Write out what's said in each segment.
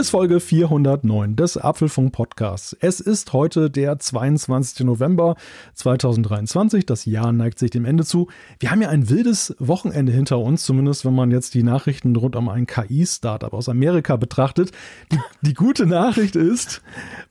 Hier ist Folge 409 des Apfelfunk Podcasts. Es ist heute der 22. November 2023. Das Jahr neigt sich dem Ende zu. Wir haben ja ein wildes Wochenende hinter uns, zumindest wenn man jetzt die Nachrichten rund um ein KI-Startup aus Amerika betrachtet. Die, die gute Nachricht ist,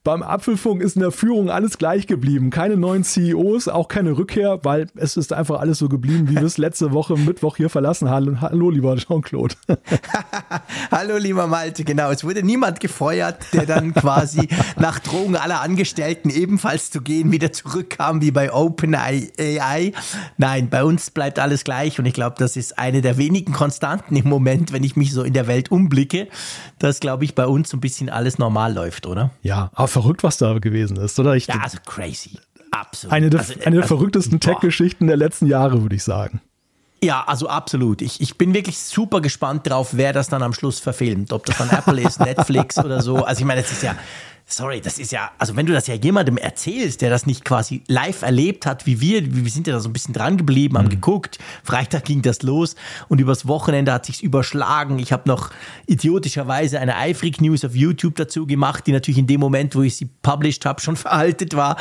beim Apfelfunk ist in der Führung alles gleich geblieben. Keine neuen CEOs, auch keine Rückkehr, weil es ist einfach alles so geblieben, wie wir es letzte Woche Mittwoch hier verlassen haben. Hallo, lieber Jean-Claude. Hallo, lieber Malte. Genau, es wurde niemand gefeuert, der dann quasi nach Drohung aller Angestellten ebenfalls zu gehen wieder zurückkam wie bei OpenAI. Nein, bei uns bleibt alles gleich und ich glaube, das ist eine der wenigen Konstanten im Moment, wenn ich mich so in der Welt umblicke, dass, glaube ich, bei uns so ein bisschen alles normal läuft, oder? Ja, aber verrückt, was da gewesen ist, oder? Ich, ja, also crazy. Absolut. Eine der, also, eine der also, verrücktesten Tech-Geschichten der letzten Jahre, würde ich sagen. Ja, also absolut. Ich, ich bin wirklich super gespannt drauf, wer das dann am Schluss verfilmt. Ob das dann Apple ist, Netflix oder so. Also ich meine, das ist ja, sorry, das ist ja, also wenn du das ja jemandem erzählst, der das nicht quasi live erlebt hat, wie wir, wir sind ja da so ein bisschen dran geblieben, haben mhm. geguckt, Freitag ging das los und übers Wochenende hat sich's überschlagen. Ich habe noch idiotischerweise eine Eifrig News auf YouTube dazu gemacht, die natürlich in dem Moment, wo ich sie published habe, schon veraltet war.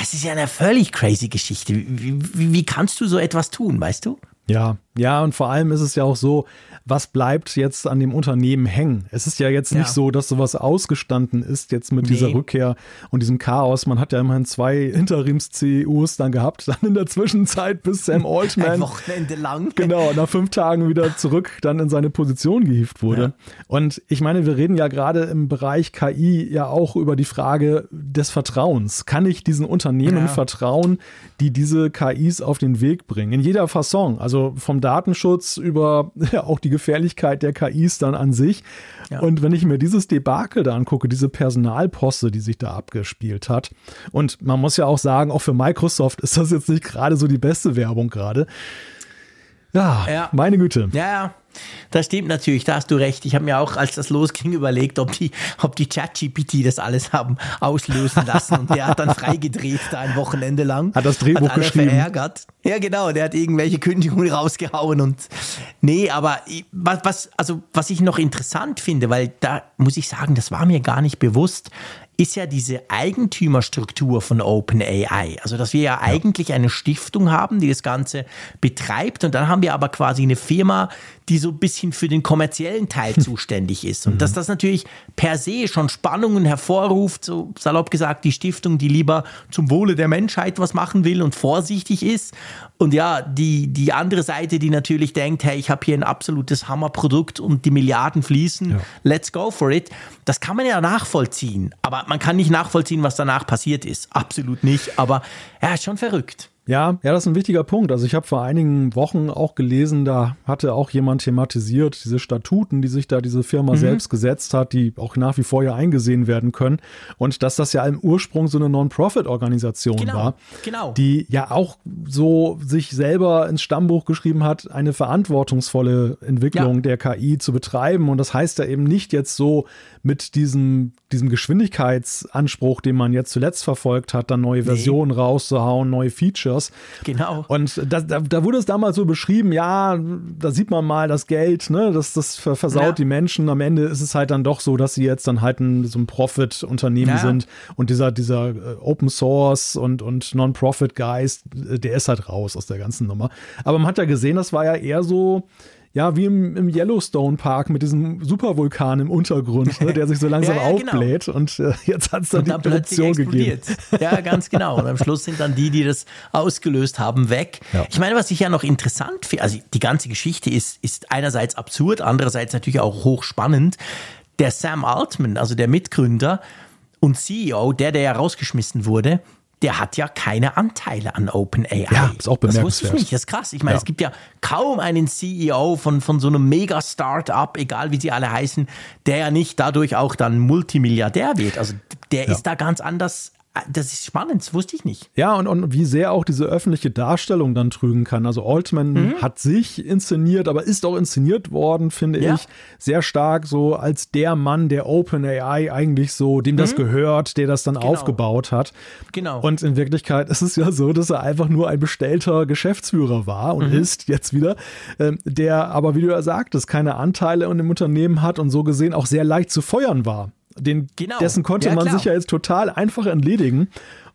Es ist ja eine völlig crazy Geschichte. Wie, wie, wie kannst du so etwas tun, weißt du? Ja, ja, und vor allem ist es ja auch so, was bleibt jetzt an dem Unternehmen hängen? Es ist ja jetzt ja. nicht so, dass sowas ausgestanden ist jetzt mit nee. dieser Rückkehr und diesem Chaos. Man hat ja immerhin zwei Interims-CEOs dann gehabt, dann in der Zwischenzeit bis Sam Altman. Ein Wochenende lang. Genau, nach fünf Tagen wieder zurück dann in seine Position gehievt wurde. Ja. Und ich meine, wir reden ja gerade im Bereich KI ja auch über die Frage des Vertrauens. Kann ich diesen Unternehmen ja. vertrauen, die diese KIs auf den Weg bringen? In jeder Fasson. Also vom Datenschutz über ja, auch die Gefährlichkeit der KIs dann an sich. Ja. Und wenn ich mir dieses Debakel da angucke, diese Personalposte, die sich da abgespielt hat, und man muss ja auch sagen, auch für Microsoft ist das jetzt nicht gerade so die beste Werbung gerade. Ja, ja, meine Güte. Ja. Das stimmt natürlich, da hast du recht. Ich habe mir auch, als das losging, überlegt, ob die, ob die ChatGPT das alles haben auslösen lassen. Und der hat dann freigedreht da ein Wochenende lang. Hat das Drehbuch hat alle geschrieben. verärgert. Ja, genau, der hat irgendwelche Kündigungen rausgehauen und nee, aber was, was, also, was ich noch interessant finde, weil da muss ich sagen, das war mir gar nicht bewusst ist ja diese Eigentümerstruktur von OpenAI. Also, dass wir ja, ja, eigentlich eine Stiftung haben, die das Ganze betreibt und dann haben wir aber quasi eine Firma, die so ein bisschen für den kommerziellen Teil zuständig ist. Und mhm. dass das natürlich per se schon Spannungen hervorruft, so salopp gesagt, die Stiftung, die lieber zum Wohle der Menschheit was machen will und vorsichtig ist. Und ja, die, die andere Seite, die natürlich denkt, hey, ich habe hier ein absolutes Hammerprodukt und die Milliarden fließen, ja. let's go for it. Das kann man ja nachvollziehen. Aber man kann nicht nachvollziehen, was danach passiert ist. Absolut nicht. Aber ja, ist schon verrückt. Ja, ja, das ist ein wichtiger Punkt. Also ich habe vor einigen Wochen auch gelesen, da hatte auch jemand thematisiert, diese Statuten, die sich da diese Firma mhm. selbst gesetzt hat, die auch nach wie vor ja eingesehen werden können. Und dass das ja im Ursprung so eine Non-Profit-Organisation genau, war, genau. die ja auch so sich selber ins Stammbuch geschrieben hat, eine verantwortungsvolle Entwicklung ja. der KI zu betreiben. Und das heißt ja eben nicht jetzt so mit diesem, diesem Geschwindigkeitsanspruch, den man jetzt zuletzt verfolgt hat, dann neue Versionen nee. rauszuhauen, neue Features. Genau. Und da, da, da, wurde es damals so beschrieben, ja, da sieht man mal das Geld, ne, das, das versaut ja. die Menschen. Am Ende ist es halt dann doch so, dass sie jetzt dann halt ein, so ein Profit-Unternehmen ja. sind und dieser, dieser äh, Open Source und, und Non-Profit-Geist, äh, der ist halt raus aus der ganzen Nummer. Aber man hat ja gesehen, das war ja eher so, ja, wie im, im Yellowstone Park mit diesem Supervulkan im Untergrund, ne, der sich so langsam ja, ja, genau. aufbläht und äh, jetzt hat es dann, dann die Eruption gegeben. Ja, ganz genau. Und am Schluss sind dann die, die das ausgelöst haben, weg. Ja. Ich meine, was ich ja noch interessant finde, also die ganze Geschichte ist, ist einerseits absurd, andererseits natürlich auch hochspannend. Der Sam Altman, also der Mitgründer und CEO, der, der ja rausgeschmissen wurde, der hat ja keine Anteile an OpenAI. Ja, ist auch bemerkenswert. Das wusste ich nicht, das ist krass. Ich meine, ja. es gibt ja kaum einen CEO von, von so einem Mega-Startup, egal wie sie alle heißen, der ja nicht dadurch auch dann Multimilliardär wird. Also der ja. ist da ganz anders das ist spannend, das wusste ich nicht. Ja, und, und wie sehr auch diese öffentliche Darstellung dann trügen kann. Also Altman mhm. hat sich inszeniert, aber ist auch inszeniert worden, finde ja. ich, sehr stark so als der Mann, der OpenAI eigentlich so, dem mhm. das gehört, der das dann genau. aufgebaut hat. Genau. Und in Wirklichkeit ist es ja so, dass er einfach nur ein bestellter Geschäftsführer war und mhm. ist jetzt wieder, äh, der aber, wie du ja sagtest, keine Anteile in dem Unternehmen hat und so gesehen auch sehr leicht zu feuern war. Den, genau. Dessen konnte ja, man sich ja jetzt total einfach entledigen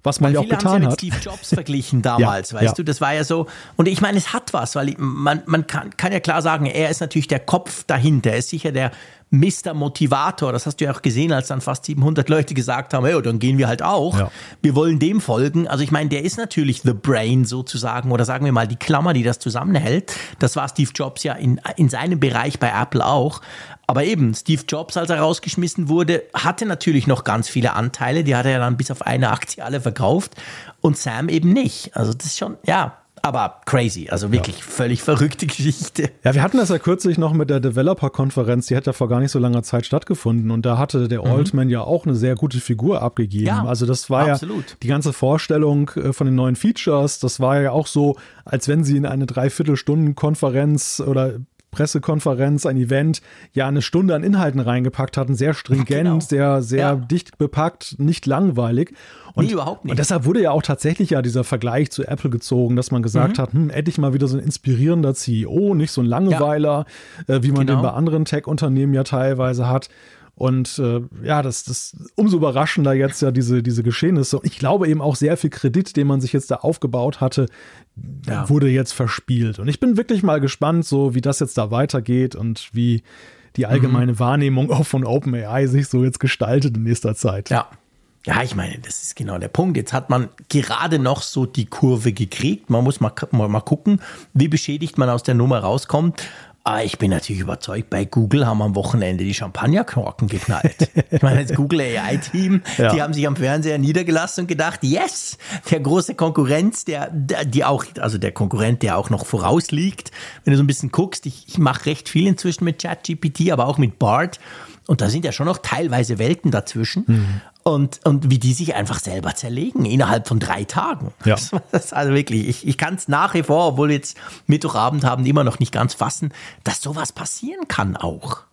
was man weil ja auch getan haben ja mit Steve Jobs verglichen damals, ja, weißt ja. du, das war ja so. Und ich meine, es hat was, weil man, man kann, kann ja klar sagen, er ist natürlich der Kopf dahinter, er ist sicher der Mr. Motivator, das hast du ja auch gesehen, als dann fast 700 Leute gesagt haben, hey, dann gehen wir halt auch, ja. wir wollen dem folgen, also ich meine, der ist natürlich the brain sozusagen oder sagen wir mal die Klammer, die das zusammenhält, das war Steve Jobs ja in, in seinem Bereich bei Apple auch, aber eben, Steve Jobs, als er rausgeschmissen wurde, hatte natürlich noch ganz viele Anteile. Die hat er ja dann bis auf eine Aktie alle verkauft. Und Sam eben nicht. Also das ist schon, ja, aber crazy, also wirklich ja. völlig verrückte Geschichte. Ja, wir hatten das ja kürzlich noch mit der Developer-Konferenz, die hat ja vor gar nicht so langer Zeit stattgefunden und da hatte der mhm. Altman ja auch eine sehr gute Figur abgegeben. Ja, also das war absolut. ja die ganze Vorstellung äh, von den neuen Features, das war ja auch so, als wenn sie in eine Dreiviertelstunden-Konferenz oder Pressekonferenz, ein Event, ja eine Stunde an Inhalten reingepackt hatten, sehr stringent, genau. sehr, sehr ja. dicht bepackt, nicht langweilig. Und, nee, überhaupt nicht. Und deshalb wurde ja auch tatsächlich ja dieser Vergleich zu Apple gezogen, dass man gesagt mhm. hat, hm, endlich mal wieder so ein inspirierender CEO, nicht so ein Langeweiler, ja. äh, wie man genau. den bei anderen Tech-Unternehmen ja teilweise hat. Und äh, ja, das, das umso überraschender jetzt ja diese, diese Geschehnisse. Und ich glaube eben auch sehr viel Kredit, den man sich jetzt da aufgebaut hatte, ja. wurde jetzt verspielt. Und ich bin wirklich mal gespannt, so wie das jetzt da weitergeht und wie die allgemeine mhm. Wahrnehmung auch von OpenAI sich so jetzt gestaltet in nächster Zeit. Ja. Ja, ich meine, das ist genau der Punkt. Jetzt hat man gerade noch so die Kurve gekriegt. Man muss mal, mal, mal gucken, wie beschädigt man aus der Nummer rauskommt. Aber ich bin natürlich überzeugt, bei Google haben am Wochenende die Champagnerkorken geknallt. ich meine, das Google AI-Team, ja. die haben sich am Fernseher niedergelassen und gedacht, yes, der große Konkurrenz, der, der, die auch, also der Konkurrent, der auch noch vorausliegt. Wenn du so ein bisschen guckst, ich, ich mache recht viel inzwischen mit ChatGPT, aber auch mit BART. Und da sind ja schon noch teilweise Welten dazwischen. Mhm. Und, und wie die sich einfach selber zerlegen innerhalb von drei Tagen. Ja. Also wirklich, ich, ich kann es nach wie vor, obwohl wir jetzt Mittwochabend haben, immer noch nicht ganz fassen, dass sowas passieren kann auch.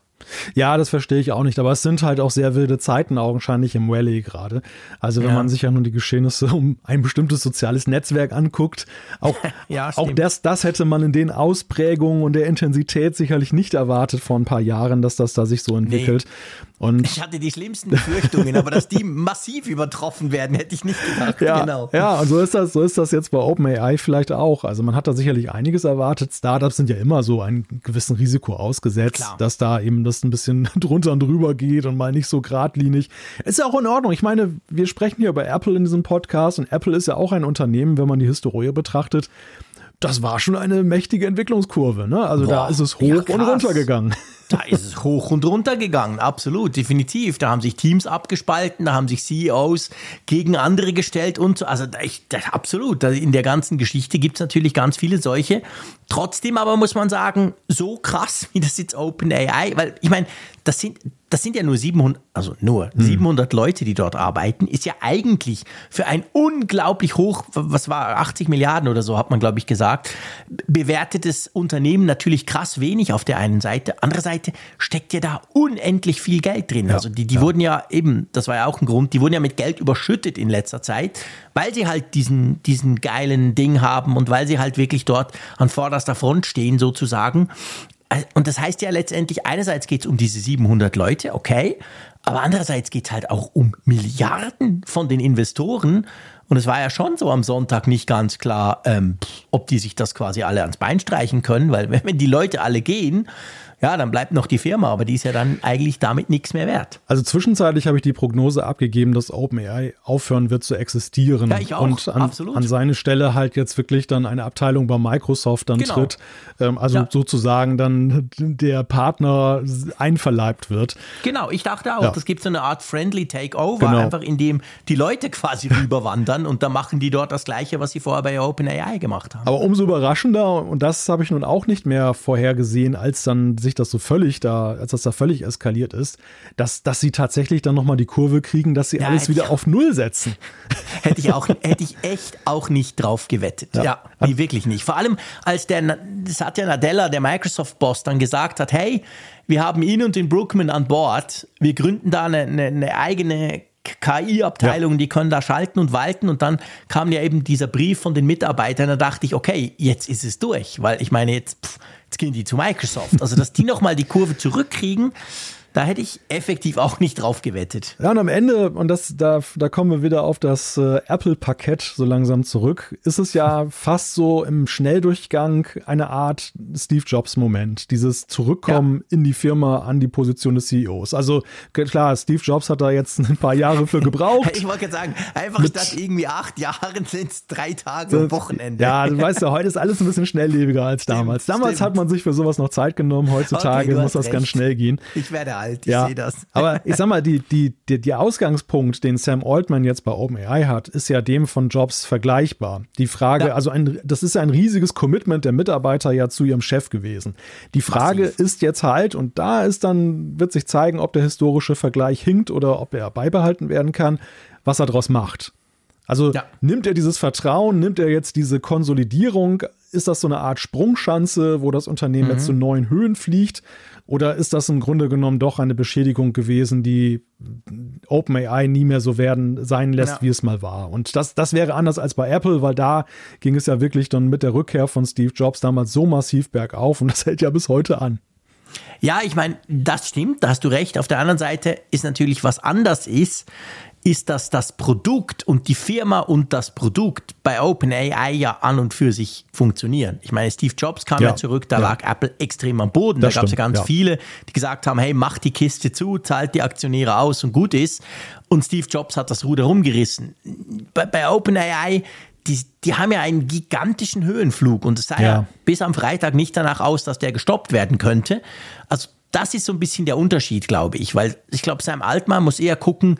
Ja, das verstehe ich auch nicht, aber es sind halt auch sehr wilde Zeiten augenscheinlich im Valley gerade. Also wenn ja. man sich ja nun die Geschehnisse um ein bestimmtes soziales Netzwerk anguckt, auch, ja, auch das, das hätte man in den Ausprägungen und der Intensität sicherlich nicht erwartet vor ein paar Jahren, dass das da sich so entwickelt. Nee. Und ich hatte die schlimmsten Befürchtungen, aber dass die massiv übertroffen werden, hätte ich nicht gedacht. Ja, genau. ja, und so ist das, so ist das jetzt bei OpenAI vielleicht auch. Also man hat da sicherlich einiges erwartet. Startups sind ja immer so einem gewissen Risiko ausgesetzt, Klar. dass da eben das ein bisschen drunter und drüber geht und mal nicht so geradlinig. Ist ja auch in Ordnung. Ich meine, wir sprechen hier über Apple in diesem Podcast und Apple ist ja auch ein Unternehmen, wenn man die Historie betrachtet. Das war schon eine mächtige Entwicklungskurve. Ne? Also Boah, da ist es hoch ja, und runter gegangen. Da ist es hoch und runter gegangen, absolut, definitiv. Da haben sich Teams abgespalten, da haben sich CEOs gegen andere gestellt und so. Also ich, da, absolut, in der ganzen Geschichte gibt es natürlich ganz viele solche. Trotzdem aber muss man sagen, so krass wie das jetzt OpenAI, weil ich meine, das sind, das sind ja nur 700, also nur hm. 700 Leute, die dort arbeiten, ist ja eigentlich für ein unglaublich hoch, was war 80 Milliarden oder so, hat man glaube ich gesagt, bewertetes Unternehmen natürlich krass wenig auf der einen Seite. Andererseits steckt ja da unendlich viel Geld drin. Ja, also die, die ja. wurden ja eben, das war ja auch ein Grund, die wurden ja mit Geld überschüttet in letzter Zeit, weil sie halt diesen, diesen geilen Ding haben und weil sie halt wirklich dort an vorderster Front stehen sozusagen. Äh, und das heißt ja letztendlich, einerseits geht es um diese 700 Leute, okay, aber andererseits geht es halt auch um Milliarden von den Investoren. Und es war ja schon so am Sonntag nicht ganz klar, ähm, ob die sich das quasi alle ans Bein streichen können, weil wenn die Leute alle gehen, ja, dann bleibt noch die Firma, aber die ist ja dann eigentlich damit nichts mehr wert. Also zwischenzeitlich habe ich die Prognose abgegeben, dass OpenAI aufhören wird zu existieren. Ja, ich auch. Und an, Absolut. an seine Stelle halt jetzt wirklich dann eine Abteilung bei Microsoft dann genau. tritt. Ähm, also ja. sozusagen dann der Partner einverleibt wird. Genau, ich dachte auch, ja. das gibt so eine Art Friendly Takeover, genau. einfach indem die Leute quasi rüberwandern und dann machen die dort das Gleiche, was sie vorher bei OpenAI gemacht haben. Aber umso überraschender, und das habe ich nun auch nicht mehr vorhergesehen, als dann sich sich das so völlig da, als das da völlig eskaliert ist, dass, dass sie tatsächlich dann nochmal die Kurve kriegen, dass sie ja, alles wieder auf Null setzen. Hätte ich auch, hätte ich echt auch nicht drauf gewettet. Ja, ja nee, wirklich nicht. Vor allem, als der Satya Nadella, der Microsoft-Boss, dann gesagt hat, hey, wir haben ihn und den Brookman an Bord, wir gründen da eine, eine, eine eigene KI-Abteilungen, ja. die können da schalten und walten. Und dann kam ja eben dieser Brief von den Mitarbeitern. Da dachte ich, okay, jetzt ist es durch. Weil ich meine, jetzt, pff, jetzt gehen die zu Microsoft. Also, dass die nochmal die Kurve zurückkriegen, da hätte ich effektiv auch nicht drauf gewettet. Ja, und am Ende, und das, da, da kommen wir wieder auf das äh, Apple-Parkett so langsam zurück, ist es ja fast so im Schnelldurchgang eine Art Steve Jobs-Moment. Dieses Zurückkommen ja. in die Firma an die Position des CEOs. Also klar, Steve Jobs hat da jetzt ein paar Jahre für gebraucht. ich wollte gerade sagen, einfach Mit, statt irgendwie acht Jahren sind es drei Tage am Wochenende. Ja, du weißt ja, heute ist alles ein bisschen schnelllebiger als damals. Stimmt, damals stimmt. hat man sich für sowas noch Zeit genommen, heutzutage okay, muss das recht. ganz schnell gehen. Ich werde alt, ich ja, sehe das. Aber ich sag mal, die, die, die, der Ausgangspunkt, den Sam Altman jetzt bei OpenAI hat, ist ja dem von Jobs vergleichbar. Die Frage, ja. also ein, das ist ja ein riesiges Commitment der Mitarbeiter ja zu ihrem Chef gewesen. Die Frage Massiv. ist jetzt halt, und da ist dann, wird sich zeigen, ob der historische Vergleich hinkt oder ob er beibehalten werden kann, was er daraus macht. Also ja. nimmt er dieses Vertrauen, nimmt er jetzt diese Konsolidierung, ist das so eine Art Sprungschanze, wo das Unternehmen mhm. jetzt zu neuen Höhen fliegt? Oder ist das im Grunde genommen doch eine Beschädigung gewesen, die OpenAI nie mehr so werden sein lässt, ja. wie es mal war? Und das, das wäre anders als bei Apple, weil da ging es ja wirklich dann mit der Rückkehr von Steve Jobs damals so massiv bergauf und das hält ja bis heute an. Ja, ich meine, das stimmt, da hast du recht. Auf der anderen Seite ist natürlich was anders ist, ist, dass das Produkt und die Firma und das Produkt bei OpenAI ja an und für sich funktionieren. Ich meine, Steve Jobs kam ja, ja zurück, da ja. lag Apple extrem am Boden. Das da gab es ja ganz ja. viele, die gesagt haben, hey, mach die Kiste zu, zahlt die Aktionäre aus und gut ist. Und Steve Jobs hat das Ruder rumgerissen. Bei, bei OpenAI, die, die haben ja einen gigantischen Höhenflug und es sah ja. bis am Freitag nicht danach aus, dass der gestoppt werden könnte. Also das ist so ein bisschen der Unterschied, glaube ich, weil ich glaube, Sam Altmann muss eher gucken,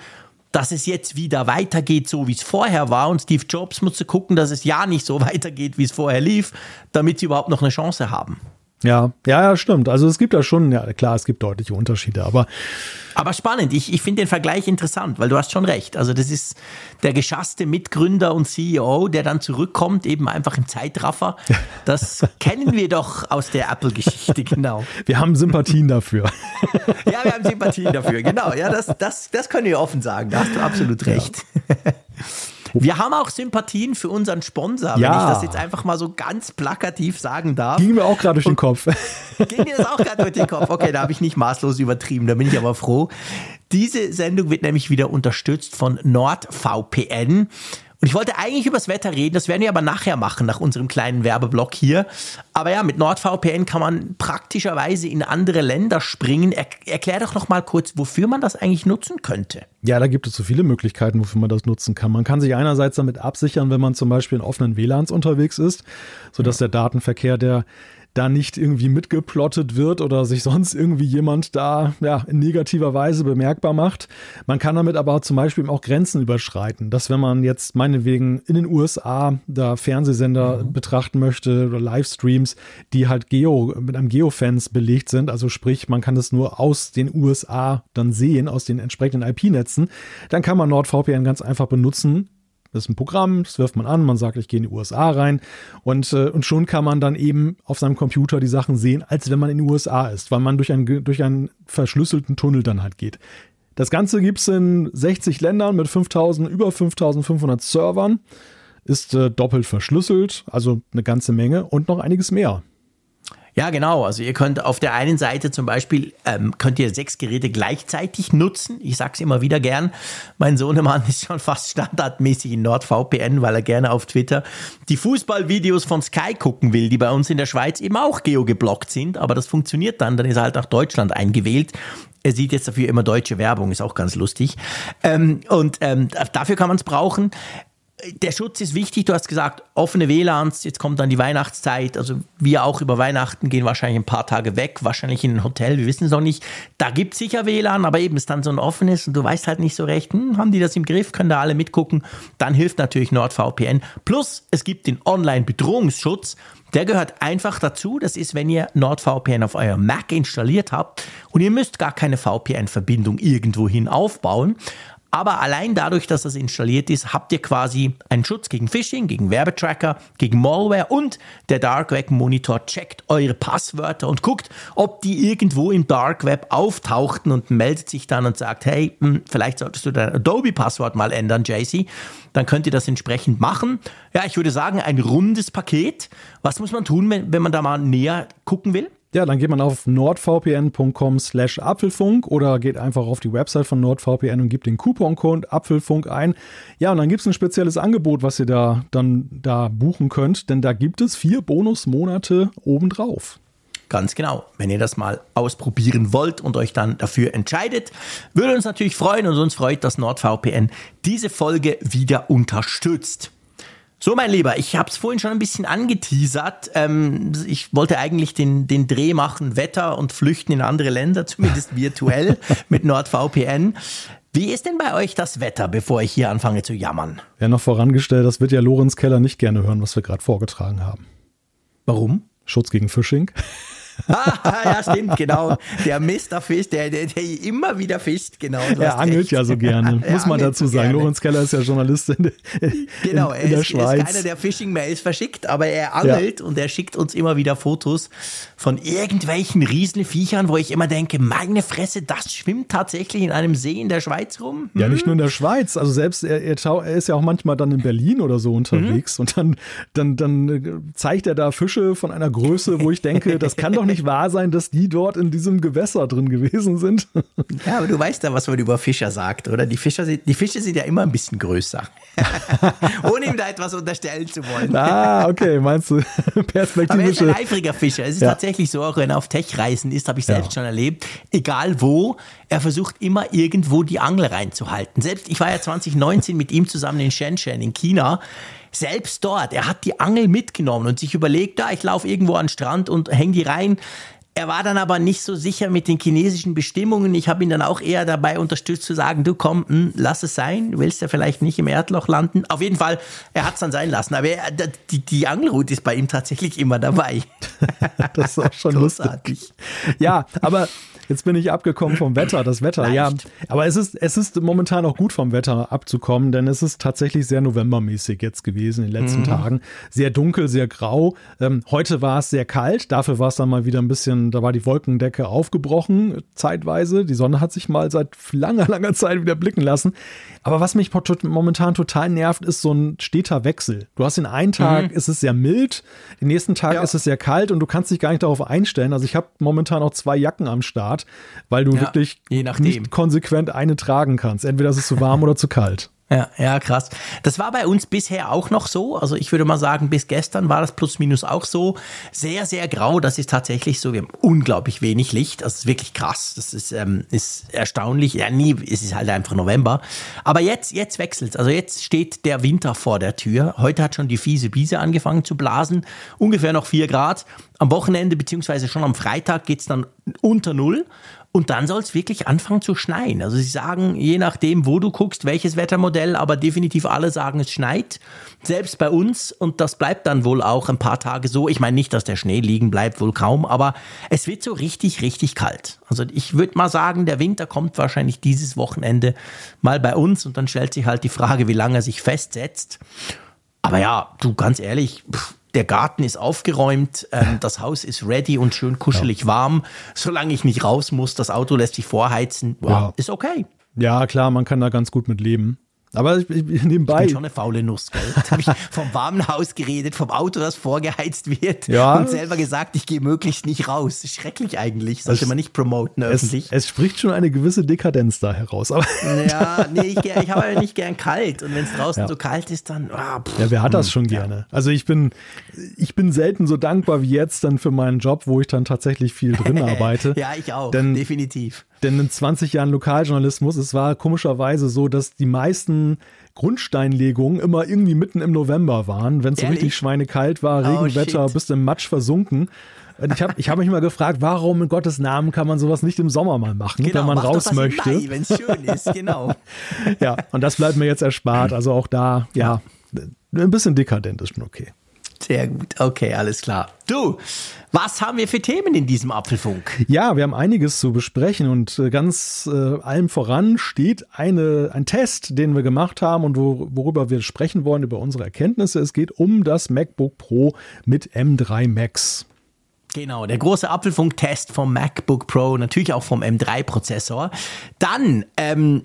dass es jetzt wieder weitergeht, so wie es vorher war. Und Steve Jobs musste gucken, dass es ja nicht so weitergeht, wie es vorher lief, damit sie überhaupt noch eine Chance haben. Ja, ja, ja, stimmt. Also es gibt da schon, ja klar, es gibt deutliche Unterschiede, aber. Aber spannend. Ich, ich finde den Vergleich interessant, weil du hast schon recht. Also das ist der geschasste Mitgründer und CEO, der dann zurückkommt, eben einfach im Zeitraffer. Das kennen wir doch aus der Apple-Geschichte, genau. Wir haben Sympathien dafür. Ja, wir haben Sympathien dafür, genau. Ja, das, das, das können wir offen sagen. Da hast du absolut recht. Ja. Wir haben auch Sympathien für unseren Sponsor, ja. wenn ich das jetzt einfach mal so ganz plakativ sagen darf. Ging mir auch gerade durch den Kopf. Ging mir das auch gerade durch den Kopf? Okay, da habe ich nicht maßlos übertrieben, da bin ich aber froh. Diese Sendung wird nämlich wieder unterstützt von NordVPN. Und ich wollte eigentlich übers Wetter reden, das werden wir aber nachher machen, nach unserem kleinen Werbeblock hier. Aber ja, mit NordVPN kann man praktischerweise in andere Länder springen. Er, erklär doch noch mal kurz, wofür man das eigentlich nutzen könnte. Ja, da gibt es so viele Möglichkeiten, wofür man das nutzen kann. Man kann sich einerseits damit absichern, wenn man zum Beispiel in offenen WLANs unterwegs ist, sodass ja. der Datenverkehr der da nicht irgendwie mitgeplottet wird oder sich sonst irgendwie jemand da ja, in negativer Weise bemerkbar macht. Man kann damit aber zum Beispiel auch Grenzen überschreiten, dass wenn man jetzt meinetwegen in den USA da Fernsehsender mhm. betrachten möchte oder Livestreams, die halt Geo, mit einem Geofence belegt sind, also sprich, man kann das nur aus den USA dann sehen, aus den entsprechenden IP-Netzen, dann kann man NordVPN ganz einfach benutzen, das ist ein Programm, das wirft man an, man sagt, ich gehe in die USA rein und, äh, und schon kann man dann eben auf seinem Computer die Sachen sehen, als wenn man in den USA ist, weil man durch, ein, durch einen verschlüsselten Tunnel dann halt geht. Das Ganze gibt es in 60 Ländern mit 5000, über 5500 Servern, ist äh, doppelt verschlüsselt, also eine ganze Menge und noch einiges mehr. Ja, genau. Also ihr könnt auf der einen Seite zum Beispiel, ähm, könnt ihr sechs Geräte gleichzeitig nutzen. Ich sag's immer wieder gern. Mein Sohnemann ist schon fast standardmäßig in NordVPN, weil er gerne auf Twitter die Fußballvideos von Sky gucken will, die bei uns in der Schweiz eben auch geogeblockt sind. Aber das funktioniert dann. Dann ist er halt nach Deutschland eingewählt. Er sieht jetzt dafür immer deutsche Werbung, ist auch ganz lustig. Ähm, und ähm, dafür kann man es brauchen der Schutz ist wichtig. Du hast gesagt, offene WLANs, jetzt kommt dann die Weihnachtszeit. Also wir auch über Weihnachten gehen wahrscheinlich ein paar Tage weg, wahrscheinlich in ein Hotel, wir wissen es noch nicht. Da gibt es sicher WLAN, aber eben ist dann so ein offenes und du weißt halt nicht so recht, hm, haben die das im Griff, können da alle mitgucken. Dann hilft natürlich NordVPN. Plus es gibt den Online-Bedrohungsschutz. Der gehört einfach dazu. Das ist, wenn ihr NordVPN auf eurem Mac installiert habt und ihr müsst gar keine VPN-Verbindung irgendwohin aufbauen. Aber allein dadurch, dass das installiert ist, habt ihr quasi einen Schutz gegen Phishing, gegen Werbetracker, gegen Malware und der Dark Web Monitor checkt eure Passwörter und guckt, ob die irgendwo im Dark Web auftauchten und meldet sich dann und sagt, hey, hm, vielleicht solltest du dein Adobe-Passwort mal ändern, JC. Dann könnt ihr das entsprechend machen. Ja, ich würde sagen, ein rundes Paket. Was muss man tun, wenn, wenn man da mal näher gucken will? Ja, dann geht man auf nordvpn.com slash Apfelfunk oder geht einfach auf die Website von NordVPN und gibt den Couponcode Apfelfunk ein. Ja, und dann gibt es ein spezielles Angebot, was ihr da dann da buchen könnt, denn da gibt es vier Bonusmonate obendrauf. Ganz genau. Wenn ihr das mal ausprobieren wollt und euch dann dafür entscheidet, würde uns natürlich freuen und uns freut, dass NordVPN diese Folge wieder unterstützt. So, mein Lieber, ich habe es vorhin schon ein bisschen angeteasert. Ähm, ich wollte eigentlich den, den Dreh machen, Wetter und Flüchten in andere Länder, zumindest virtuell mit NordVPN. Wie ist denn bei euch das Wetter, bevor ich hier anfange zu jammern? Ja, noch vorangestellt, das wird ja Lorenz Keller nicht gerne hören, was wir gerade vorgetragen haben. Warum? Schutz gegen Phishing. ja, stimmt, genau. Der Mr. Fisch, der, der, der immer wieder fischt, genau. Er angelt recht. ja so gerne, muss man dazu sagen. Gerne. Lorenz Keller ist ja Journalist in, in, genau, in, in der ist, Schweiz. ist keiner, der Phishing-Mails verschickt, aber er angelt ja. und er schickt uns immer wieder Fotos von irgendwelchen Riesenviechern, wo ich immer denke, meine Fresse, das schwimmt tatsächlich in einem See in der Schweiz rum. Hm? Ja, nicht nur in der Schweiz, also selbst er, er, er, ist ja auch manchmal dann in Berlin oder so unterwegs mhm. und dann, dann, dann zeigt er da Fische von einer Größe, wo ich denke, das kann doch doch nicht wahr sein, dass die dort in diesem Gewässer drin gewesen sind. Ja, aber du weißt ja, was man über Fischer sagt, oder? Die, Fischer sind, die Fische sind ja immer ein bisschen größer. Ohne ihm da etwas unterstellen zu wollen. Ah, okay, meinst du perspektivische. Aber er ist ein eifriger Fischer. Es ist ja. tatsächlich so, auch wenn er auf Tech-Reisen ist, habe ich selbst ja. schon erlebt. Egal wo, er versucht immer irgendwo die Angel reinzuhalten. Selbst, ich war ja 2019 mit ihm zusammen in Shenzhen in China selbst dort, er hat die Angel mitgenommen und sich überlegt, da, ich laufe irgendwo an den Strand und hänge die rein. Er war dann aber nicht so sicher mit den chinesischen Bestimmungen. Ich habe ihn dann auch eher dabei unterstützt zu sagen, du komm, mh, hm, lass es sein, du willst ja vielleicht nicht im Erdloch landen. Auf jeden Fall, er hat es dann sein lassen. Aber er, die, die Angelroute ist bei ihm tatsächlich immer dabei. das ist auch schon lustig. Ja, aber Jetzt bin ich abgekommen vom Wetter, das Wetter, Leicht. ja. Aber es ist, es ist momentan auch gut vom Wetter abzukommen, denn es ist tatsächlich sehr novembermäßig jetzt gewesen in den letzten mhm. Tagen. Sehr dunkel, sehr grau. Ähm, heute war es sehr kalt, dafür war es dann mal wieder ein bisschen, da war die Wolkendecke aufgebrochen, zeitweise. Die Sonne hat sich mal seit langer, langer Zeit wieder blicken lassen. Aber was mich momentan total nervt, ist so ein steter Wechsel. Du hast den einen Tag, mhm. ist es sehr mild, den nächsten Tag ja. ist es sehr kalt und du kannst dich gar nicht darauf einstellen. Also ich habe momentan auch zwei Jacken am Start. Grad, weil du ja, wirklich nicht konsequent eine tragen kannst. Entweder ist es zu warm oder zu kalt. Ja, ja, krass. Das war bei uns bisher auch noch so. Also ich würde mal sagen, bis gestern war das plus minus auch so. Sehr, sehr grau. Das ist tatsächlich so. Wir haben unglaublich wenig Licht. Das ist wirklich krass. Das ist, ähm, ist erstaunlich. Ja, nie, es ist halt einfach November. Aber jetzt, jetzt wechselt Also jetzt steht der Winter vor der Tür. Heute hat schon die fiese Biese angefangen zu blasen. Ungefähr noch vier Grad. Am Wochenende beziehungsweise schon am Freitag geht's dann unter Null. Und dann soll es wirklich anfangen zu schneien. Also sie sagen, je nachdem, wo du guckst, welches Wettermodell, aber definitiv alle sagen, es schneit. Selbst bei uns. Und das bleibt dann wohl auch ein paar Tage so. Ich meine nicht, dass der Schnee liegen bleibt, wohl kaum, aber es wird so richtig, richtig kalt. Also ich würde mal sagen, der Winter kommt wahrscheinlich dieses Wochenende mal bei uns und dann stellt sich halt die Frage, wie lange er sich festsetzt. Aber ja, du ganz ehrlich, pff, der Garten ist aufgeräumt, ähm, das Haus ist ready und schön kuschelig ja. warm. Solange ich nicht raus muss, das Auto lässt sich vorheizen, wow, ja. ist okay. Ja, klar, man kann da ganz gut mit leben. Aber ich, ich, nebenbei. Ich bin schon eine faule Nuss, gell? Jetzt habe ich vom warmen Haus geredet, vom Auto, das vorgeheizt wird ja. und selber gesagt, ich gehe möglichst nicht raus. Schrecklich eigentlich. Sollte es, man nicht promoten öffentlich. Es, es, spricht schon eine gewisse Dekadenz da heraus. Aber ja, nee, ich, ich habe ja nicht gern kalt. Und wenn es draußen ja. so kalt ist, dann. Ah, pff, ja, wer hat das hm, schon ja. gerne? Also ich bin, ich bin selten so dankbar wie jetzt dann für meinen Job, wo ich dann tatsächlich viel drin arbeite. ja, ich auch. Denn, definitiv Denn in 20 Jahren Lokaljournalismus, es war komischerweise so, dass die meisten Grundsteinlegungen immer irgendwie mitten im November waren, wenn es so richtig schweinekalt war, oh, Regenwetter, bist im Matsch versunken. Und ich habe ich hab mich mal gefragt, warum in Gottes Namen kann man sowas nicht im Sommer mal machen, genau, wenn man raus möchte. Wenn es schön ist, genau. ja, und das bleibt mir jetzt erspart. Also auch da, ja, ein bisschen dekadent ist schon okay. Sehr gut. Okay, alles klar. Du, was haben wir für Themen in diesem Apfelfunk? Ja, wir haben einiges zu besprechen und äh, ganz äh, allem voran steht eine, ein Test, den wir gemacht haben und wo, worüber wir sprechen wollen, über unsere Erkenntnisse. Es geht um das MacBook Pro mit M3 Max. Genau, der große Apfelfunk-Test vom MacBook Pro, natürlich auch vom M3-Prozessor. Dann, ähm,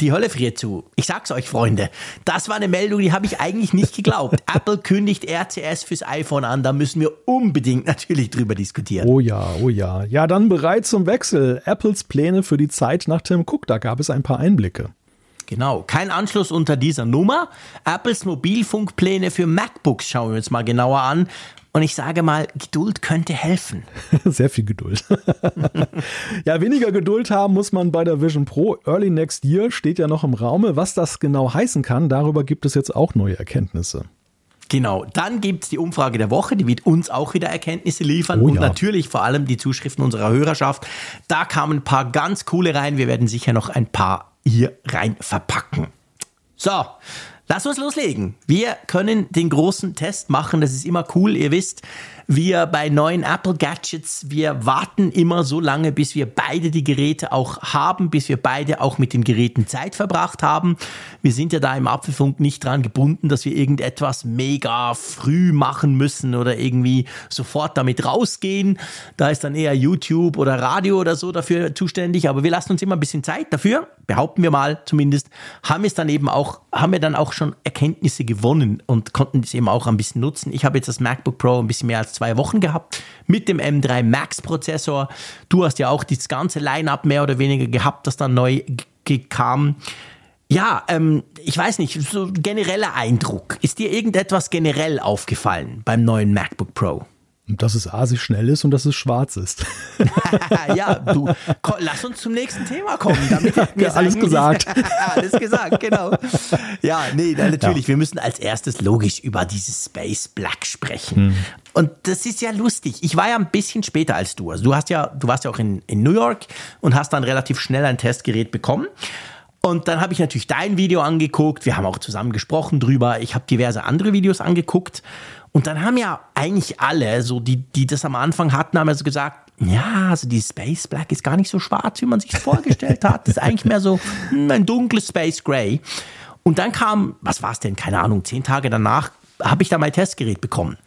die Hölle friert zu. Ich sag's euch, Freunde, das war eine Meldung, die habe ich eigentlich nicht geglaubt. Apple kündigt RCS fürs iPhone an, da müssen wir unbedingt natürlich drüber diskutieren. Oh ja, oh ja. Ja, dann bereit zum Wechsel. Apples Pläne für die Zeit nach Tim Cook, da gab es ein paar Einblicke. Genau, kein Anschluss unter dieser Nummer. Apples Mobilfunkpläne für MacBooks schauen wir uns mal genauer an. Und ich sage mal, Geduld könnte helfen. Sehr viel Geduld. ja, weniger Geduld haben muss man bei der Vision Pro. Early Next Year steht ja noch im Raume. Was das genau heißen kann, darüber gibt es jetzt auch neue Erkenntnisse. Genau, dann gibt es die Umfrage der Woche, die wird uns auch wieder Erkenntnisse liefern oh, und ja. natürlich vor allem die Zuschriften unserer Hörerschaft. Da kamen ein paar ganz coole rein, wir werden sicher noch ein paar hier rein verpacken. So, Lass uns loslegen. Wir können den großen Test machen. Das ist immer cool. Ihr wisst, wir bei neuen Apple Gadgets, wir warten immer so lange, bis wir beide die Geräte auch haben, bis wir beide auch mit den Geräten Zeit verbracht haben. Wir sind ja da im Apfelfunk nicht dran gebunden, dass wir irgendetwas mega früh machen müssen oder irgendwie sofort damit rausgehen. Da ist dann eher YouTube oder Radio oder so dafür zuständig. Aber wir lassen uns immer ein bisschen Zeit dafür, behaupten wir mal zumindest, haben es dann eben auch, haben wir dann auch schon Erkenntnisse gewonnen und konnten das eben auch ein bisschen nutzen. Ich habe jetzt das MacBook Pro ein bisschen mehr als zwei Wochen gehabt mit dem M3 Max Prozessor. Du hast ja auch das ganze Line-up mehr oder weniger gehabt, das dann neu kam. Ja, ähm, ich weiß nicht, so genereller Eindruck. Ist dir irgendetwas generell aufgefallen beim neuen MacBook Pro? Dass es asig schnell ist und dass es schwarz ist. ja, du, lass uns zum nächsten Thema kommen. Damit ja, alles gesagt. alles gesagt, genau. Ja, nee, natürlich, ja. wir müssen als erstes logisch über dieses Space Black sprechen. Hm. Und das ist ja lustig. Ich war ja ein bisschen später als du. Also du hast ja, du warst ja auch in, in New York und hast dann relativ schnell ein Testgerät bekommen. Und dann habe ich natürlich dein Video angeguckt. Wir haben auch zusammen gesprochen drüber. Ich habe diverse andere Videos angeguckt. Und dann haben ja eigentlich alle, so die, die das am Anfang hatten, haben ja so gesagt, ja, also die Space Black ist gar nicht so schwarz, wie man sich vorgestellt hat. Das ist eigentlich mehr so hm, ein dunkles Space Gray. Und dann kam, was war es denn, keine Ahnung, zehn Tage danach habe ich da mein Testgerät bekommen.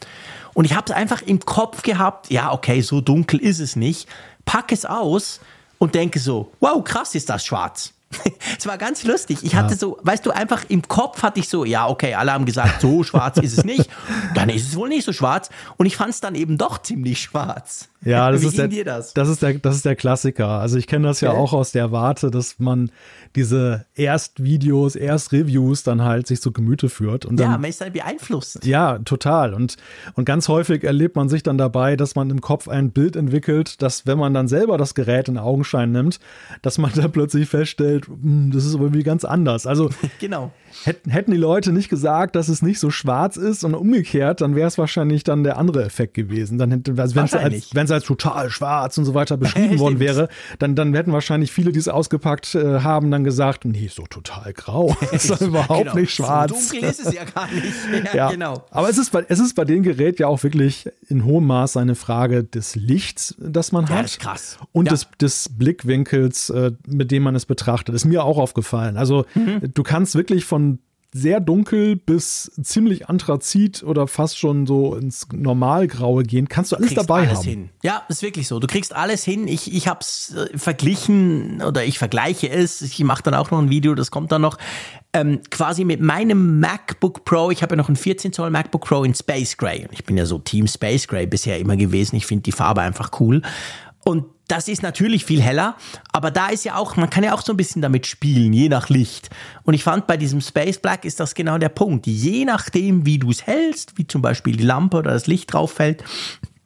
Und ich habe es einfach im Kopf gehabt, ja, okay, so dunkel ist es nicht. Pack es aus und denke so, wow, krass ist das schwarz. es war ganz lustig. Ich hatte so, weißt du, einfach im Kopf hatte ich so, ja, okay, alle haben gesagt, so schwarz ist es nicht. Dann ist es wohl nicht so schwarz. Und ich fand es dann eben doch ziemlich schwarz. Ja, das, ist der, das? das? ist der, das ist der Klassiker. Also ich kenne das ja okay. auch aus der Warte, dass man diese Erstvideos, Erstreviews dann halt sich zu Gemüte führt. Und dann, ja, man ist dann beeinflusst. Ja, total. Und, und ganz häufig erlebt man sich dann dabei, dass man im Kopf ein Bild entwickelt, dass wenn man dann selber das Gerät in Augenschein nimmt, dass man dann plötzlich feststellt, hm, das ist irgendwie ganz anders. Also genau. Hätten, hätten die Leute nicht gesagt, dass es nicht so schwarz ist und umgekehrt, dann wäre es wahrscheinlich dann der andere Effekt gewesen. Dann hätte, also wenn es als, wenn es als total schwarz und so weiter beschrieben worden wäre, dann, dann hätten wahrscheinlich viele, die es ausgepackt äh, haben, dann gesagt, nee, so total grau. ist doch überhaupt genau. nicht schwarz. So dunkel ist es ja gar nicht. Ja, ja. genau. Aber es ist, bei, es ist bei dem Gerät ja auch wirklich in hohem Maß eine Frage des Lichts, das man ja, hat. Das ist krass. Und ja. des, des Blickwinkels, äh, mit dem man es betrachtet. Ist mir auch aufgefallen. Also mhm. du kannst wirklich von sehr dunkel bis ziemlich anthrazit oder fast schon so ins Normalgraue gehen. Kannst du alles dabei alles haben. Hin. Ja, ist wirklich so. Du kriegst alles hin. Ich, ich habe es äh, verglichen oder ich vergleiche es. Ich mache dann auch noch ein Video, das kommt dann noch. Ähm, quasi mit meinem MacBook Pro. Ich habe ja noch ein 14 Zoll MacBook Pro in Space Gray. Und ich bin ja so Team Space Gray bisher immer gewesen. Ich finde die Farbe einfach cool. Und das ist natürlich viel heller, aber da ist ja auch, man kann ja auch so ein bisschen damit spielen, je nach Licht. Und ich fand bei diesem Space Black ist das genau der Punkt. Je nachdem, wie du es hältst, wie zum Beispiel die Lampe oder das Licht drauf fällt,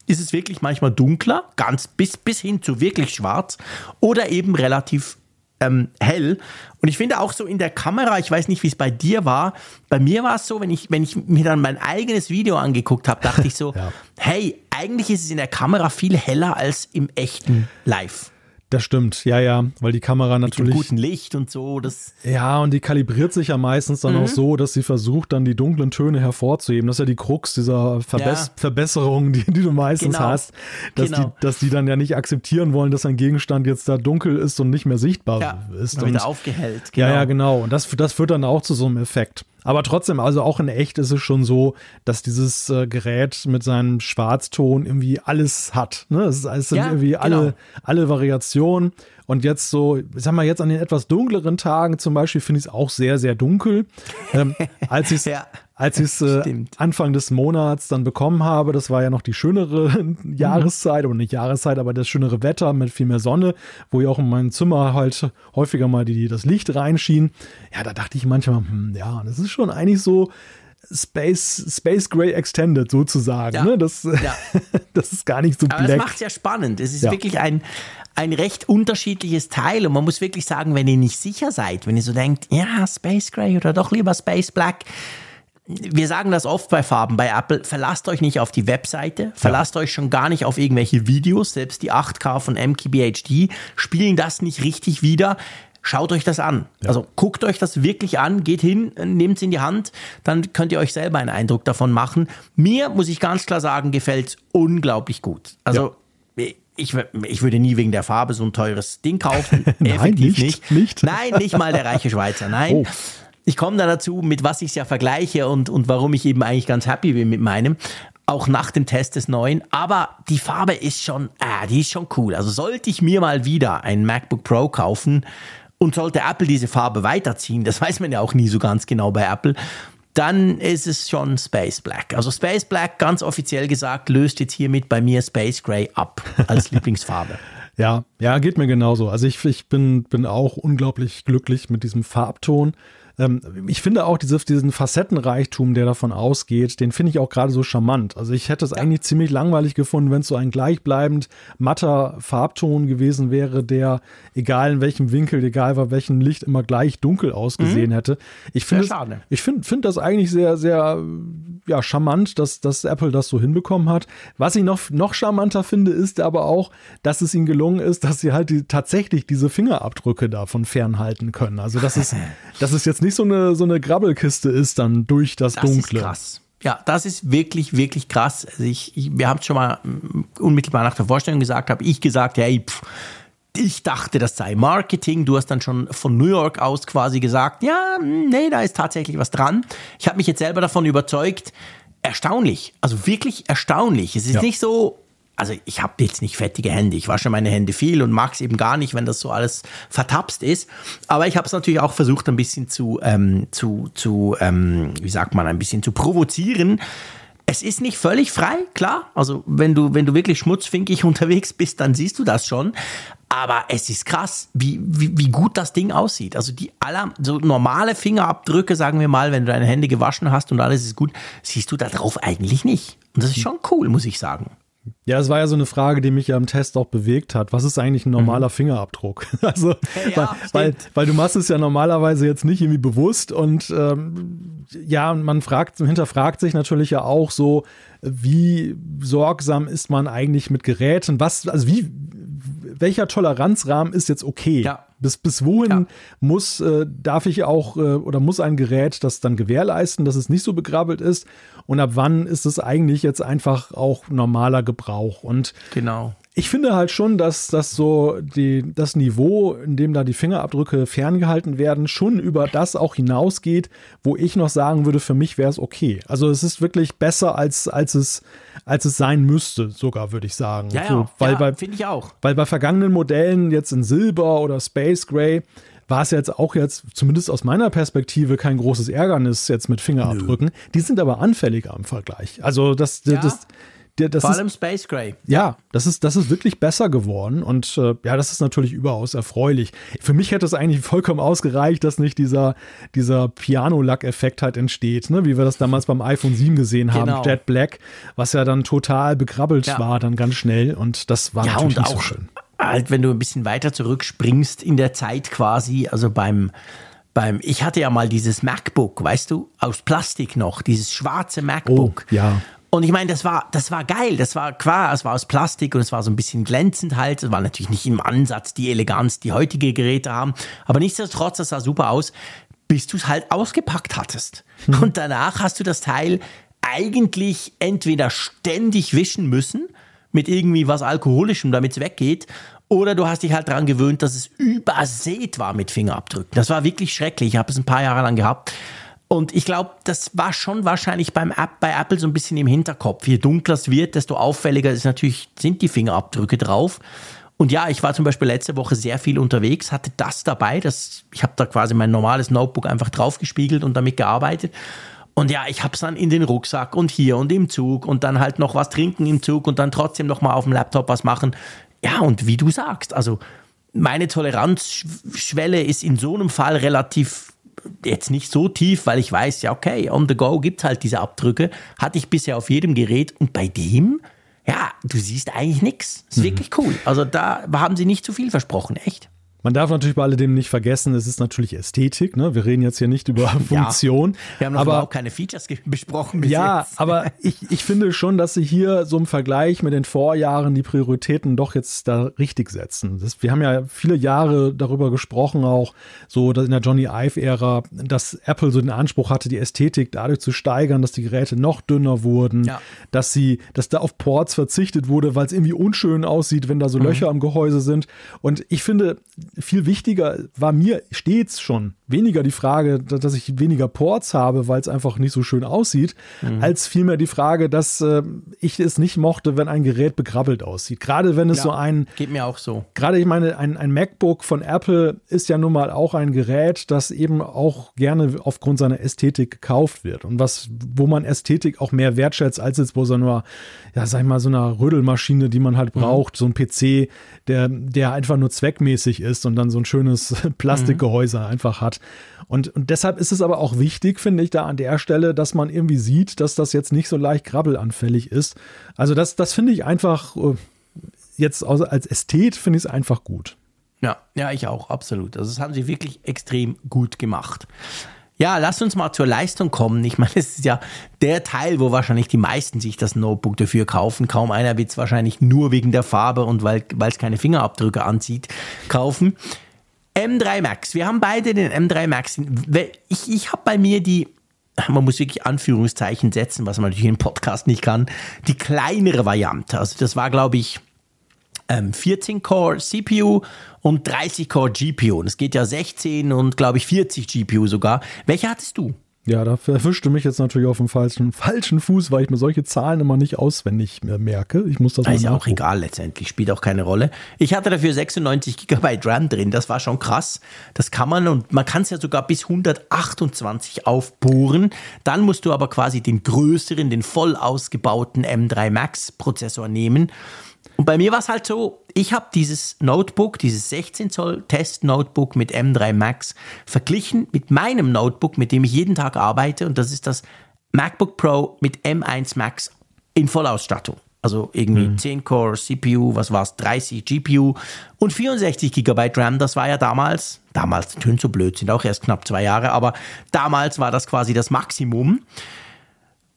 ist es wirklich manchmal dunkler, ganz bis, bis hin zu wirklich schwarz oder eben relativ ähm, hell. Und ich finde auch so in der Kamera, ich weiß nicht, wie es bei dir war, bei mir war es so, wenn ich, wenn ich mir dann mein eigenes Video angeguckt habe, dachte ich so, ja. hey, eigentlich ist es in der Kamera viel heller als im echten Live. Das stimmt, ja, ja, weil die Kamera natürlich. Mit dem guten Licht und so. Das ja, und die kalibriert sich ja meistens dann mhm. auch so, dass sie versucht, dann die dunklen Töne hervorzuheben. Das ist ja die Krux dieser Verbess ja. Verbesserung, die, die, du meistens genau. hast, dass, genau. die, dass die dann ja nicht akzeptieren wollen, dass ein Gegenstand jetzt da dunkel ist und nicht mehr sichtbar ja, ist. Und wieder aufgehellt. Genau. Ja, ja, genau. Und das, das führt dann auch zu so einem Effekt. Aber trotzdem, also auch in echt ist es schon so, dass dieses äh, Gerät mit seinem Schwarzton irgendwie alles hat. Ne? Es, es sind ja, irgendwie alle, genau. alle Variationen. Und jetzt so, ich sag mal, jetzt an den etwas dunkleren Tagen zum Beispiel finde ich es auch sehr, sehr dunkel. ähm, als ich es ja, als äh, Anfang des Monats dann bekommen habe, das war ja noch die schönere Jahreszeit, oder nicht Jahreszeit, aber das schönere Wetter mit viel mehr Sonne, wo ja auch in meinem Zimmer halt häufiger mal die, das Licht reinschien. Ja, da dachte ich manchmal, hm, ja, das ist schon eigentlich so, Space, Space Gray Extended sozusagen. Ja. Ne? Das, ja. das ist gar nicht so Aber black. Das macht es ja spannend. Es ist ja. wirklich ein, ein recht unterschiedliches Teil und man muss wirklich sagen, wenn ihr nicht sicher seid, wenn ihr so denkt, ja, Space Gray oder doch lieber Space Black, wir sagen das oft bei Farben bei Apple, verlasst euch nicht auf die Webseite, verlasst ja. euch schon gar nicht auf irgendwelche Videos, selbst die 8K von MKBHD spielen das nicht richtig wieder. Schaut euch das an. Ja. Also guckt euch das wirklich an, geht hin, nehmt es in die Hand, dann könnt ihr euch selber einen Eindruck davon machen. Mir, muss ich ganz klar sagen, gefällt es unglaublich gut. Also ja. ich, ich würde nie wegen der Farbe so ein teures Ding kaufen. Nein, nicht, nicht. nicht. Nein, nicht mal der reiche Schweizer. Nein. Oh. Ich komme da dazu, mit was ich es ja vergleiche und, und warum ich eben eigentlich ganz happy bin mit meinem auch nach dem Test des neuen. Aber die Farbe ist schon, ah, die ist schon cool. Also sollte ich mir mal wieder ein MacBook Pro kaufen, und sollte Apple diese Farbe weiterziehen, das weiß man ja auch nie so ganz genau bei Apple, dann ist es schon Space Black. Also Space Black, ganz offiziell gesagt, löst jetzt hiermit bei mir Space Gray ab als Lieblingsfarbe. Ja, ja, geht mir genauso. Also ich, ich bin, bin auch unglaublich glücklich mit diesem Farbton. Ähm, ich finde auch diese, diesen Facettenreichtum, der davon ausgeht, den finde ich auch gerade so charmant. Also ich hätte es eigentlich ziemlich langweilig gefunden, wenn es so ein gleichbleibend matter Farbton gewesen wäre, der egal in welchem Winkel, egal bei welchem Licht immer gleich dunkel ausgesehen mhm. hätte. Ich finde ich finde find das eigentlich sehr, sehr ja, charmant, dass, dass Apple das so hinbekommen hat. Was ich noch, noch charmanter finde, ist aber auch, dass es ihnen gelungen ist, dass sie halt die, tatsächlich diese Fingerabdrücke davon fernhalten können. Also das ist, das ist jetzt nicht so eine, so eine Grabbelkiste ist dann durch das, das Dunkle. Ist krass. Ja, das ist wirklich, wirklich krass. Also ich, ich wir haben es schon mal mm, unmittelbar nach der Vorstellung gesagt, habe ich gesagt, hey, pff, ich dachte, das sei Marketing. Du hast dann schon von New York aus quasi gesagt, ja, mm, nee, da ist tatsächlich was dran. Ich habe mich jetzt selber davon überzeugt. Erstaunlich, also wirklich erstaunlich. Es ist ja. nicht so, also ich habe jetzt nicht fettige Hände. Ich wasche meine Hände viel und mag es eben gar nicht, wenn das so alles vertapst ist. Aber ich habe es natürlich auch versucht, ein bisschen zu, ähm, zu, zu ähm, wie sagt man, ein bisschen zu provozieren. Es ist nicht völlig frei, klar. Also wenn du, wenn du wirklich schmutzfinkig unterwegs bist, dann siehst du das schon. Aber es ist krass, wie, wie, wie gut das Ding aussieht. Also die aller, so normale Fingerabdrücke, sagen wir mal, wenn du deine Hände gewaschen hast und alles ist gut, siehst du da drauf eigentlich nicht. Und das ist schon cool, muss ich sagen. Ja, es war ja so eine Frage, die mich ja im Test auch bewegt hat. Was ist eigentlich ein normaler mhm. Fingerabdruck? Also, ja, weil, weil, weil, du machst es ja normalerweise jetzt nicht irgendwie bewusst und ähm, ja, man fragt, hinterfragt sich natürlich ja auch so, wie sorgsam ist man eigentlich mit Geräten? Was, also wie, welcher Toleranzrahmen ist jetzt okay? Ja. Bis, bis wohin ja. muss, äh, darf ich auch äh, oder muss ein Gerät das dann gewährleisten, dass es nicht so begrabbelt ist? Und ab wann ist es eigentlich jetzt einfach auch normaler Gebrauch? Und genau ich finde halt schon, dass das so die, das Niveau, in dem da die Fingerabdrücke ferngehalten werden, schon über das auch hinausgeht, wo ich noch sagen würde, für mich wäre es okay. Also es ist wirklich besser, als, als, es, als es sein müsste, sogar, würde ich sagen. Ja, so, weil ja, finde ich auch. Weil bei vergangenen Modellen, jetzt in Silber oder Space Gray, war es jetzt auch jetzt, zumindest aus meiner Perspektive, kein großes Ärgernis jetzt mit Fingerabdrücken. Nö. Die sind aber anfälliger im Vergleich. Also das, ja. das, das Vor ist, allem Space Gray. ja, das ist, das ist wirklich besser geworden und äh, ja, das ist natürlich überaus erfreulich. Für mich hätte es eigentlich vollkommen ausgereicht, dass nicht dieser, dieser Piano-Lack-Effekt halt entsteht, ne? wie wir das damals beim iPhone 7 gesehen haben, Genau. Jet Black, was ja dann total begrabbelt Ja. war dann ganz schnell und das war Ja, natürlich und nicht so auch schön. halt, wenn du ein bisschen weiter zurückspringst in der Zeit quasi, also beim, beim, ich hatte ja mal dieses MacBook, weißt du, aus Plastik noch, dieses schwarze MacBook. Oh, ja. Und ich meine, das war, das war geil. Das war klar, es war aus Plastik und es war so ein bisschen glänzend halt. Es war natürlich nicht im Ansatz die Eleganz, die heutige Geräte haben. Aber nichtsdestotrotz, das sah super aus, bis du es halt ausgepackt hattest. Und danach hast du das Teil eigentlich entweder ständig wischen müssen mit irgendwie was Alkoholischem, damit es weggeht. Oder du hast dich halt daran gewöhnt, dass es übersät war mit Fingerabdrücken. Das war wirklich schrecklich. Ich habe es ein paar Jahre lang gehabt. Und ich glaube, das war schon wahrscheinlich beim App, bei Apple so ein bisschen im Hinterkopf. Je dunkler es wird, desto auffälliger ist natürlich, sind die Fingerabdrücke drauf. Und ja, ich war zum Beispiel letzte Woche sehr viel unterwegs, hatte das dabei. Das, ich habe da quasi mein normales Notebook einfach draufgespiegelt und damit gearbeitet. Und ja, ich habe es dann in den Rucksack und hier und im Zug und dann halt noch was trinken im Zug und dann trotzdem noch mal auf dem Laptop was machen. Ja, und wie du sagst, also meine Toleranzschwelle ist in so einem Fall relativ jetzt nicht so tief, weil ich weiß, ja, okay, on the go gibt halt diese Abdrücke. Hatte ich bisher auf jedem Gerät und bei dem, ja, du siehst eigentlich nichts. Ist wirklich cool. Also da haben sie nicht zu viel versprochen, echt. Man darf natürlich bei alledem nicht vergessen, es ist natürlich Ästhetik. Ne? Wir reden jetzt hier nicht über Funktion. Wir haben noch aber überhaupt keine Features besprochen bis Ja, jetzt. aber ich, ich finde schon, dass sie hier so im Vergleich mit den Vorjahren die Prioritäten doch jetzt da richtig setzen. Das, wir haben ja viele Jahre darüber gesprochen, auch so dass in der Johnny Ive-Ära, dass Apple so den Anspruch hatte, die Ästhetik dadurch zu steigern, dass die Geräte noch dünner wurden, Ja. dass sie, dass da auf Ports verzichtet wurde, weil es irgendwie unschön aussieht, wenn da Mhm. so Löcher am Gehäuse sind. Und ich finde, viel wichtiger war mir stets schon weniger die Frage, da- dass ich weniger Ports habe, weil es einfach nicht so schön aussieht, Mhm. als vielmehr die Frage, dass äh, ich es nicht mochte, wenn ein Gerät begrabbelt aussieht. Gerade wenn es so ein, Geht mir auch so. gerade ich meine, ein, ein MacBook von Apple ist ja nun mal auch ein Gerät, das eben auch gerne aufgrund seiner Ästhetik gekauft wird und was, wo man Ästhetik auch mehr wertschätzt, als jetzt bei so einer, ja, sag ich mal, so einer Rödelmaschine, die man halt braucht, so ein PC, der, der einfach nur zweckmäßig ist und dann so ein schönes Plastikgehäuse einfach hat. Und, und deshalb ist es aber auch wichtig, finde ich, da an der Stelle, dass man irgendwie sieht, dass das jetzt nicht so leicht krabbelanfällig ist. Also das, das finde ich einfach, äh, jetzt als Ästhet finde ich es einfach gut. Ja, ja, ich auch, absolut. Also das haben sie wirklich extrem gut gemacht. Ja, lass uns mal zur Leistung kommen. Ich meine, es ist ja der Teil, wo wahrscheinlich die meisten sich das Notebook dafür kaufen. Kaum einer wird es wahrscheinlich nur wegen der Farbe und weil es keine Fingerabdrücke anzieht, kaufen. M3 Max. Wir haben beide den M3 Max. Ich, ich habe bei mir die, man muss wirklich Anführungszeichen setzen, was man natürlich im Podcast nicht kann, die kleinere Variante. Also das war, glaube ich, ähm, 14-Core CPU und 30-Core GPU. Und es geht ja 16 und, glaube ich, 40 GPU sogar. Welche hattest du? Ja, da erwischte mich jetzt natürlich auf dem falschen, falschen Fuß, weil ich mir solche Zahlen immer nicht auswendig merke. Ich muss das mal Ist ja auch egal letztendlich, spielt auch keine Rolle. Ich hatte dafür 96 GB RAM drin, das war schon krass. Das kann man und man kann es ja sogar bis 128 aufbohren. Dann musst du aber quasi den größeren, den voll ausgebauten M3 Max Prozessor nehmen. Und bei mir war es halt so, ich habe dieses Notebook, dieses 16 Zoll Test Notebook mit M3 Max verglichen mit meinem Notebook, mit dem ich jeden Tag arbeite und das ist das MacBook Pro mit M1 Max in Vollausstattung. Also irgendwie 10 Core CPU, was war's, 30 GPU und 64 GB RAM. Das war ja damals, damals tönt so blöd, sind auch erst knapp zwei Jahre, aber damals war das quasi das Maximum.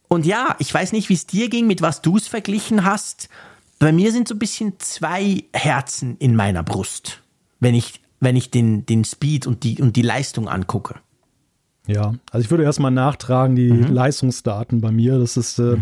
Und ja, ich weiß nicht, wie es dir ging, mit was du es verglichen hast. Bei mir sind so ein bisschen zwei Herzen in meiner Brust, wenn ich, wenn ich den, den Speed und die, und die Leistung angucke. Ja, also ich würde erstmal nachtragen die Mhm. Leistungsdaten bei mir. Das ist äh,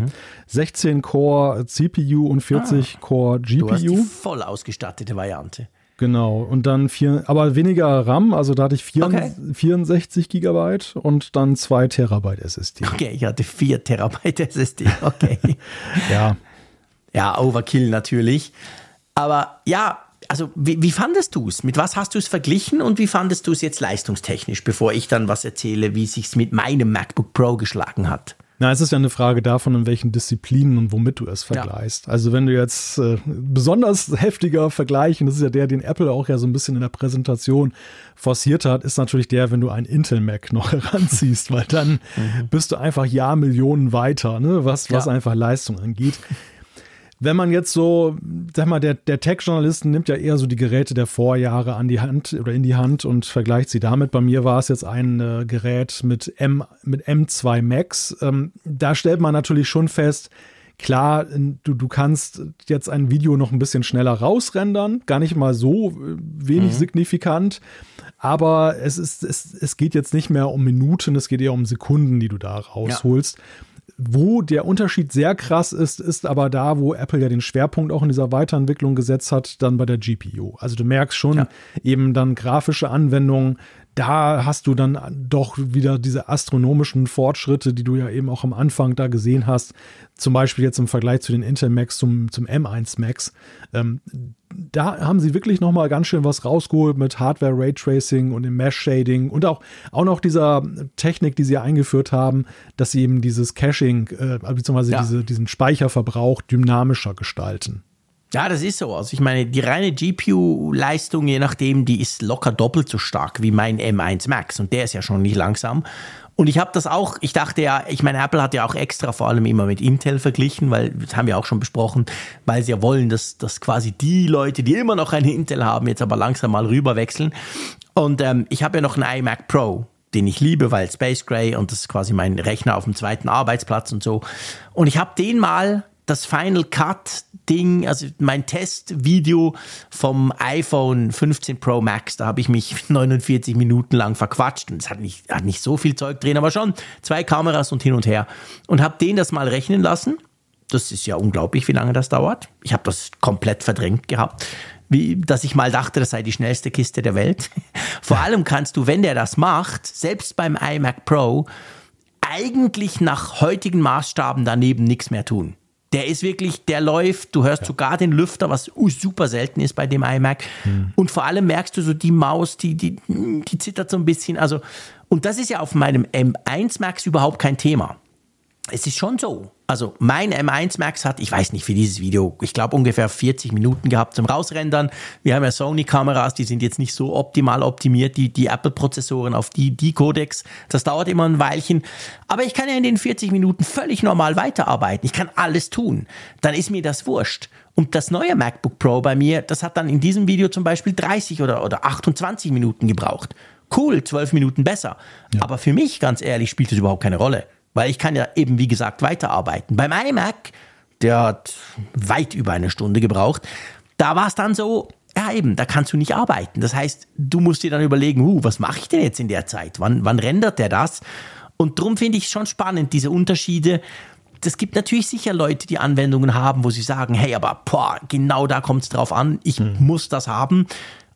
16 Core CPU und 40 Core Ah. Du hast die GPU. voll ausgestattete Variante. Genau. Und dann vier, aber weniger RAM, also da hatte ich vier, Okay. 64 Gigabyte und dann 2 Terabyte SSD. Okay, ich hatte 4 Terabyte SSD. Okay. Ja. Ja, Overkill natürlich. Aber ja, also wie, wie fandest du es? Mit was hast du es verglichen und wie fandest du es jetzt leistungstechnisch, bevor ich dann was erzähle, wie sich's mit meinem MacBook Pro geschlagen hat? Na, es ist ja eine Frage davon, in welchen Disziplinen und womit du es vergleichst. Ja. Also wenn du jetzt äh, besonders heftiger Vergleich, und das ist ja der, den Apple auch ja so ein bisschen in der Präsentation forciert hat, ist natürlich der, wenn du einen Intel Mac noch heranziehst, weil dann mhm. bist du einfach Jahrmillionen weiter, ne, was, was ja. einfach Leistung angeht wenn man jetzt so, sag mal, der, der Tech-Journalist nimmt ja eher so die Geräte der Vorjahre an die Hand oder in die Hand und vergleicht sie damit. Bei mir war es jetzt ein äh, Gerät mit, M, mit M2 Max. Ähm, da stellt man natürlich schon fest, Klar, du, du kannst jetzt ein Video noch ein bisschen schneller rausrendern, gar nicht mal so äh, wenig mhm. signifikant, aber es, ist, es, es geht jetzt nicht mehr um Minuten, es geht eher um Sekunden, die du da rausholst. Ja. Wo der Unterschied sehr krass ist, ist aber da, wo Apple ja den Schwerpunkt auch in dieser Weiterentwicklung gesetzt hat, dann bei der GPU. Also du merkst schon ja. eben dann grafische Anwendungen, da hast du dann doch wieder diese astronomischen Fortschritte, die du ja eben auch am Anfang da gesehen hast. Zum Beispiel jetzt im Vergleich zu den Intel Macs zum, zum M1 Max. Ähm, da haben sie wirklich nochmal ganz schön was rausgeholt mit Hardware Raytracing und dem Mesh Shading und auch, auch noch dieser Technik, die sie eingeführt haben, dass sie eben dieses Caching, äh, beziehungsweise ja. diese, diesen Speicherverbrauch dynamischer gestalten. Ja, das ist so. Also ich meine, die reine GPU-Leistung, je nachdem, die ist locker doppelt so stark wie mein M1 Max und der ist ja schon nicht langsam. Und ich habe das auch, ich dachte ja, ich meine, Apple hat ja auch extra vor allem immer mit Intel verglichen, weil, das haben wir auch schon besprochen, weil sie ja wollen, dass, dass quasi die Leute, die immer noch eine Intel haben, jetzt aber langsam mal rüberwechseln. Und ähm, ich habe ja noch einen iMac Pro, den ich liebe, weil Space Gray und das ist quasi mein Rechner auf dem zweiten Arbeitsplatz und so. Und ich habe den mal das Final Cut Ding, also mein Testvideo vom iPhone 15 Pro Max, da habe ich mich 49 Minuten lang verquatscht und es hat nicht, hat nicht so viel Zeug drin, aber schon zwei Kameras und hin und her und habe den das mal rechnen lassen. Das ist ja unglaublich, wie lange das dauert. Ich habe das komplett verdrängt gehabt, wie, dass ich mal dachte, das sei die schnellste Kiste der Welt. Vor allem kannst du, wenn der das macht, selbst beim iMac Pro, eigentlich nach heutigen Maßstaben daneben nichts mehr tun. Der ist wirklich, der läuft, du hörst ja. sogar den Lüfter, was super selten ist bei dem iMac. Hm. Und vor allem merkst du so die Maus, die, die, die zittert so ein bisschen. Also, und das ist ja auf meinem M1 Max überhaupt kein Thema es ist schon so. Also mein M1 Max hat, ich weiß nicht für dieses Video, ich glaube ungefähr 40 Minuten gehabt zum Rausrendern. Wir haben ja Sony-Kameras, die sind jetzt nicht so optimal optimiert, die, die Apple-Prozessoren auf die, die Codex. Das dauert immer ein Weilchen. Aber ich kann ja in den 40 Minuten völlig normal weiterarbeiten. Ich kann alles tun. Dann ist mir das wurscht. Und das neue MacBook Pro bei mir, das hat dann in diesem Video zum Beispiel 30 oder, oder 28 Minuten gebraucht. Cool, 12 Minuten besser. Ja. Aber für mich, ganz ehrlich, spielt das überhaupt keine Rolle. Weil ich kann ja eben, wie gesagt, weiterarbeiten. Beim iMac, der hat weit über eine Stunde gebraucht, da war es dann so, ja eben, da kannst du nicht arbeiten. Das heißt, du musst dir dann überlegen, uh, was mache ich denn jetzt in der Zeit? Wann, wann rendert der das? Und darum finde ich es schon spannend, diese Unterschiede. Es gibt natürlich sicher Leute, die Anwendungen haben, wo sie sagen, hey, aber boah, genau da kommt es drauf an, ich hm. muss das haben.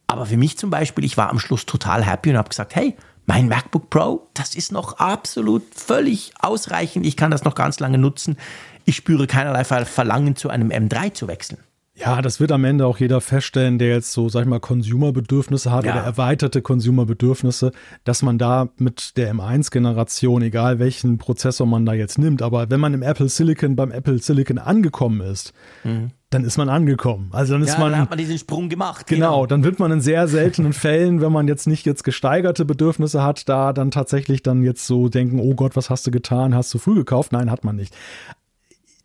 Aber für mich zum Beispiel, ich war am Schluss total happy und habe gesagt, hey, mein MacBook Pro, das ist noch absolut völlig ausreichend. Ich kann das noch ganz lange nutzen. Ich spüre keinerlei Verlangen, zu einem M3 zu wechseln. Ja, das wird am Ende auch jeder feststellen, der jetzt so, sag ich mal, Consumer-Bedürfnisse hat ja. oder erweiterte Consumer-Bedürfnisse, dass man da mit der M1-Generation, egal welchen Prozessor man da jetzt nimmt, aber wenn man im Apple Silicon, beim Apple Silicon angekommen ist, mhm. dann ist man angekommen. Also dann ist ja, man. Dann hat man diesen Sprung gemacht. Genau, genau, dann wird man in sehr seltenen Fällen, wenn man jetzt nicht jetzt gesteigerte Bedürfnisse hat, da dann tatsächlich dann jetzt so denken, oh Gott, was hast du getan? Hast du früh gekauft? Nein, hat man nicht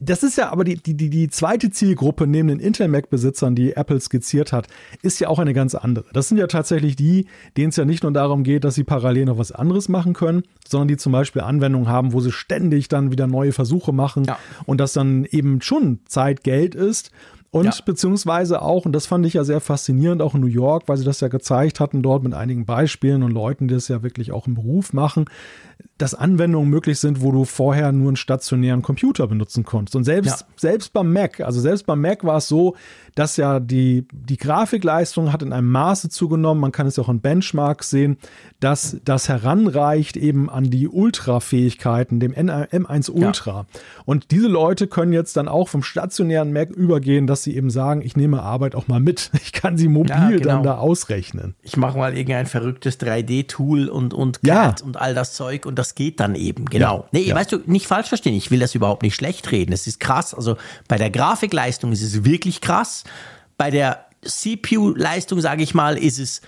das ist ja aber die, die, die zweite Zielgruppe neben den Intel-Mac-Besitzern, die Apple skizziert hat, ist ja auch eine ganz andere. Das sind ja tatsächlich die, denen es ja nicht nur darum geht, dass sie parallel noch was anderes machen können, sondern die zum Beispiel Anwendungen haben, wo sie ständig dann wieder neue Versuche machen ja. und das dann eben schon Zeit, Geld ist und ja. beziehungsweise auch, und das fand ich ja sehr faszinierend, auch in New York, weil sie das ja gezeigt hatten, dort mit einigen Beispielen und Leuten, die das ja wirklich auch im Beruf machen, dass Anwendungen möglich sind, wo du vorher nur einen stationären Computer benutzen konntest. Und selbst, ja. selbst beim Mac, also selbst beim Mac war es so, dass ja die, die Grafikleistung hat in einem Maße zugenommen, man kann es ja auch in Benchmarks sehen, dass das heranreicht eben an die Ultra-Fähigkeiten, dem M1 Ultra. Ja. Und diese Leute können jetzt dann auch vom stationären Mac übergehen, dass sie eben sagen, ich nehme Arbeit auch mal mit. Ich kann sie mobil ja, genau. dann da ausrechnen. Ich mache mal irgendein verrücktes 3D-Tool und, und CAD und all das Zeug und das das geht dann eben, genau. Ja, nee, ja. weißt du, nicht falsch verstehen, ich will das überhaupt nicht schlecht reden. Es ist krass. Also bei der Grafikleistung ist es wirklich krass. Bei der CPU-Leistung, sage ich mal, ist es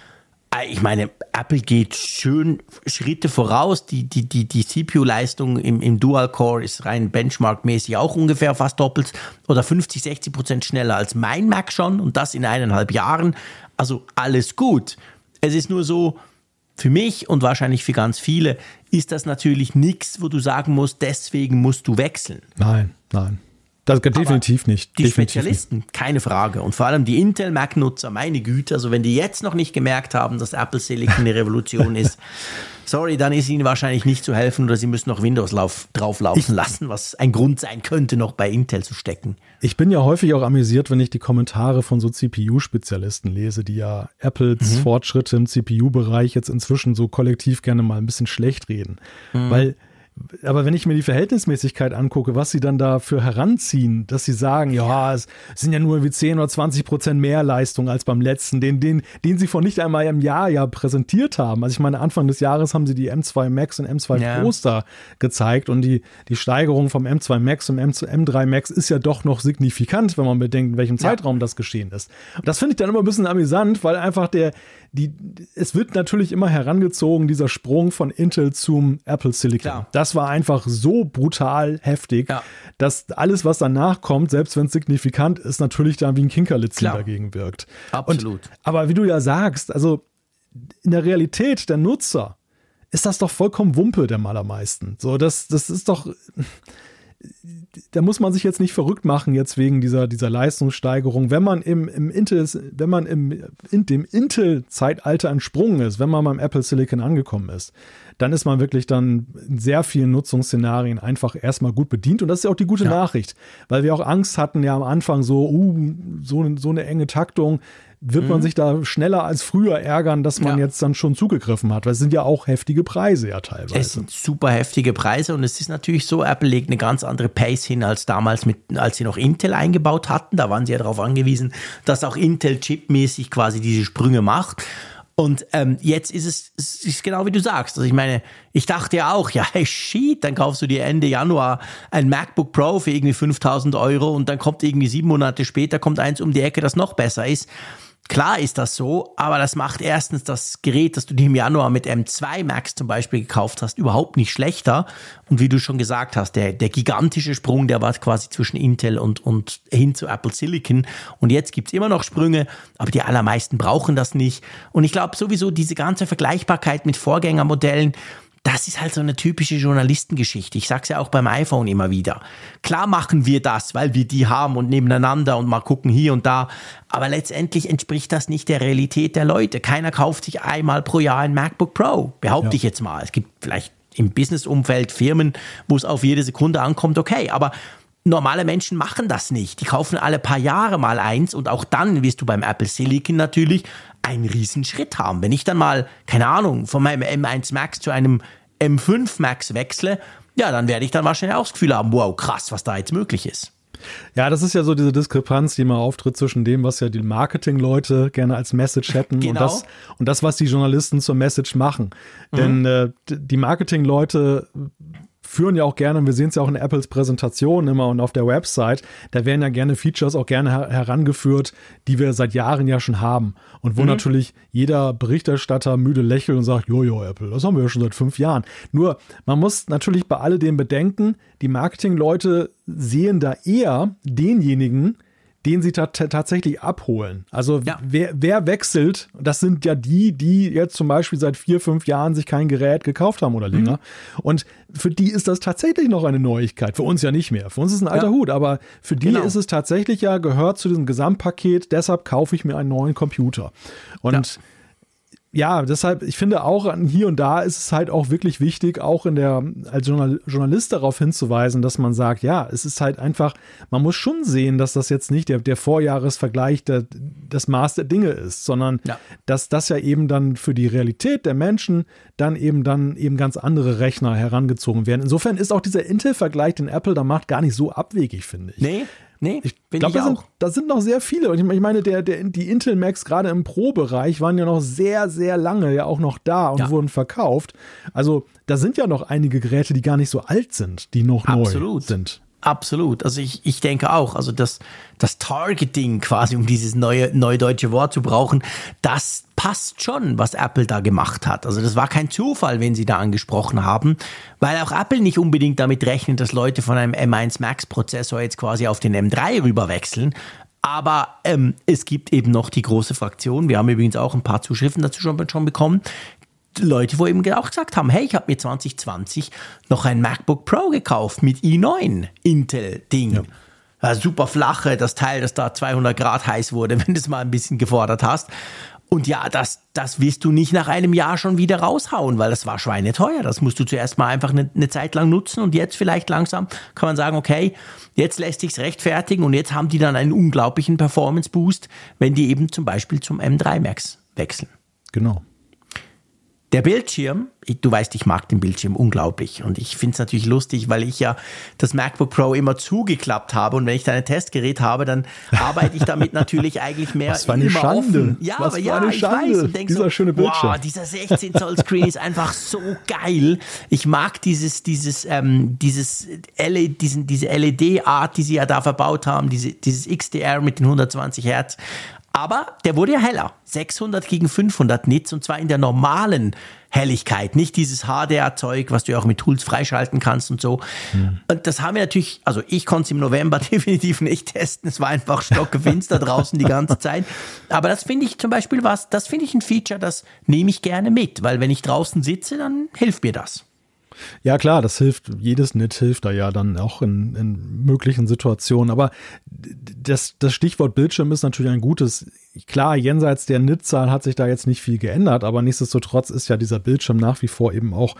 äh, ich meine, Apple geht schön Schritte voraus. Die, die, die, die CPU-Leistung im, im Dual-Core ist rein benchmarkmäßig auch ungefähr fast doppelt oder 50, 60 Prozent schneller als mein Mac schon und das in eineinhalb Jahren. Also alles gut. Es ist nur so, für mich und wahrscheinlich für ganz viele ist das natürlich nichts, wo du sagen musst, deswegen musst du wechseln. Nein, nein. Das definitiv nicht. Die definitiv Spezialisten, nicht. keine Frage. Und vor allem die Intel Mac-Nutzer, meine Güte, also wenn die jetzt noch nicht gemerkt haben, dass Apple Silicon eine Revolution ist, sorry, dann ist ihnen wahrscheinlich nicht zu helfen oder sie müssen noch Windows lauf, drauflaufen ich, lassen, was ein Grund sein könnte, noch bei Intel zu stecken. Ich bin ja häufig auch amüsiert, wenn ich die Kommentare von so CPU-Spezialisten lese, die ja Apples mhm. Fortschritte im CPU-Bereich jetzt inzwischen so kollektiv gerne mal ein bisschen schlecht reden. Mhm. Weil aber wenn ich mir die Verhältnismäßigkeit angucke, was sie dann dafür heranziehen, dass sie sagen, ja, es sind ja nur wie 10 oder 20 Prozent mehr Leistung als beim letzten, den, den, den sie vor nicht einmal im Jahr ja präsentiert haben. Also ich meine, Anfang des Jahres haben sie die M2 Max und M2 ja. Da gezeigt und die, die Steigerung vom M2 Max und M3 Max ist ja doch noch signifikant, wenn man bedenkt, in welchem Zeitraum ja. das geschehen ist. Und das finde ich dann immer ein bisschen amüsant, weil einfach der, die, es wird natürlich immer herangezogen, dieser Sprung von Intel zum Apple Silicon. Klar. Das war einfach so brutal heftig, ja. dass alles, was danach kommt, selbst wenn es signifikant ist, natürlich dann wie ein Kinkerlitzchen dagegen wirkt. Absolut. Und, aber wie du ja sagst, also in der Realität der Nutzer ist das doch vollkommen Wumpe der allermeisten. So, das, das ist doch da muss man sich jetzt nicht verrückt machen, jetzt wegen dieser, dieser Leistungssteigerung. Wenn man im, im Intel, wenn man im, in dem Intel-Zeitalter entsprungen ist, wenn man beim Apple Silicon angekommen ist, dann ist man wirklich dann in sehr vielen Nutzungsszenarien einfach erstmal gut bedient. Und das ist ja auch die gute ja. Nachricht, weil wir auch Angst hatten ja am Anfang so, uh, so, so eine enge Taktung wird mhm. man sich da schneller als früher ärgern, dass man ja. jetzt dann schon zugegriffen hat. Weil es sind ja auch heftige Preise ja teilweise. Es sind super heftige Preise und es ist natürlich so, Apple legt eine ganz andere Pace hin als damals, mit, als sie noch Intel eingebaut hatten. Da waren sie ja darauf angewiesen, dass auch Intel chipmäßig quasi diese Sprünge macht. Und ähm, jetzt ist es, es ist genau wie du sagst. Also ich meine, ich dachte ja auch, ja, hey, shit, dann kaufst du dir Ende Januar ein MacBook Pro für irgendwie 5000 Euro und dann kommt irgendwie sieben Monate später kommt eins um die Ecke, das noch besser ist. Klar ist das so, aber das macht erstens das Gerät, das du dir im Januar mit M2 Max zum Beispiel gekauft hast, überhaupt nicht schlechter. Und wie du schon gesagt hast, der, der gigantische Sprung, der war quasi zwischen Intel und, und hin zu Apple Silicon. Und jetzt gibt's immer noch Sprünge, aber die allermeisten brauchen das nicht. Und ich glaube sowieso, diese ganze Vergleichbarkeit mit Vorgängermodellen, das ist halt so eine typische Journalistengeschichte. Ich sag's ja auch beim iPhone immer wieder. Klar machen wir das, weil wir die haben und nebeneinander und mal gucken hier und da. Aber letztendlich entspricht das nicht der Realität der Leute. Keiner kauft sich einmal pro Jahr ein MacBook Pro. Behaupte ja. ich jetzt mal. Es gibt vielleicht im Businessumfeld Firmen, wo es auf jede Sekunde ankommt, okay. Aber normale Menschen machen das nicht. Die kaufen alle paar Jahre mal eins und auch dann wirst du beim Apple Silicon natürlich einen Riesenschritt haben. Wenn ich dann mal, keine Ahnung, von meinem M1 Max zu einem M5 Max wechsle, ja, dann werde ich dann wahrscheinlich auch das Gefühl haben, wow, krass, was da jetzt möglich ist. Ja, das ist ja so diese Diskrepanz, die immer auftritt zwischen dem, was ja die Marketing-Leute gerne als Message hätten genau. und, das, und das, was die Journalisten zur Message machen. Mhm. Denn äh, die Marketing-Leute führen ja auch gerne, wir sehen es ja auch in Apples Präsentation immer und auf der Website, da werden ja gerne Features auch gerne her herangeführt, die wir seit Jahren ja schon haben. Und wo mhm. natürlich jeder Berichterstatter müde lächelt und sagt, jojo, Apple, das haben wir ja schon seit fünf Jahren. Nur, man muss natürlich bei alledem bedenken, die Marketingleute sehen da eher denjenigen, den sie tatsächlich abholen. Also ja. wer, wer wechselt, das sind ja die, die jetzt zum Beispiel seit vier, fünf Jahren sich kein Gerät gekauft haben oder länger. Mhm. Und für die ist das tatsächlich noch eine Neuigkeit. Für uns ja nicht mehr. Für uns ist ein alter ja. Hut, aber für die genau. ist es tatsächlich ja, gehört zu diesem Gesamtpaket, deshalb kaufe ich mir einen neuen Computer. Und ja ja, deshalb, ich finde auch hier und da ist es halt auch wirklich wichtig, auch in der, als Journalist darauf hinzuweisen, dass man sagt, ja, es ist halt einfach, man muss schon sehen, dass das jetzt nicht der, der Vorjahresvergleich der, das Maß der Dinge ist, sondern ja. dass das ja eben dann für die Realität der Menschen dann eben dann eben ganz andere Rechner herangezogen werden. Insofern ist auch dieser Intel-Vergleich, den Apple da macht, gar nicht so abwegig, finde ich. Nee, Nee, ich glaube, da, da sind noch sehr viele. Und ich meine, der, der, die Intel Macs gerade im Pro-Bereich waren ja noch sehr, sehr lange ja auch noch da und Ja. wurden verkauft. Also da sind ja noch einige Geräte, die gar nicht so alt sind, die noch neu Absolut. sind. Absolut. Also ich, ich denke auch, also das, das Targeting quasi, um dieses neue, neue deutsche Wort zu brauchen, das passt schon, was Apple da gemacht hat. Also das war kein Zufall, wenn sie da angesprochen haben, weil auch Apple nicht unbedingt damit rechnet, dass Leute von einem M1 Max Prozessor jetzt quasi auf den M3 rüberwechseln. Aber ähm, es gibt eben noch die große Fraktion. Wir haben übrigens auch ein paar Zuschriften dazu schon, schon bekommen. Leute, wo eben auch gesagt haben, hey, ich habe mir 2020 noch ein MacBook Pro gekauft mit i9 Intel-Ding. Ja. super flache, das Teil, das da 200 Grad heiß wurde, wenn du es mal ein bisschen gefordert hast. Und ja, das, das wirst du nicht nach einem Jahr schon wieder raushauen, weil das war schweineteuer. Das musst du zuerst mal einfach eine, eine Zeit lang nutzen und jetzt vielleicht langsam kann man sagen, okay, jetzt lässt sich's rechtfertigen und jetzt haben die dann einen unglaublichen Performance-Boost, wenn die eben zum Beispiel zum M3 Max wechseln. Genau. Der Bildschirm, ich, du weißt, ich mag den Bildschirm unglaublich und ich finde es natürlich lustig, weil ich ja das MacBook Pro immer zugeklappt habe und wenn ich da ein Testgerät habe, dann arbeite ich damit natürlich eigentlich mehr Was für eine immer Schande. offen. Ja, Was aber ja, eine ich Schande. weiß und denk Dieser so, schöne Bildschirm. Wow, dieser 16 Zoll Screen ist einfach so geil. Ich mag dieses dieses ähm, dieses LED, diesen diese LED Art, die sie ja da verbaut haben, diese dieses XDR mit den 120 Hertz. Aber der wurde ja heller. 600 gegen 500 Nits und zwar in der normalen Helligkeit, nicht dieses HDR-Zeug, was du ja auch mit Tools freischalten kannst und so. Und das haben wir natürlich, also ich konnte es im November definitiv nicht testen. Es war einfach stockfinster draußen die ganze Zeit. Aber das finde ich zum Beispiel was, das finde ich ein Feature, das nehme ich gerne mit, weil wenn ich draußen sitze, dann hilft mir das. Ja, klar, das hilft, jedes Nit hilft da ja dann auch in, in möglichen Situationen. Aber das, das Stichwort Bildschirm ist natürlich ein gutes. Klar, jenseits der Nit-Zahl hat sich da jetzt nicht viel geändert, aber nichtsdestotrotz ist ja dieser Bildschirm nach wie vor eben auch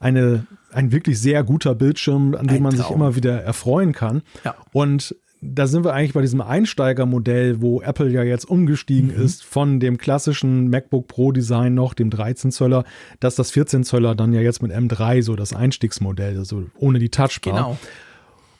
eine, ein wirklich sehr guter Bildschirm, an dem Ein man sich immer wieder erfreuen kann. Ja. Und da sind wir eigentlich bei diesem Einsteigermodell, wo Apple ja jetzt umgestiegen Mhm. ist von dem klassischen MacBook Pro Design noch, dem 13 Zöller, dass das 14 Zöller dann ja jetzt mit M3 so das Einstiegsmodell, also ohne die Touchbar. Genau.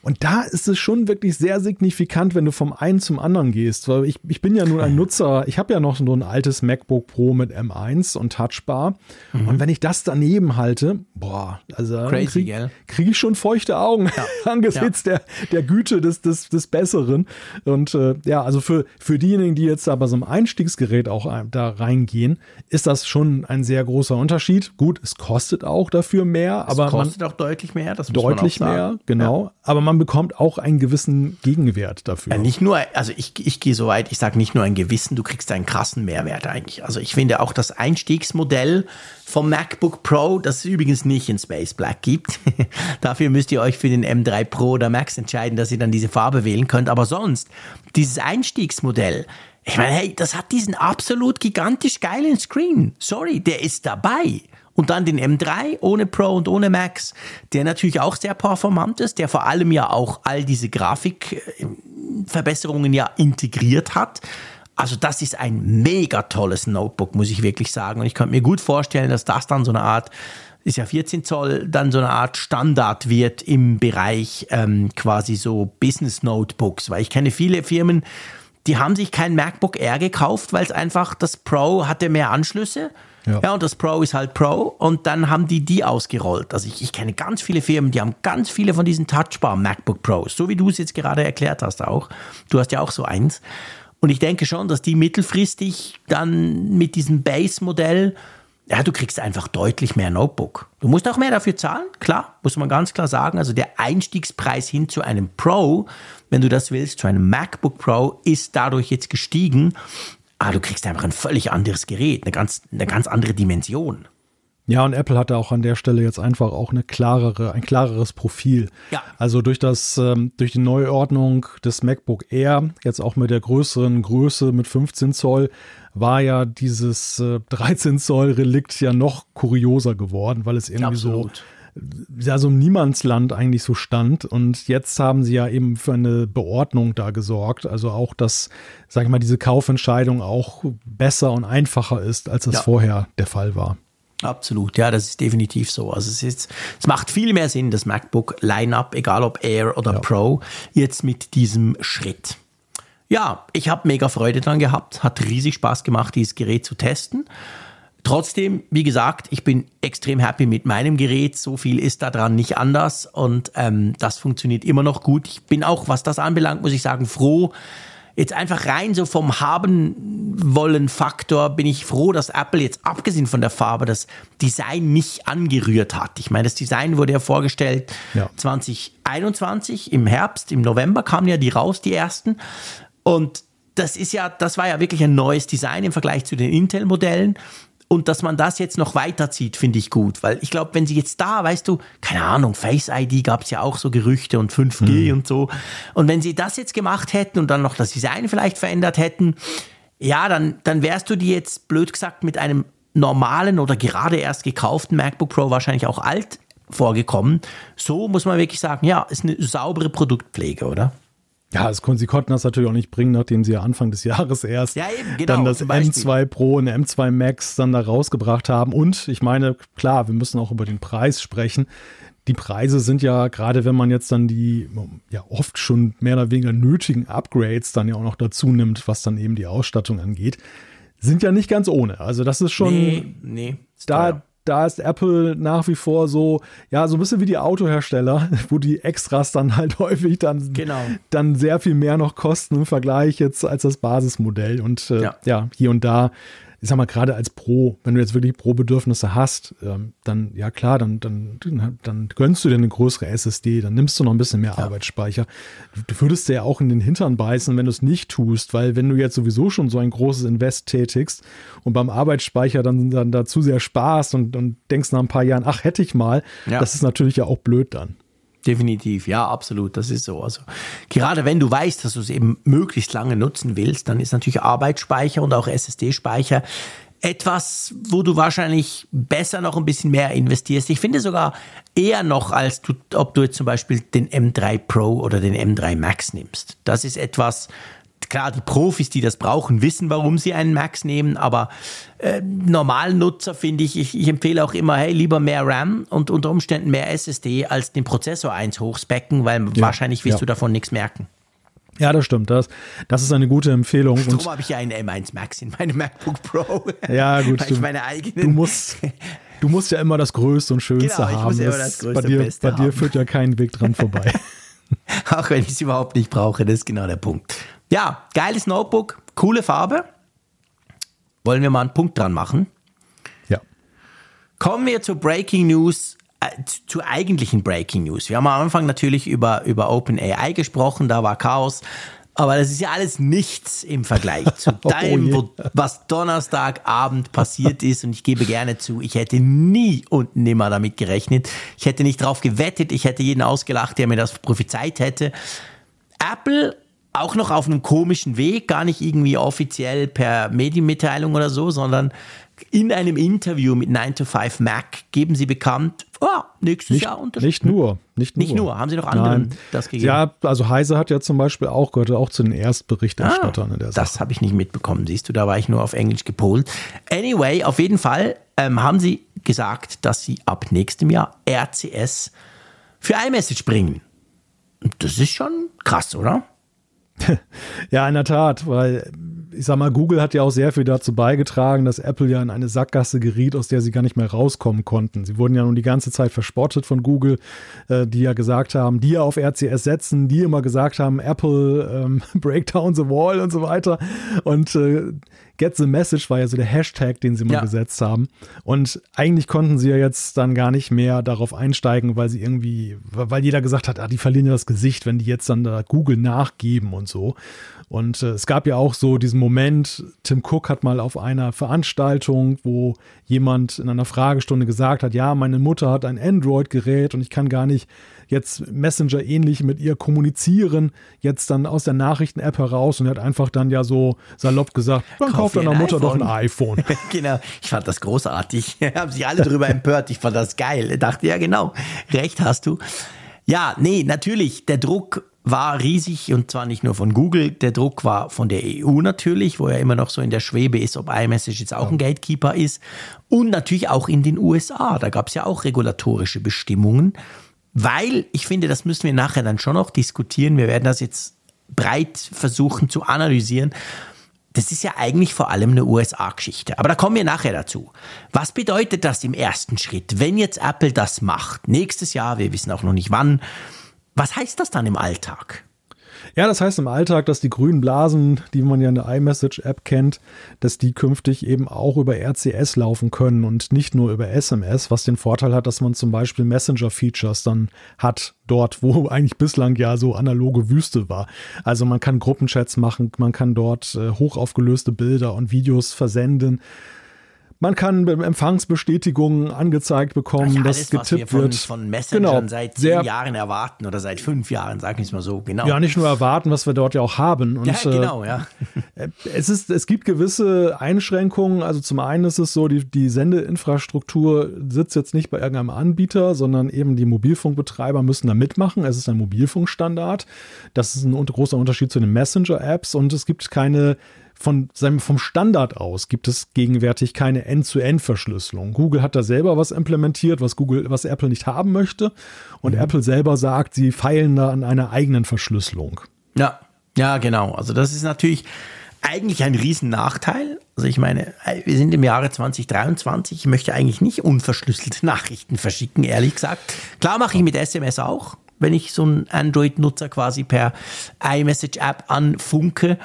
Und da ist es schon wirklich sehr signifikant, wenn du vom einen zum anderen gehst. Weil ich, ich bin ja nun ein Nutzer, ich habe ja noch so ein altes MacBook Pro mit M1 und Touchbar. Und wenn ich das daneben halte, boah, also Mhm. Kriege krieg ich schon feuchte Augen angesichts der, der Güte des, des, des Besseren. Und äh, ja, also für, für diejenigen, die jetzt da bei so einem Einstiegsgerät auch ein- da reingehen, ist das schon ein sehr großer Unterschied. Gut, es kostet auch dafür mehr, aber es man, kostet auch deutlich mehr, das muss deutlich man auch mehr, sagen. genau. Aber man bekommt auch einen gewissen Gegenwert dafür. Ja, nicht nur, also ich, ich gehe so weit, ich sage nicht nur ein Gewissen, du kriegst einen krassen Mehrwert eigentlich. Also ich finde auch das Einstiegsmodell vom MacBook Pro, das es übrigens nicht in Space Black gibt. Dafür müsst ihr euch für den M3 Pro oder Max entscheiden, dass ihr dann diese Farbe wählen könnt. Aber sonst, dieses Einstiegsmodell, ich meine, hey, das hat diesen absolut gigantisch geilen Screen. Sorry, der ist dabei. Und dann den M3 ohne Pro und ohne Max, der natürlich auch sehr performant ist, der vor allem ja auch all diese Grafikverbesserungen ja integriert hat. Also das ist ein mega tolles Notebook, muss ich wirklich sagen. Und ich könnte mir gut vorstellen, dass das dann so eine Art, ist ja 14 Zoll, dann so eine Art Standard wird im Bereich ähm, quasi so Business Notebooks. Weil ich kenne viele Firmen, die haben sich kein MacBook Air gekauft, weil es einfach das Pro hatte mehr Anschlüsse. Ja. Ja. und das Pro ist halt Pro und dann haben die die ausgerollt. Also ich, ich kenne ganz viele Firmen, die haben ganz viele von diesen Touchbar MacBook Pros, so wie du es jetzt gerade erklärt hast auch. Du hast ja auch so eins. Und ich denke schon, dass die mittelfristig dann mit diesem Base-Modell, ja, du kriegst einfach deutlich mehr Notebook. Du musst auch mehr dafür zahlen, klar, muss man ganz klar sagen. Also der Einstiegspreis hin zu einem Pro, wenn du das willst, zu einem MacBook Pro, ist dadurch jetzt gestiegen. Aber du kriegst einfach ein völlig anderes Gerät, eine ganz, eine ganz andere Dimension. Ja, und Apple hatte auch an der Stelle jetzt einfach auch eine klarere, ein klareres Profil. Ja. Also durch das, ähm, durch die Neuordnung des MacBook Air, jetzt auch mit der größeren Größe mit 15 Zoll, war ja dieses äh, 13 Zoll Relikt ja noch kurioser geworden, weil es irgendwie so ja so im Niemandsland eigentlich so stand. Und jetzt haben sie ja eben für eine Beordnung da gesorgt. Also auch, dass, sag ich mal, diese Kaufentscheidung auch besser und einfacher ist, als es Ja. vorher der Fall war. Absolut, ja, das ist definitiv so. Also es, ist, es macht viel mehr Sinn, das MacBook Lineup, egal ob Air oder ja. Pro, jetzt mit diesem Schritt. Ja, ich habe mega Freude dran gehabt, hat riesig Spaß gemacht, dieses Gerät zu testen. Trotzdem, wie gesagt, ich bin extrem happy mit meinem Gerät. So viel ist daran nicht anders und ähm, das funktioniert immer noch gut. Ich bin auch, was das anbelangt, muss ich sagen, froh. Jetzt einfach rein so vom haben wollen Faktor bin ich froh, dass Apple jetzt abgesehen von der Farbe das Design nicht angerührt hat. Ich meine, das Design wurde ja vorgestellt ja. 2021 im Herbst, im November kamen ja die raus, die ersten. Und das ist ja, das war ja wirklich ein neues Design im Vergleich zu den Intel-Modellen. Und dass man das jetzt noch weiterzieht, finde ich gut. Weil ich glaube, wenn sie jetzt da, weißt du, keine Ahnung, Face ID gab es ja auch so Gerüchte und 5G mhm. und so. Und wenn sie das jetzt gemacht hätten und dann noch das Design vielleicht verändert hätten, ja, dann, dann wärst du dir jetzt blöd gesagt mit einem normalen oder gerade erst gekauften MacBook Pro wahrscheinlich auch alt vorgekommen. So muss man wirklich sagen, ja, ist eine saubere Produktpflege, oder? Ja, das, sie konnten das natürlich auch nicht bringen, nachdem sie ja Anfang des Jahres erst ja, eben, genau, dann das M2 Pro und M2 Max dann da rausgebracht haben. Und ich meine, klar, wir müssen auch über den Preis sprechen. Die Preise sind ja, gerade wenn man jetzt dann die ja oft schon mehr oder weniger nötigen Upgrades dann ja auch noch dazu nimmt, was dann eben die Ausstattung angeht, sind ja nicht ganz ohne. Also das ist schon. Nee, nee. Da, da ist Apple nach wie vor so, ja, so ein bisschen wie die Autohersteller, wo die Extras dann halt häufig dann, genau. dann sehr viel mehr noch kosten im Vergleich jetzt als das Basismodell. Und äh, ja. ja, hier und da ich sag mal, gerade als Pro, wenn du jetzt wirklich Pro-Bedürfnisse hast, ähm, dann, ja klar, dann, dann, dann gönnst du dir eine größere SSD, dann nimmst du noch ein bisschen mehr ja. Arbeitsspeicher. Du, du würdest dir ja auch in den Hintern beißen, wenn du es nicht tust, weil wenn du jetzt sowieso schon so ein großes Invest tätigst und beim Arbeitsspeicher dann, dann dazu sehr sparst und, und denkst nach ein paar Jahren, ach, hätte ich mal, ja. das ist natürlich ja auch blöd dann. Definitiv, ja, absolut, das ist so. Also gerade wenn du weißt, dass du es eben möglichst lange nutzen willst, dann ist natürlich Arbeitsspeicher und auch SSD-Speicher etwas, wo du wahrscheinlich besser noch ein bisschen mehr investierst. Ich finde sogar eher noch, als du, ob du jetzt zum Beispiel den M3 Pro oder den M3 Max nimmst. Das ist etwas, klar, die Profis, die das brauchen, wissen, warum sie einen Max nehmen, aber äh, normalen Nutzer finde ich, ich, ich empfehle auch immer, hey, lieber mehr RAM und unter Umständen mehr SSD als den Prozessor eins hochspecken, weil ja, wahrscheinlich wirst ja. du davon nichts merken. Ja, das stimmt. Das, das ist eine gute Empfehlung. Darum habe ich ja einen M1 Max in meinem MacBook Pro. Ja, gut. Weil ich meine eigenen. Du musst, du musst ja immer das Größte und Schönste genau, ich haben. Muss ja immer das Größte bei dir, Beste bei dir führt ja kein Weg dran vorbei. Auch wenn ich es überhaupt nicht brauche, das ist genau der Punkt. Ja, geiles Notebook, coole Farbe. Wollen wir mal einen Punkt dran machen? Ja. Kommen wir zur Breaking News, äh, zu eigentlichen Breaking News. Wir haben am Anfang natürlich über, über OpenAI gesprochen, da war Chaos. Aber das ist ja alles nichts im Vergleich zu oh deinem, oh was Donnerstagabend passiert ist. Und ich gebe gerne zu, ich hätte nie und nimmer damit gerechnet. Ich hätte nicht drauf gewettet. Ich hätte jeden ausgelacht, der mir das prophezeit hätte. Apple auch noch auf einem komischen Weg, gar nicht irgendwie offiziell per Medienmitteilung oder so, sondern in einem Interview mit 9 to 5 Mac geben sie bekannt, oh, nächstes nicht, Jahr Nicht nur, nicht nur. Nicht nur, haben sie noch anderen Nein. das gegeben? Ja, also Heise hat ja zum Beispiel auch, gehörte auch zu den Erstberichterstattern ah, in der Sache. Das habe ich nicht mitbekommen, siehst du, da war ich nur auf Englisch gepolt. Anyway, auf jeden Fall ähm, haben sie gesagt, dass sie ab nächstem Jahr RCS für iMessage bringen. Das ist schon krass, oder? Ja, in der Tat, weil ich sag mal, Google hat ja auch sehr viel dazu beigetragen, dass Apple ja in eine Sackgasse geriet, aus der sie gar nicht mehr rauskommen konnten. Sie wurden ja nun die ganze Zeit verspottet von Google, äh, die ja gesagt haben, die auf RCS setzen, die immer gesagt haben, Apple ähm, break down the wall und so weiter. Und äh, Get the Message war ja so der Hashtag, den sie mal ja. gesetzt haben. Und eigentlich konnten sie ja jetzt dann gar nicht mehr darauf einsteigen, weil sie irgendwie, weil jeder gesagt hat, ah, die verlieren ja das Gesicht, wenn die jetzt dann da Google nachgeben und so. Und äh, es gab ja auch so diesen Moment, Tim Cook hat mal auf einer Veranstaltung, wo jemand in einer Fragestunde gesagt hat, ja, meine Mutter hat ein Android-Gerät und ich kann gar nicht jetzt Messenger ähnlich mit ihr kommunizieren, jetzt dann aus der Nachrichten-App heraus und er hat einfach dann ja so salopp gesagt, dann kauf deiner Mutter doch ein iPhone. genau, ich fand das großartig. Haben sich alle darüber empört, ich fand das geil. Ich dachte, ja genau, recht hast du. Ja, nee, natürlich, der Druck war riesig und zwar nicht nur von Google, der Druck war von der EU natürlich, wo ja immer noch so in der Schwebe ist, ob iMessage jetzt auch ein Gatekeeper ist und natürlich auch in den USA. Da gab es ja auch regulatorische Bestimmungen, weil ich finde, das müssen wir nachher dann schon noch diskutieren. Wir werden das jetzt breit versuchen zu analysieren. Das ist ja eigentlich vor allem eine USA-Geschichte. Aber da kommen wir nachher dazu. Was bedeutet das im ersten Schritt, wenn jetzt Apple das macht? Nächstes Jahr, wir wissen auch noch nicht wann. Was heißt das dann im Alltag? Ja, das heißt im Alltag, dass die grünen Blasen, die man ja in der iMessage-App kennt, dass die künftig eben auch über RCS laufen können und nicht nur über SMS, was den Vorteil hat, dass man zum Beispiel Messenger-Features dann hat, dort, wo eigentlich bislang ja so analoge Wüste war. Also man kann Gruppenchats machen, man kann dort äh, hochaufgelöste Bilder und Videos versenden. Man kann Empfangsbestätigungen angezeigt bekommen, ja, dass getippt was wir von, wird. von Messengern genau, seit zehn Jahren erwarten oder seit fünf Jahren, sag ich es mal so, genau. Ja, nicht nur erwarten, was wir dort ja auch haben. Und, ja, genau, ja. Äh, es, ist, es gibt gewisse Einschränkungen. Also zum einen ist es so, die, die Sendeinfrastruktur sitzt jetzt nicht bei irgendeinem Anbieter, sondern eben die Mobilfunkbetreiber müssen da mitmachen. Es ist ein Mobilfunkstandard. Das ist ein großer Unterschied zu den Messenger-Apps und es gibt keine von seinem, vom Standard aus gibt es gegenwärtig keine End-zu-End-Verschlüsselung. Google hat da selber was implementiert, was Google, was Apple nicht haben möchte. Und mhm. Apple selber sagt, sie feilen da an einer eigenen Verschlüsselung. Ja, ja, genau. Also das ist natürlich eigentlich ein Riesennachteil. Also ich meine, wir sind im Jahre 2023. Ich möchte eigentlich nicht unverschlüsselte Nachrichten verschicken, ehrlich gesagt. Klar mache ich mit SMS auch, wenn ich so einen Android-Nutzer quasi per iMessage-App anfunke.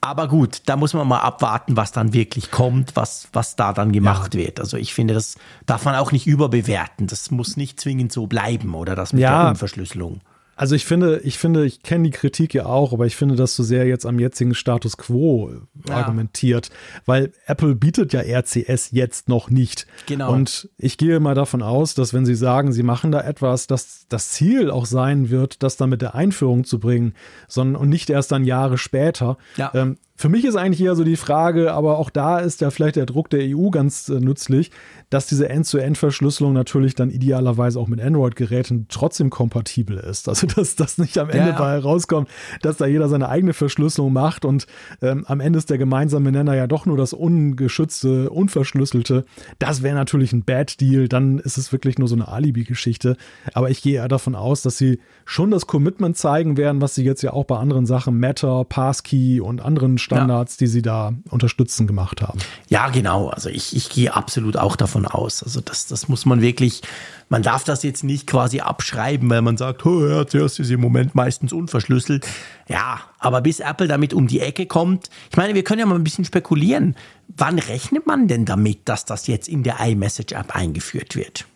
Aber gut, da muss man mal abwarten, was dann wirklich kommt, was, was da dann gemacht ja. wird. Also ich finde, das darf man auch nicht überbewerten. Das muss nicht zwingend so bleiben oder das mit ja. der Unverschlüsselung. Also ich finde, ich finde, ich kenne die Kritik ja auch, aber ich finde, dass so sehr jetzt am jetzigen Status quo ja. argumentiert, weil Apple bietet ja RCS jetzt noch nicht. Genau. Und ich gehe mal davon aus, dass wenn sie sagen, sie machen da etwas, dass das Ziel auch sein wird, das dann mit der Einführung zu bringen, sondern und nicht erst dann Jahre später. Ja. Ähm, für mich ist eigentlich eher so die Frage, aber auch da ist ja vielleicht der Druck der EU ganz äh, nützlich, dass diese End-zu-End-Verschlüsselung natürlich dann idealerweise auch mit Android-Geräten trotzdem kompatibel ist. Also dass das nicht am Ende ja, ja. bei rauskommt, dass da jeder seine eigene Verschlüsselung macht und ähm, am Ende ist der gemeinsame Nenner ja doch nur das ungeschützte, unverschlüsselte. Das wäre natürlich ein Bad Deal, dann ist es wirklich nur so eine Alibi-Geschichte. Aber ich gehe eher davon aus, dass sie schon das Commitment zeigen werden, was sie jetzt ja auch bei anderen Sachen, Matter, Passkey und anderen Standards, ja. die sie da unterstützen, gemacht haben. Ja, genau. Also ich, ich gehe absolut auch davon aus. Also das, das muss man wirklich, man darf das jetzt nicht quasi abschreiben, weil man sagt, oh, zuerst ist im Moment meistens unverschlüsselt. Ja, aber bis Apple damit um die Ecke kommt, ich meine, wir können ja mal ein bisschen spekulieren. Wann rechnet man denn damit, dass das jetzt in der iMessage-App eingeführt wird?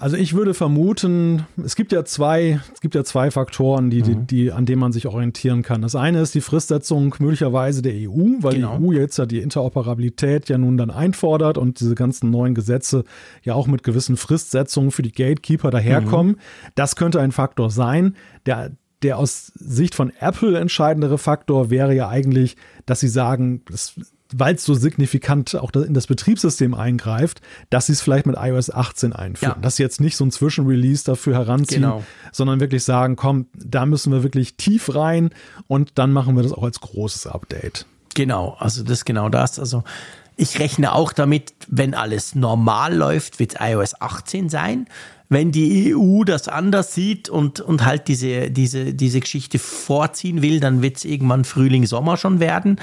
Also ich würde vermuten, es gibt ja zwei, es gibt ja zwei Faktoren, die, mhm. die, die, an denen man sich orientieren kann. Das eine ist die Fristsetzung möglicherweise der EU, weil genau. die EU jetzt ja die Interoperabilität ja nun dann einfordert und diese ganzen neuen Gesetze ja auch mit gewissen Fristsetzungen für die Gatekeeper daherkommen. Mhm. Das könnte ein Faktor sein. Der, der aus Sicht von Apple entscheidendere Faktor wäre ja eigentlich, dass sie sagen, das weil es so signifikant auch in das Betriebssystem eingreift, dass sie es vielleicht mit iOS 18 einführen. Ja. Dass sie jetzt nicht so ein Zwischenrelease dafür heranziehen, genau. sondern wirklich sagen, komm, da müssen wir wirklich tief rein und dann machen wir das auch als großes Update. Genau, also das ist genau das. Also ich rechne auch damit, wenn alles normal läuft, wird es iOS 18 sein. Wenn die EU das anders sieht und, und halt diese, diese, diese Geschichte vorziehen will, dann wird es irgendwann Frühling, Sommer schon werden.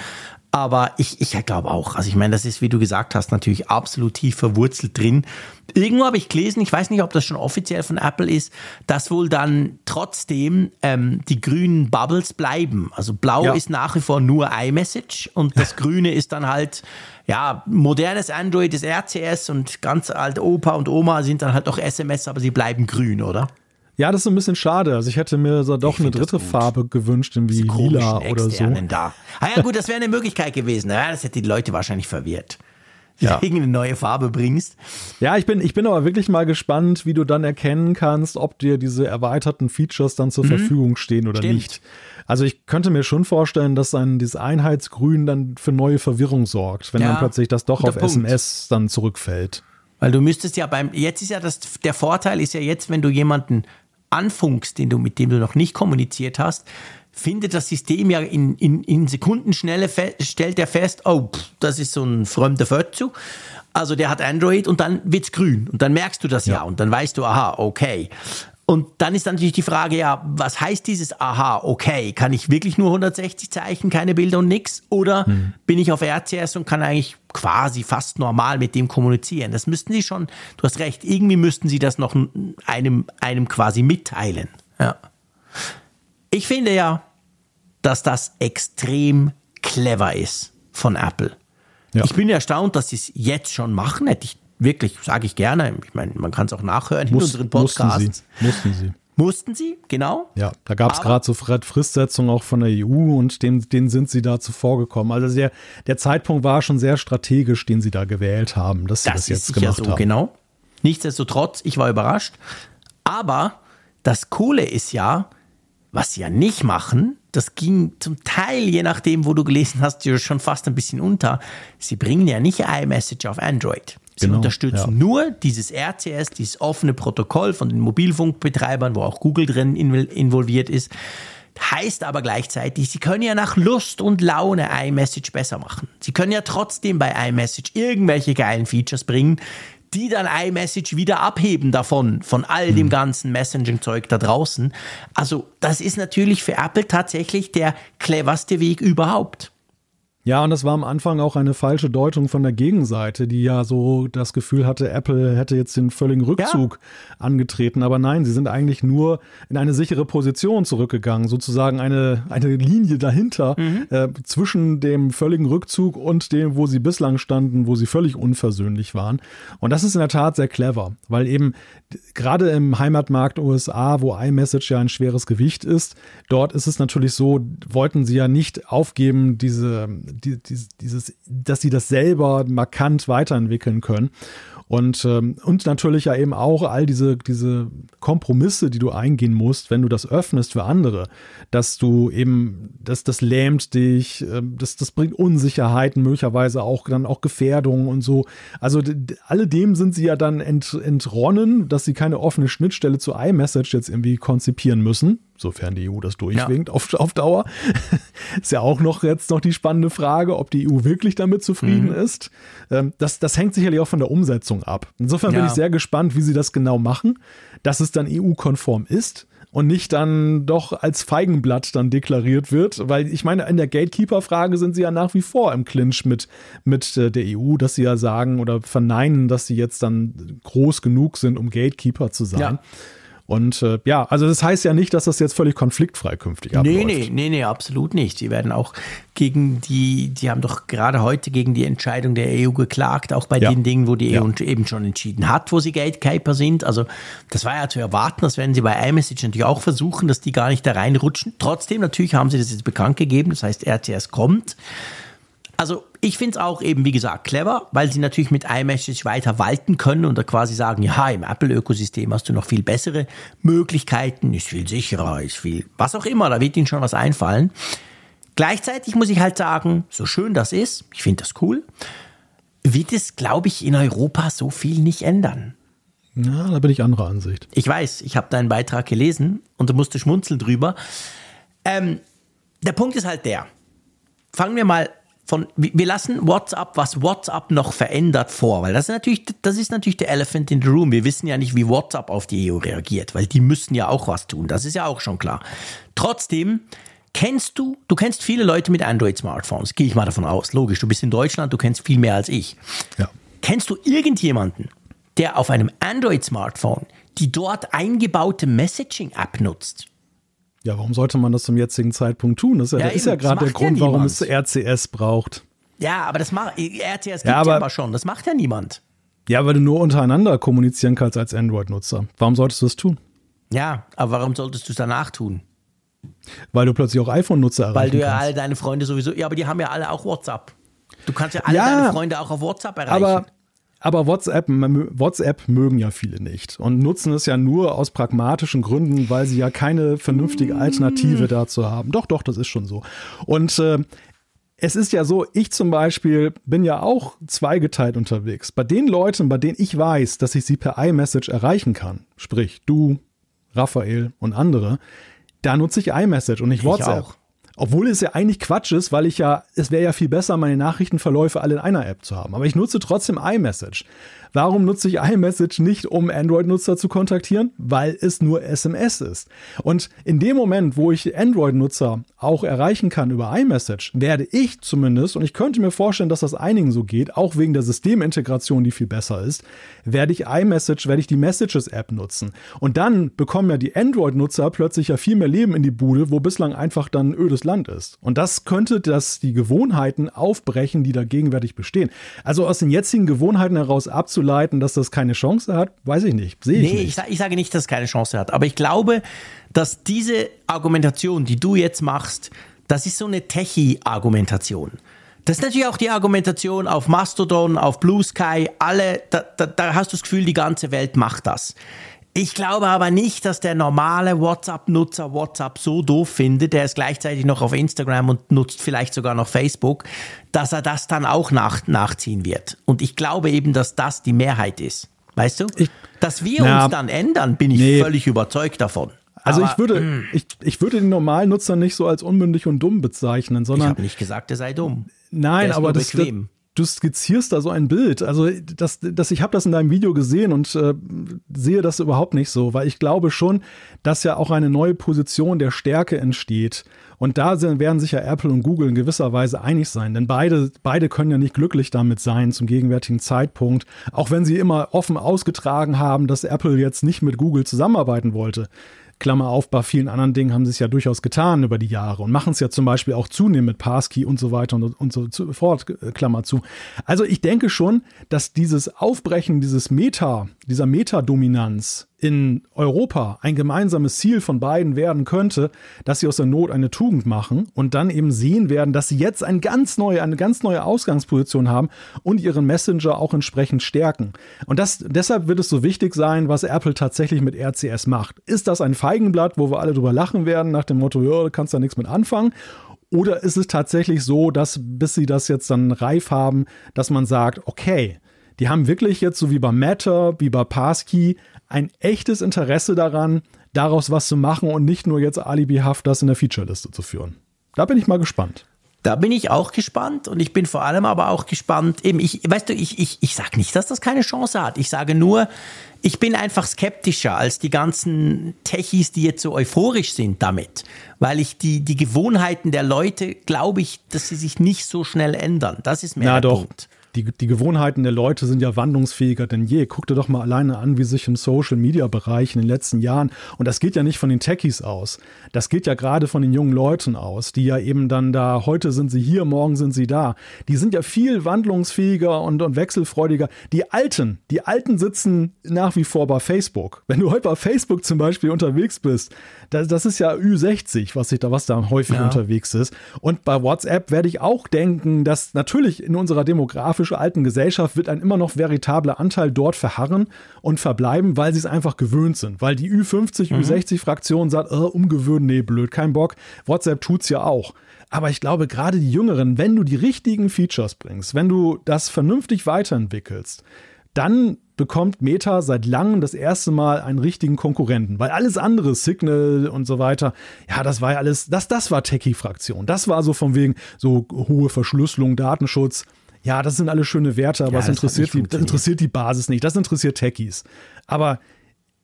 Aber ich, ich glaube auch, also ich meine, das ist, wie du gesagt hast, natürlich absolut tief verwurzelt drin. Irgendwo habe ich gelesen, ich weiß nicht, ob das schon offiziell von Apple ist, dass wohl dann trotzdem ähm, die grünen Bubbles bleiben. Also blau ja. ist nach wie vor nur iMessage und das grüne ist dann halt, ja, modernes Android ist RCS und ganz alt Opa und Oma sind dann halt auch SMS, aber sie bleiben grün, oder? Ja, das ist ein bisschen schade. Also ich hätte mir so doch eine dritte Farbe gewünscht, wie lila oder so. Da. Ah ja gut, das wäre eine Möglichkeit gewesen. Ja, das hätte die Leute wahrscheinlich verwirrt. Ja. Irgendeine neue Farbe bringst. Ja, ich bin, ich bin aber wirklich mal gespannt, wie du dann erkennen kannst, ob dir diese erweiterten Features dann zur mhm. Verfügung stehen oder Stimmt. nicht. Also ich könnte mir schon vorstellen, dass ein dieses Einheitsgrün dann für neue Verwirrung sorgt, wenn ja, dann plötzlich das doch auf Punkt. SMS dann zurückfällt. Weil du müsstest ja beim, jetzt ist ja das, der Vorteil ist ja jetzt, wenn du jemanden anfunkst, den du, mit dem du noch nicht kommuniziert hast, findet das System ja in, in, in Sekundenschnelle, stellt er fest, oh, pff, das ist so ein fremder Fötzu. Also der hat Android und dann wird's grün und dann merkst du das ja, ja und dann weißt du, aha, okay. Und dann ist natürlich die Frage, ja, was heißt dieses Aha, okay, kann ich wirklich nur 160 Zeichen, keine Bilder und nix? Oder hm. bin ich auf RCS und kann eigentlich quasi fast normal mit dem kommunizieren? Das müssten sie schon, du hast recht, irgendwie müssten sie das noch einem, einem quasi mitteilen. Ja. Ich finde ja, dass das extrem clever ist von Apple. Ja. Ich bin erstaunt, dass sie es jetzt schon machen. Hätte ich wirklich, sage ich gerne. Ich meine, man kann es auch nachhören Muss, in unseren Podcasts. Mussten sie. Mussten sie. Mussten sie, genau. Ja, da gab es gerade so Fristsetzungen auch von der EU und denen, denen sind sie da zuvor gekommen. Also der, der Zeitpunkt war schon sehr strategisch, den sie da gewählt haben, dass sie das, das jetzt gemacht so, haben. Genau. Nichtsdestotrotz, ich war überrascht. Aber das Coole ist ja, was sie ja nicht machen, das ging zum Teil, je nachdem, wo du gelesen hast, schon fast ein bisschen unter. Sie bringen ja nicht iMessage auf Android. Sie genau, unterstützen ja. nur dieses RCS, dieses offene Protokoll von den Mobilfunkbetreibern, wo auch Google drin involviert ist. Heißt aber gleichzeitig, Sie können ja nach Lust und Laune iMessage besser machen. Sie können ja trotzdem bei iMessage irgendwelche geilen Features bringen, die dann iMessage wieder abheben davon, von all dem hm. ganzen Messaging-Zeug da draußen. Also das ist natürlich für Apple tatsächlich der cleverste Weg überhaupt. Ja, und das war am Anfang auch eine falsche Deutung von der Gegenseite, die ja so das Gefühl hatte, Apple hätte jetzt den völligen Rückzug ja. angetreten. Aber nein, sie sind eigentlich nur in eine sichere Position zurückgegangen, sozusagen eine, eine Linie dahinter mhm. äh, zwischen dem völligen Rückzug und dem, wo sie bislang standen, wo sie völlig unversöhnlich waren. Und das ist in der Tat sehr clever, weil eben gerade im Heimatmarkt USA, wo iMessage ja ein schweres Gewicht ist, dort ist es natürlich so, wollten sie ja nicht aufgeben, diese die, dieses, dass sie das selber markant weiterentwickeln können. Und, ähm, und natürlich ja eben auch all diese, diese Kompromisse, die du eingehen musst, wenn du das öffnest für andere, dass du eben, dass das lähmt dich, äh, das, das bringt Unsicherheiten, möglicherweise auch dann auch Gefährdungen und so. Also alledem sind sie ja dann ent, entronnen, dass sie keine offene Schnittstelle zu iMessage jetzt irgendwie konzipieren müssen sofern die EU das durchwinkt ja. auf, auf Dauer. ist ja auch noch jetzt noch die spannende Frage, ob die EU wirklich damit zufrieden mhm. ist. Ähm, das, das hängt sicherlich auch von der Umsetzung ab. Insofern ja. bin ich sehr gespannt, wie sie das genau machen, dass es dann EU-konform ist und nicht dann doch als Feigenblatt dann deklariert wird, weil ich meine, in der Gatekeeper-Frage sind sie ja nach wie vor im Clinch mit, mit äh, der EU, dass sie ja sagen oder verneinen, dass sie jetzt dann groß genug sind, um Gatekeeper zu sein. Ja. Und äh, ja, also das heißt ja nicht, dass das jetzt völlig konfliktfrei künftig abläuft. Nee, nee, nee, nee, absolut nicht. Sie werden auch gegen die, die haben doch gerade heute gegen die Entscheidung der EU geklagt, auch bei ja. den Dingen, wo die ja. EU eben schon entschieden hat, wo sie Gatekeeper sind. Also das war ja zu erwarten, das werden sie bei iMessage natürlich auch versuchen, dass die gar nicht da reinrutschen. Trotzdem, natürlich haben sie das jetzt bekannt gegeben, das heißt, RTS kommt. Also ich finde es auch eben, wie gesagt, clever, weil sie natürlich mit iMessage weiter walten können und da quasi sagen, ja, im Apple-Ökosystem hast du noch viel bessere Möglichkeiten, ist viel sicherer, ist viel, was auch immer, da wird ihnen schon was einfallen. Gleichzeitig muss ich halt sagen, so schön das ist, ich finde das cool, wird es, glaube ich, in Europa so viel nicht ändern. Ja, da bin ich anderer Ansicht. Ich weiß, ich habe deinen Beitrag gelesen und du musste schmunzeln drüber. Ähm, der Punkt ist halt der. Fangen wir mal von, wir lassen WhatsApp, was WhatsApp noch verändert, vor, weil das ist natürlich, das ist natürlich der Elephant in the Room. Wir wissen ja nicht, wie WhatsApp auf die EU reagiert, weil die müssen ja auch was tun. Das ist ja auch schon klar. Trotzdem, kennst du, du kennst viele Leute mit Android-Smartphones, gehe ich mal davon aus. Logisch, du bist in Deutschland, du kennst viel mehr als ich. Ja. Kennst du irgendjemanden, der auf einem Android-Smartphone die dort eingebaute Messaging-App nutzt? Ja, warum sollte man das zum jetzigen Zeitpunkt tun? Das ist ja, ja, ist ja gerade der Grund, warum es RCS braucht. Ja, aber das macht RCS gibt ja, aber, ja aber schon. Das macht ja niemand. Ja, weil du nur untereinander kommunizieren kannst als Android-Nutzer. Warum solltest du das tun? Ja, aber warum solltest du es danach tun? Weil du plötzlich auch iPhone-Nutzer erreichen Weil du ja kannst. all deine Freunde sowieso, ja, aber die haben ja alle auch WhatsApp. Du kannst ja alle ja, deine Freunde auch auf WhatsApp erreichen. Aber aber WhatsApp, WhatsApp mögen ja viele nicht und nutzen es ja nur aus pragmatischen Gründen, weil sie ja keine vernünftige Alternative dazu haben. Doch, doch, das ist schon so. Und äh, es ist ja so, ich zum Beispiel bin ja auch zweigeteilt unterwegs. Bei den Leuten, bei denen ich weiß, dass ich sie per iMessage erreichen kann, sprich du, Raphael und andere, da nutze ich iMessage und nicht WhatsApp. Ich auch. Obwohl es ja eigentlich Quatsch ist, weil ich ja, es wäre ja viel besser, meine Nachrichtenverläufe alle in einer App zu haben. Aber ich nutze trotzdem iMessage. Warum nutze ich iMessage nicht, um Android-Nutzer zu kontaktieren? Weil es nur SMS ist. Und in dem Moment, wo ich Android-Nutzer auch erreichen kann über iMessage, werde ich zumindest, und ich könnte mir vorstellen, dass das einigen so geht, auch wegen der Systemintegration, die viel besser ist, werde ich iMessage, werde ich die Messages-App nutzen. Und dann bekommen ja die Android-Nutzer plötzlich ja viel mehr Leben in die Bude, wo bislang einfach dann ödes Land ist. Und das könnte das die Gewohnheiten aufbrechen, die da gegenwärtig bestehen. Also aus den jetzigen Gewohnheiten heraus abzuleiten, abzuleiten, dass das keine Chance hat, weiß ich nicht. Sehe ich nee, nicht. Ich, ich sage nicht, dass es keine Chance hat. Aber ich glaube, dass diese Argumentation, die du jetzt machst, das ist so eine Techie-Argumentation. Das ist natürlich auch die Argumentation auf Mastodon, auf Blue Sky, alle, da, da, da hast du das Gefühl, die ganze Welt macht das. Ich glaube aber nicht, dass der normale WhatsApp-Nutzer WhatsApp so doof findet, der ist gleichzeitig noch auf Instagram und nutzt vielleicht sogar noch Facebook, dass er das dann auch nach, nachziehen wird. Und ich glaube eben, dass das die Mehrheit ist. Weißt du? Ich, dass wir na, uns dann ändern, bin ich nee. völlig überzeugt davon. Also aber, ich würde, mh. Hm. ich, ich würde den normalen Nutzer nicht so als unmündig und dumm bezeichnen, sondern. Ich habe nicht gesagt, er sei dumm. Nein, aber das, bequem du skizzierst da so ein Bild. Also das, das, ich habe das in deinem Video gesehen und äh, sehe das überhaupt nicht so, weil ich glaube schon, dass ja auch eine neue Position der Stärke entsteht. Und da sind, werden sich ja Apple und Google in gewisser Weise einig sein, denn beide, beide können ja nicht glücklich damit sein zum gegenwärtigen Zeitpunkt, auch wenn sie immer offen ausgetragen haben, dass Apple jetzt nicht mit Google zusammenarbeiten wollte. Klammer auf, bei vielen anderen Dingen haben sie es ja durchaus getan über die Jahre und machen es ja zum Beispiel auch zunehmend mit Passkey und so weiter und, und so fort, äh, Klammer zu. Also ich denke schon, dass dieses Aufbrechen dieses Meta, dieser Meta-Dominanz in Europa ein gemeinsames Ziel von beiden werden könnte, dass sie aus der Not eine Tugend machen und dann eben sehen werden, dass sie jetzt ein ganz neue, eine ganz neue Ausgangsposition haben und ihren Messenger auch entsprechend stärken. Und das, deshalb wird es so wichtig sein, was Apple tatsächlich mit RCS macht. Ist das ein Feigenblatt, wo wir alle drüber lachen werden, nach dem Motto, ja, du kannst da nichts mit anfangen? Oder ist es tatsächlich so, dass bis sie das jetzt dann reif haben, dass man sagt, okay, die haben wirklich jetzt so wie bei Matter, wie bei Passkey ein echtes Interesse daran, daraus was zu machen und nicht nur jetzt alibihaft das in der Featureliste zu führen. Da bin ich mal gespannt. Da bin ich auch gespannt und ich bin vor allem aber auch gespannt, eben, ich, weißt du, ich, ich, ich sage nicht, dass das keine Chance hat. Ich sage nur, ich bin einfach skeptischer als die ganzen Techies, die jetzt so euphorisch sind damit, weil ich die, die Gewohnheiten der Leute, glaube ich, dass sie sich nicht so schnell ändern. Das ist mir Na der doch. Punkt die, die Gewohnheiten der Leute sind ja wandlungsfähiger denn je. Guck dir doch mal alleine an, wie sich im Social-Media-Bereich in den letzten Jahren, und das geht ja nicht von den Techies aus, das geht ja gerade von den jungen Leuten aus, die ja eben dann da, heute sind sie hier, morgen sind sie da. Die sind ja viel wandlungsfähiger und, und wechselfreudiger. Die Alten, die Alten sitzen nach wie vor bei Facebook. Wenn du heute bei Facebook zum Beispiel unterwegs bist, das, das ist ja Ü60, was, ich da, was da häufig ja. unterwegs ist. Und bei WhatsApp werde ich auch denken, dass natürlich in unserer demografisch alten Gesellschaft wird ein immer noch veritabler Anteil dort verharren und verbleiben, weil sie es einfach gewöhnt sind. Weil die Ü50, mhm. Ü60-Fraktion sagt, oh, umgewöhnen, nee, blöd, kein Bock. WhatsApp tut es ja auch. Aber ich glaube, gerade die Jüngeren, wenn du die richtigen Features bringst, wenn du das vernünftig weiterentwickelst, dann bekommt Meta seit langem das erste Mal einen richtigen Konkurrenten, weil alles andere, Signal und so weiter, ja, das war ja alles, das, das war Techie-Fraktion. Das war so von wegen so hohe Verschlüsselung, Datenschutz. Ja, das sind alles schöne Werte, aber ja, das, interessiert die, das interessiert die Basis nicht. Das interessiert Techies. Aber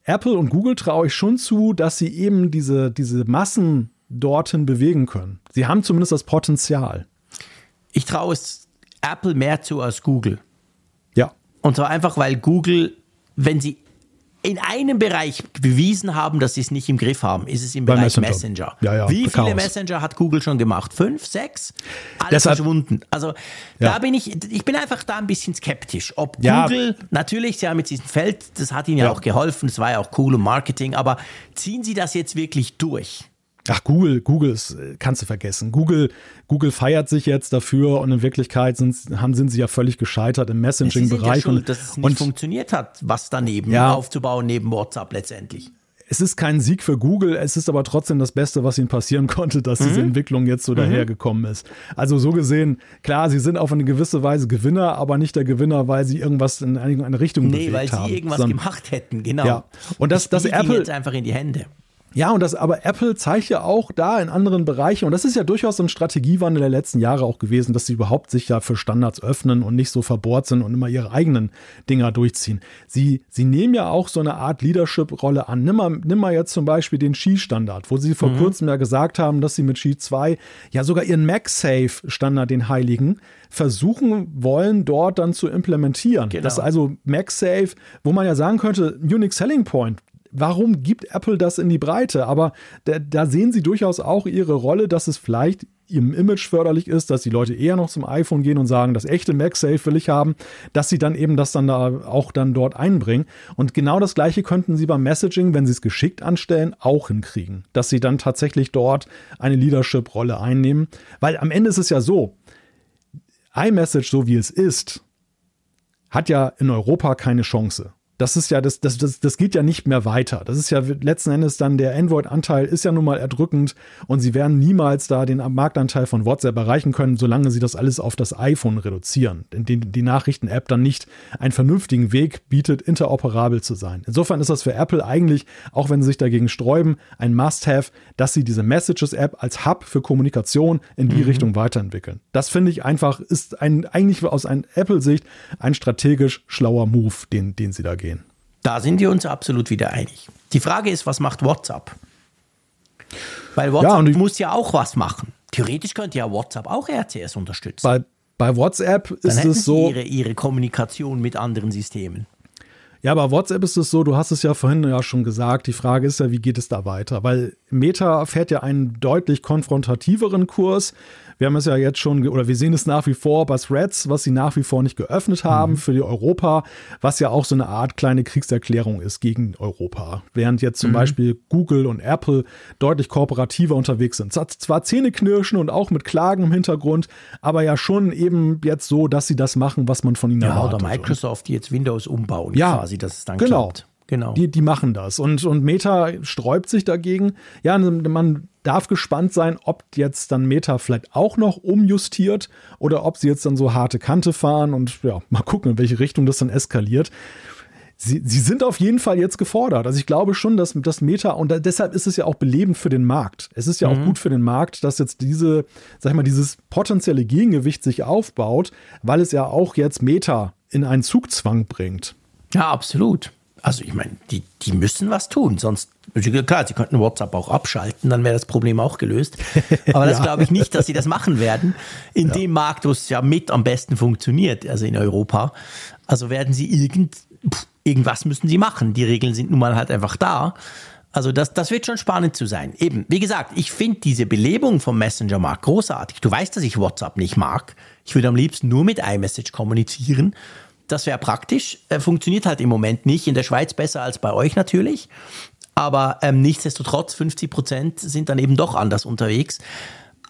Apple und Google traue ich schon zu, dass sie eben diese, diese Massen dorthin bewegen können. Sie haben zumindest das Potenzial. Ich traue es Apple mehr zu als Google. Und zwar einfach, weil Google, wenn sie in einem Bereich bewiesen haben, dass sie es nicht im Griff haben, ist es im Bereich Messenger. Messenger. Ja, ja, Wie viele Messenger hat Google schon gemacht? Fünf, sechs? Alles Deshalb, verschwunden. Also ja. da bin ich, ich bin einfach da ein bisschen skeptisch. Ob Google, natürlich, sie haben jetzt diesen Feld, das hat ihnen ja, auch geholfen, es war ja auch cool im Marketing, aber ziehen sie das jetzt wirklich durch? Ach, Google, Google ist, äh, kannst du vergessen. Google, Google feiert sich jetzt dafür und in Wirklichkeit sind, haben, sind sie ja völlig gescheitert im Messaging-Bereich. Ja dass es nicht und, funktioniert hat, was daneben ja, aufzubauen, neben WhatsApp letztendlich. es ist kein Sieg für Google, es ist aber trotzdem das Beste, was ihnen passieren konnte, dass mhm. diese Entwicklung jetzt so mhm. dahergekommen ist. Also so gesehen, klar, sie sind auf eine gewisse Weise Gewinner, aber nicht der Gewinner, weil sie irgendwas in eine Richtung nee, bewegt haben. Nee, weil sie irgendwas sondern, gemacht hätten, genau. Ja. Und das, das Apple jetzt einfach in die Hände. Ja, und das, aber Apple zeigt ja auch da in anderen Bereichen, und das ist ja durchaus ein Strategiewandel der letzten Jahre auch gewesen, dass sie überhaupt sich ja für Standards öffnen und nicht so verbohrt sind und immer ihre eigenen Dinger durchziehen. Sie, sie nehmen ja auch so eine Art Leadership-Rolle an. Nimm mal, nimm mal jetzt zum Beispiel den Qi-Standard, wo sie vor mhm. kurzem ja gesagt haben, dass sie mit Qi 2 ja sogar ihren MagSafe-Standard, den heiligen, versuchen wollen, dort dann zu implementieren. Genau. Das ist also MagSafe, wo man ja sagen könnte, Unique Selling Point, warum gibt Apple das in die Breite? Aber da, da, sehen sie durchaus auch ihre Rolle, dass es vielleicht ihrem Image förderlich ist, dass die Leute eher noch zum iPhone gehen und sagen, das echte MagSafe will ich haben, dass sie dann eben das dann da auch dann dort einbringen. Und genau das gleiche könnten sie beim Messaging, wenn sie es geschickt anstellen, auch hinkriegen, dass sie dann tatsächlich dort eine Leadership-Rolle einnehmen. Weil am Ende ist es ja so, iMessage, so wie es ist, hat ja in Europa keine Chance das ist ja, das, das, das, das geht ja nicht mehr weiter. Das ist ja letzten Endes dann der Android-Anteil ist ja nun mal erdrückend und sie werden niemals da den Marktanteil von WhatsApp erreichen können, solange sie das alles auf das iPhone reduzieren. Die, die Nachrichten-App dann nicht einen vernünftigen Weg bietet, interoperabel zu sein. Insofern ist das für Apple eigentlich, auch wenn sie sich dagegen sträuben, ein Must-Have, dass sie diese Messages-App als Hub für Kommunikation in die mhm. Richtung weiterentwickeln. Das finde ich einfach, ist ein, eigentlich aus einer Apple-Sicht ein strategisch schlauer Move, den, den sie da gehen. Da sind wir uns absolut wieder einig. Die Frage ist, was macht WhatsApp? Weil WhatsApp ja, muss ja auch was machen. Theoretisch könnte ja WhatsApp auch RCS unterstützen. Bei, bei WhatsApp ist es so. Ihre, ihre Kommunikation mit anderen Systemen. Ja, aber WhatsApp ist es so, du hast es ja vorhin ja schon gesagt, die Frage ist ja, wie geht es da weiter? Weil Meta fährt ja einen deutlich konfrontativeren Kurs. Wir haben es ja jetzt schon, oder wir sehen es nach wie vor bei Threads, was sie nach wie vor nicht geöffnet haben mhm. für die Europa, was ja auch so eine Art kleine Kriegserklärung ist gegen Europa. Während jetzt zum mhm. Beispiel Google und Apple deutlich kooperativer unterwegs sind. Zwar Zähneknirschen und auch mit Klagen im Hintergrund, aber ja schon eben jetzt so, dass sie das machen, was man von ihnen ja, erwartet. Oder Microsoft, die jetzt Windows umbauen, ja, quasi, dass es dann genau. klappt. Genau. Die, die machen das. Und, und Meta sträubt sich dagegen. Ja, man darf gespannt sein, ob jetzt dann Meta vielleicht auch noch umjustiert oder ob sie jetzt dann so harte Kante fahren und ja, mal gucken, in welche Richtung das dann eskaliert. Sie, sie sind auf jeden Fall jetzt gefordert. Also ich glaube schon, dass das Meta, und deshalb ist es ja auch belebend für den Markt. Es ist ja mhm. auch gut für den Markt, dass jetzt diese, sag ich mal, dieses potenzielle Gegengewicht sich aufbaut, weil es ja auch jetzt Meta in einen Zugzwang bringt. Ja, absolut. Also ich meine, die, die müssen was tun, sonst, klar, sie könnten WhatsApp auch abschalten, dann wäre das Problem auch gelöst. Aber das ja. glaube ich nicht, dass sie das machen werden. In ja. dem Markt, wo es ja mit am besten funktioniert, also in Europa. Also werden sie irgend, irgendwas müssen sie machen. Die Regeln sind nun mal halt einfach da. Also das, das wird schon spannend zu sein. Eben, wie gesagt, ich finde diese Belebung vom Messenger-Markt großartig. Du weißt, dass ich WhatsApp nicht mag. Ich würde am liebsten nur mit iMessage kommunizieren. Das wäre praktisch. Äh, funktioniert halt im Moment nicht. In der Schweiz besser als bei euch natürlich. Aber ähm, nichtsdestotrotz, 50 Prozent sind dann eben doch anders unterwegs.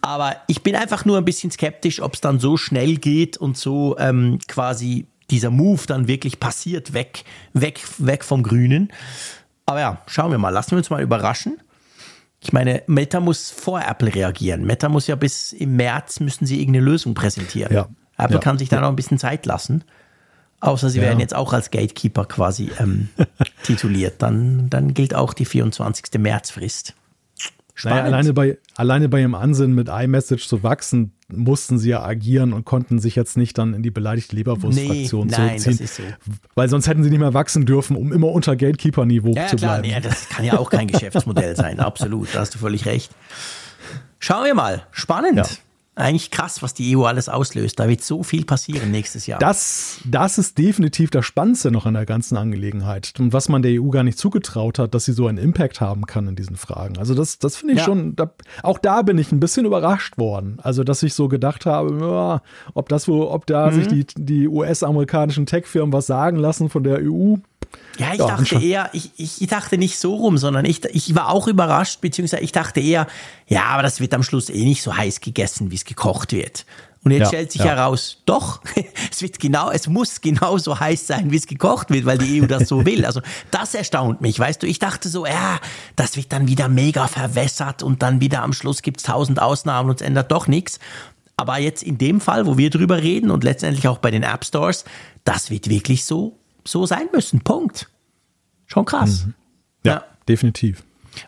Aber ich bin einfach nur ein bisschen skeptisch, ob es dann so schnell geht und so ähm, quasi dieser Move dann wirklich passiert, weg, weg, weg vom Grünen. Aber ja, schauen wir mal, lassen wir uns mal überraschen. Ich meine, Meta muss vor Apple reagieren. Meta muss ja bis im März müssen sie irgendeine Lösung präsentieren. Ja. Apple ja. kann sich da noch ein bisschen Zeit lassen. Außer sie ja. werden jetzt auch als Gatekeeper quasi ähm, tituliert. Dann, dann gilt auch die 24. Märzfrist. Naja, alleine, bei, alleine bei ihrem Ansinnen mit iMessage zu wachsen, mussten sie ja agieren und konnten sich jetzt nicht dann in die beleidigte Leberwurstfraktion nee, zurückziehen. Das so. Weil sonst hätten sie nicht mehr wachsen dürfen, um immer unter Gatekeeper-Niveau ja, zu klar, bleiben. Ja, das kann ja auch kein Geschäftsmodell sein, absolut. Da hast du völlig recht. Schauen wir mal. Spannend. Ja eigentlich krass, was die EU alles auslöst. Da wird so viel passieren nächstes Jahr. Das, das ist definitiv das Spannendste noch an der ganzen Angelegenheit. Und was man der EU gar nicht zugetraut hat, dass sie so einen Impact haben kann in diesen Fragen. Also das, das finde ich ja. schon, da, auch da bin ich ein bisschen überrascht worden. Also, dass ich so gedacht habe, ja, ob das wo, ob da mhm. sich die, die US-amerikanischen Tech-Firmen was sagen lassen von der EU, ja, ich ja, dachte eher, ich, ich dachte nicht so rum, sondern ich, ich war auch überrascht, beziehungsweise ich dachte eher, ja, aber das wird am Schluss eh nicht so heiß gegessen, wie es gekocht wird. Und jetzt Ja, stellt sich ja. heraus, doch, es wird genau, es muss genauso heiß sein, wie es gekocht wird, weil die EU das so will. Also das erstaunt mich, weißt du. Ich dachte so, ja, das wird dann wieder mega verwässert und dann wieder am Schluss gibt's tausend Ausnahmen und es ändert doch nichts. Aber jetzt in dem Fall, wo wir drüber reden und letztendlich auch bei den App Stores, das wird wirklich so, so sein müssen. Punkt. Schon krass. Ja, Ja. definitiv.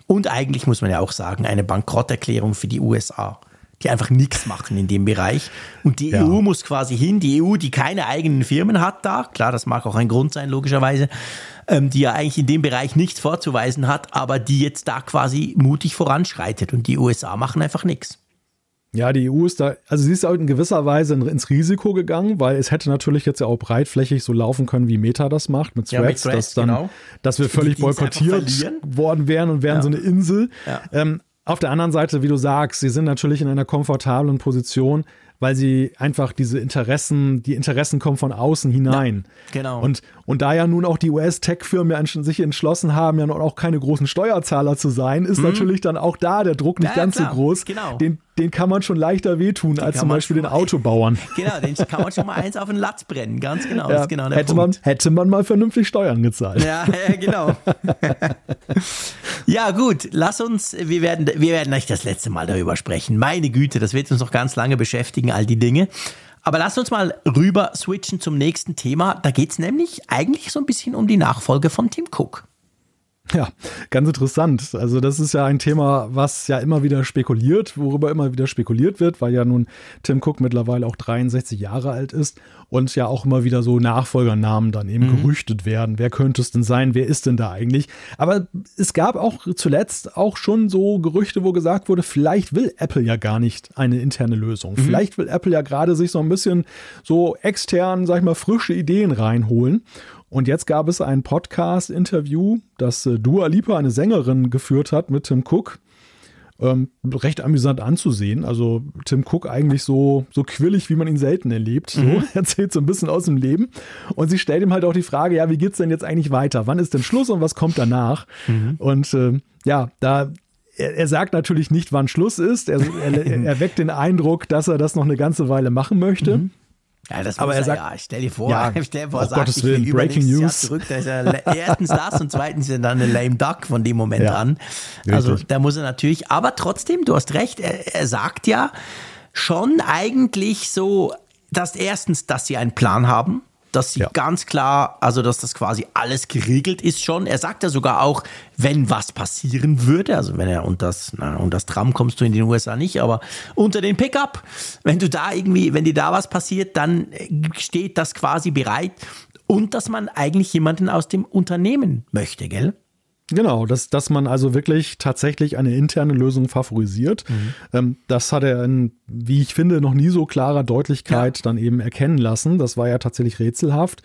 Und eigentlich muss man ja auch sagen, eine Bankrotterklärung für die USA, die einfach nichts machen in dem Bereich. Und die Ja. EU muss quasi hin, die EU, die keine eigenen Firmen hat da, klar, das mag auch ein Grund sein, logischerweise, ähm, die ja eigentlich in dem Bereich nichts vorzuweisen hat, aber die jetzt da quasi mutig voranschreitet und die USA machen einfach nichts. Ja, die EU ist da, also sie ist auch in gewisser Weise in- ins Risiko gegangen, weil es hätte natürlich jetzt ja auch breitflächig so laufen können, wie Meta das macht mit Ja, mit Threads, Threads, dass dann, genau. dass wir völlig Die einfach boykottiert worden wären und wären Ja. so eine Insel. Ja. Ähm, auf der anderen Seite, wie du sagst, sie sind natürlich in einer komfortablen Position, weil sie einfach diese Interessen, die Interessen kommen von außen hinein. genau. Und, und da ja nun auch die US-Tech-Firmen ja sich entschlossen haben, ja nun auch keine großen Steuerzahler zu sein, ist natürlich dann auch da der Druck nicht. Ja, ganz klar, so groß. genau. Den, den kann man schon leichter wehtun als kann zum Beispiel den Autobauern. Genau, den kann man schon mal eins auf den Latz brennen, ganz genau. das Ja, genau hätte, Punkt. man, hätte man mal vernünftig Steuern gezahlt. Ja, ja, genau. ja, gut, lass uns, wir werden, wir werden nicht das letzte Mal darüber sprechen. Meine Güte, das wird uns noch ganz lange beschäftigen, all die Dinge. Aber lass uns mal rüber switchen zum nächsten Thema. Da geht's nämlich eigentlich so ein bisschen um die Nachfolge von Tim Cook. Ja, ganz interessant. Also das ist ja ein Thema, was ja immer wieder spekuliert, worüber immer wieder spekuliert wird, weil ja nun Tim Cook mittlerweile auch 63 Jahre alt ist und ja auch immer wieder so Nachfolgernamen dann eben gerüchtet werden. Wer könnte es denn sein? Wer ist denn da eigentlich? Aber es gab auch zuletzt auch schon so Gerüchte, wo gesagt wurde, vielleicht will Apple ja gar nicht eine interne Lösung. Vielleicht will Apple ja gerade sich so ein bisschen so extern, sag ich mal, frische Ideen reinholen. Und jetzt gab es ein Podcast-Interview, das äh, Dua Lipa, eine Sängerin, geführt hat mit Tim Cook. Ähm, recht amüsant anzusehen. Also Tim Cook eigentlich so, so quirlig, wie man ihn selten erlebt. So, erzählt so ein bisschen aus dem Leben. Und sie stellt ihm halt auch die Frage, ja, wie geht's denn jetzt eigentlich weiter? Wann ist denn Schluss und was kommt danach? Und äh, ja, da er, er sagt natürlich nicht, wann Schluss ist. Er, er, er weckt den Eindruck, dass er das noch eine ganze Weile machen möchte. Ja, das Aber muss er sagt- ja, stell dir vor, Ja, stell dir vor, sagt, Gottes ich will Willen, Breaking News. zurück. Da ist er erstens das und zweitens ist er dann eine lame duck von dem Moment Ja, an. Also richtig. da muss er natürlich, aber trotzdem, du hast recht, er, er sagt ja schon eigentlich so, dass erstens, dass sie einen Plan haben, dass sie Ja. ganz klar, also dass das quasi alles geregelt ist schon. Er sagt ja sogar auch, wenn was passieren würde, also wenn er und das, na, und das Tram kommst du in den USA nicht, aber unter den Pickup, wenn du da irgendwie, wenn dir da was passiert, dann steht das quasi bereit und dass man eigentlich jemanden aus dem Unternehmen möchte, gell? Genau, dass, dass man also wirklich tatsächlich eine interne Lösung favorisiert. Ähm, das hat er in, wie ich finde, noch nie so klarer Deutlichkeit dann eben erkennen lassen. Das war ja tatsächlich rätselhaft.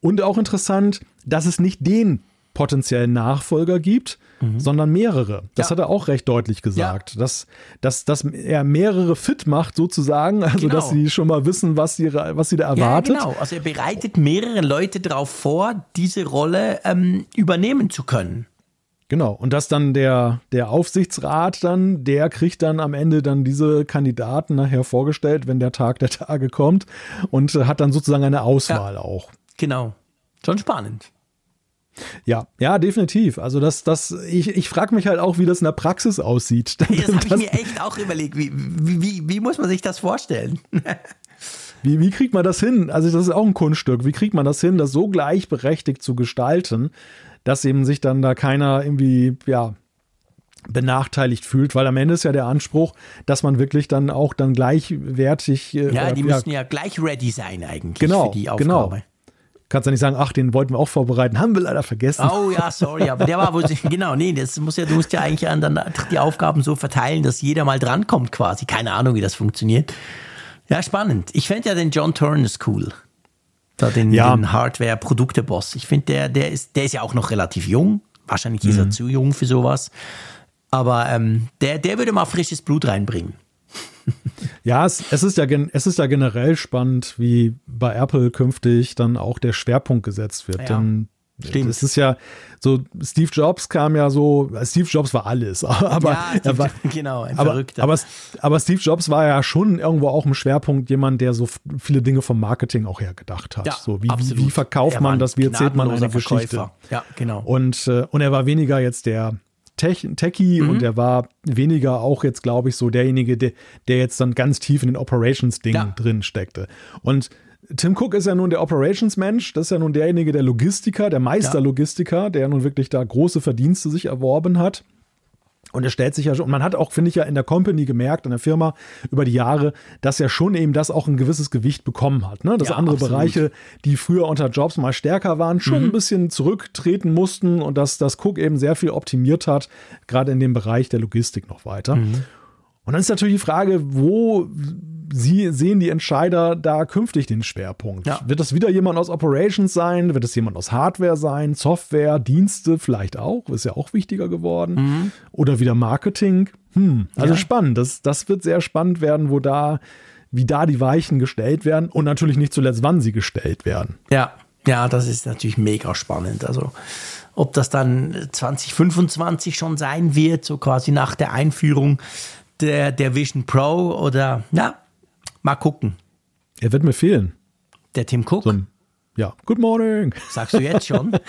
Und auch interessant, dass es nicht den potenziellen Nachfolger gibt, sondern mehrere. Das Ja. hat er auch recht deutlich gesagt. Dass, dass, dass er mehrere fit macht sozusagen, also Genau. dass sie schon mal wissen, was sie, was sie da erwartet. Ja, genau. Also er bereitet mehrere Leute darauf vor, diese Rolle ähm, übernehmen zu können. Genau, und dass dann der, der Aufsichtsrat dann, der kriegt dann am Ende dann diese Kandidaten nachher vorgestellt, wenn der Tag der Tage kommt und äh, hat dann sozusagen eine Auswahl auch. Genau. Schon spannend. Ja, ja, definitiv. Also das, das, ich, ich frage mich halt auch, wie das in der Praxis aussieht. Das habe ich mir echt auch überlegt. Wie, wie, wie, wie muss man sich das vorstellen? Wie, wie kriegt man das hin? Also das ist auch ein Kunststück. Wie kriegt man das hin, das so gleichberechtigt zu gestalten, dass eben sich dann da keiner irgendwie, ja, benachteiligt fühlt, weil am Ende ist ja der Anspruch, dass man wirklich dann auch dann gleichwertig äh, Ja, die müssen ja gleich ready sein eigentlich Genau, für die genau. Aufgabe. kannst ja nicht sagen, ach, den wollten wir auch vorbereiten, haben wir leider vergessen. Oh ja, sorry, aber der war wohl, genau, nee, das muss ja, du musst ja eigentlich an dann die Aufgaben so verteilen, dass jeder mal drankommt quasi. Keine Ahnung, wie das funktioniert. Ja, spannend. Ich fände ja den John Turnus cool. Da den, Ja. den Hardware-Produkte-Boss. Ich finde, der, der ist, der ist ja auch noch relativ jung. Wahrscheinlich ist Mhm. er zu jung für sowas. Aber ähm, der, der würde mal frisches Blut reinbringen. Ja, es, es, ist ja es ist ja generell spannend, wie bei Apple künftig dann auch der Schwerpunkt gesetzt wird. Ja. Denn Stimmt. Das ist ja so, Steve Jobs kam ja so, Steve Jobs war alles, aber, ja, Steve, war, genau, ein aber, Verrückter. aber, aber Steve Jobs war ja schon irgendwo auch im Schwerpunkt jemand, der so viele Dinge vom Marketing auch her gedacht hat. Ja, so, wie, absolut. wie verkauft Er man das, wie erzählt man gnadenloser Geschichte. Ja, genau. Und, äh, und er war weniger jetzt der Tech, Techie Mhm. und er war weniger auch jetzt, glaube ich, so derjenige, der, der jetzt dann ganz tief in den Operations-Ding Ja. drin steckte. Und Tim Cook ist ja nun der Operations-Mensch, das ist ja nun derjenige, der Logistiker, der Meisterlogistiker, der nun wirklich da große Verdienste sich erworben hat. Und er stellt sich ja schon, und man hat auch, finde ich ja, in der Company gemerkt, in der Firma über die Jahre, dass er schon eben das auch ein gewisses Gewicht bekommen hat. Ne? Dass Ja, andere absolut. Bereiche, die früher unter Jobs mal stärker waren, schon Mhm. ein bisschen zurücktreten mussten und dass das Cook eben sehr viel optimiert hat, gerade in dem Bereich der Logistik noch weiter. Mhm. Und dann ist natürlich die Frage, wo sie sehen die Entscheider da künftig den Schwerpunkt? Ja. Wird das wieder jemand aus Operations sein? Wird es jemand aus Hardware sein? Software, Dienste vielleicht auch? Ist ja auch wichtiger geworden. Oder wieder Marketing? Hm, also Mhm. Ja. spannend. Das, das wird sehr spannend werden, wo da, wie da die Weichen gestellt werden und natürlich nicht zuletzt, wann sie gestellt werden. Ja, ja, das ist natürlich mega spannend. Also, ob das dann 2025 schon sein wird, so quasi nach der Einführung der, der Vision Pro oder, ja, mal gucken. Er wird mir fehlen. Der Tim Cook, So ja, good morning. sagst du jetzt schon?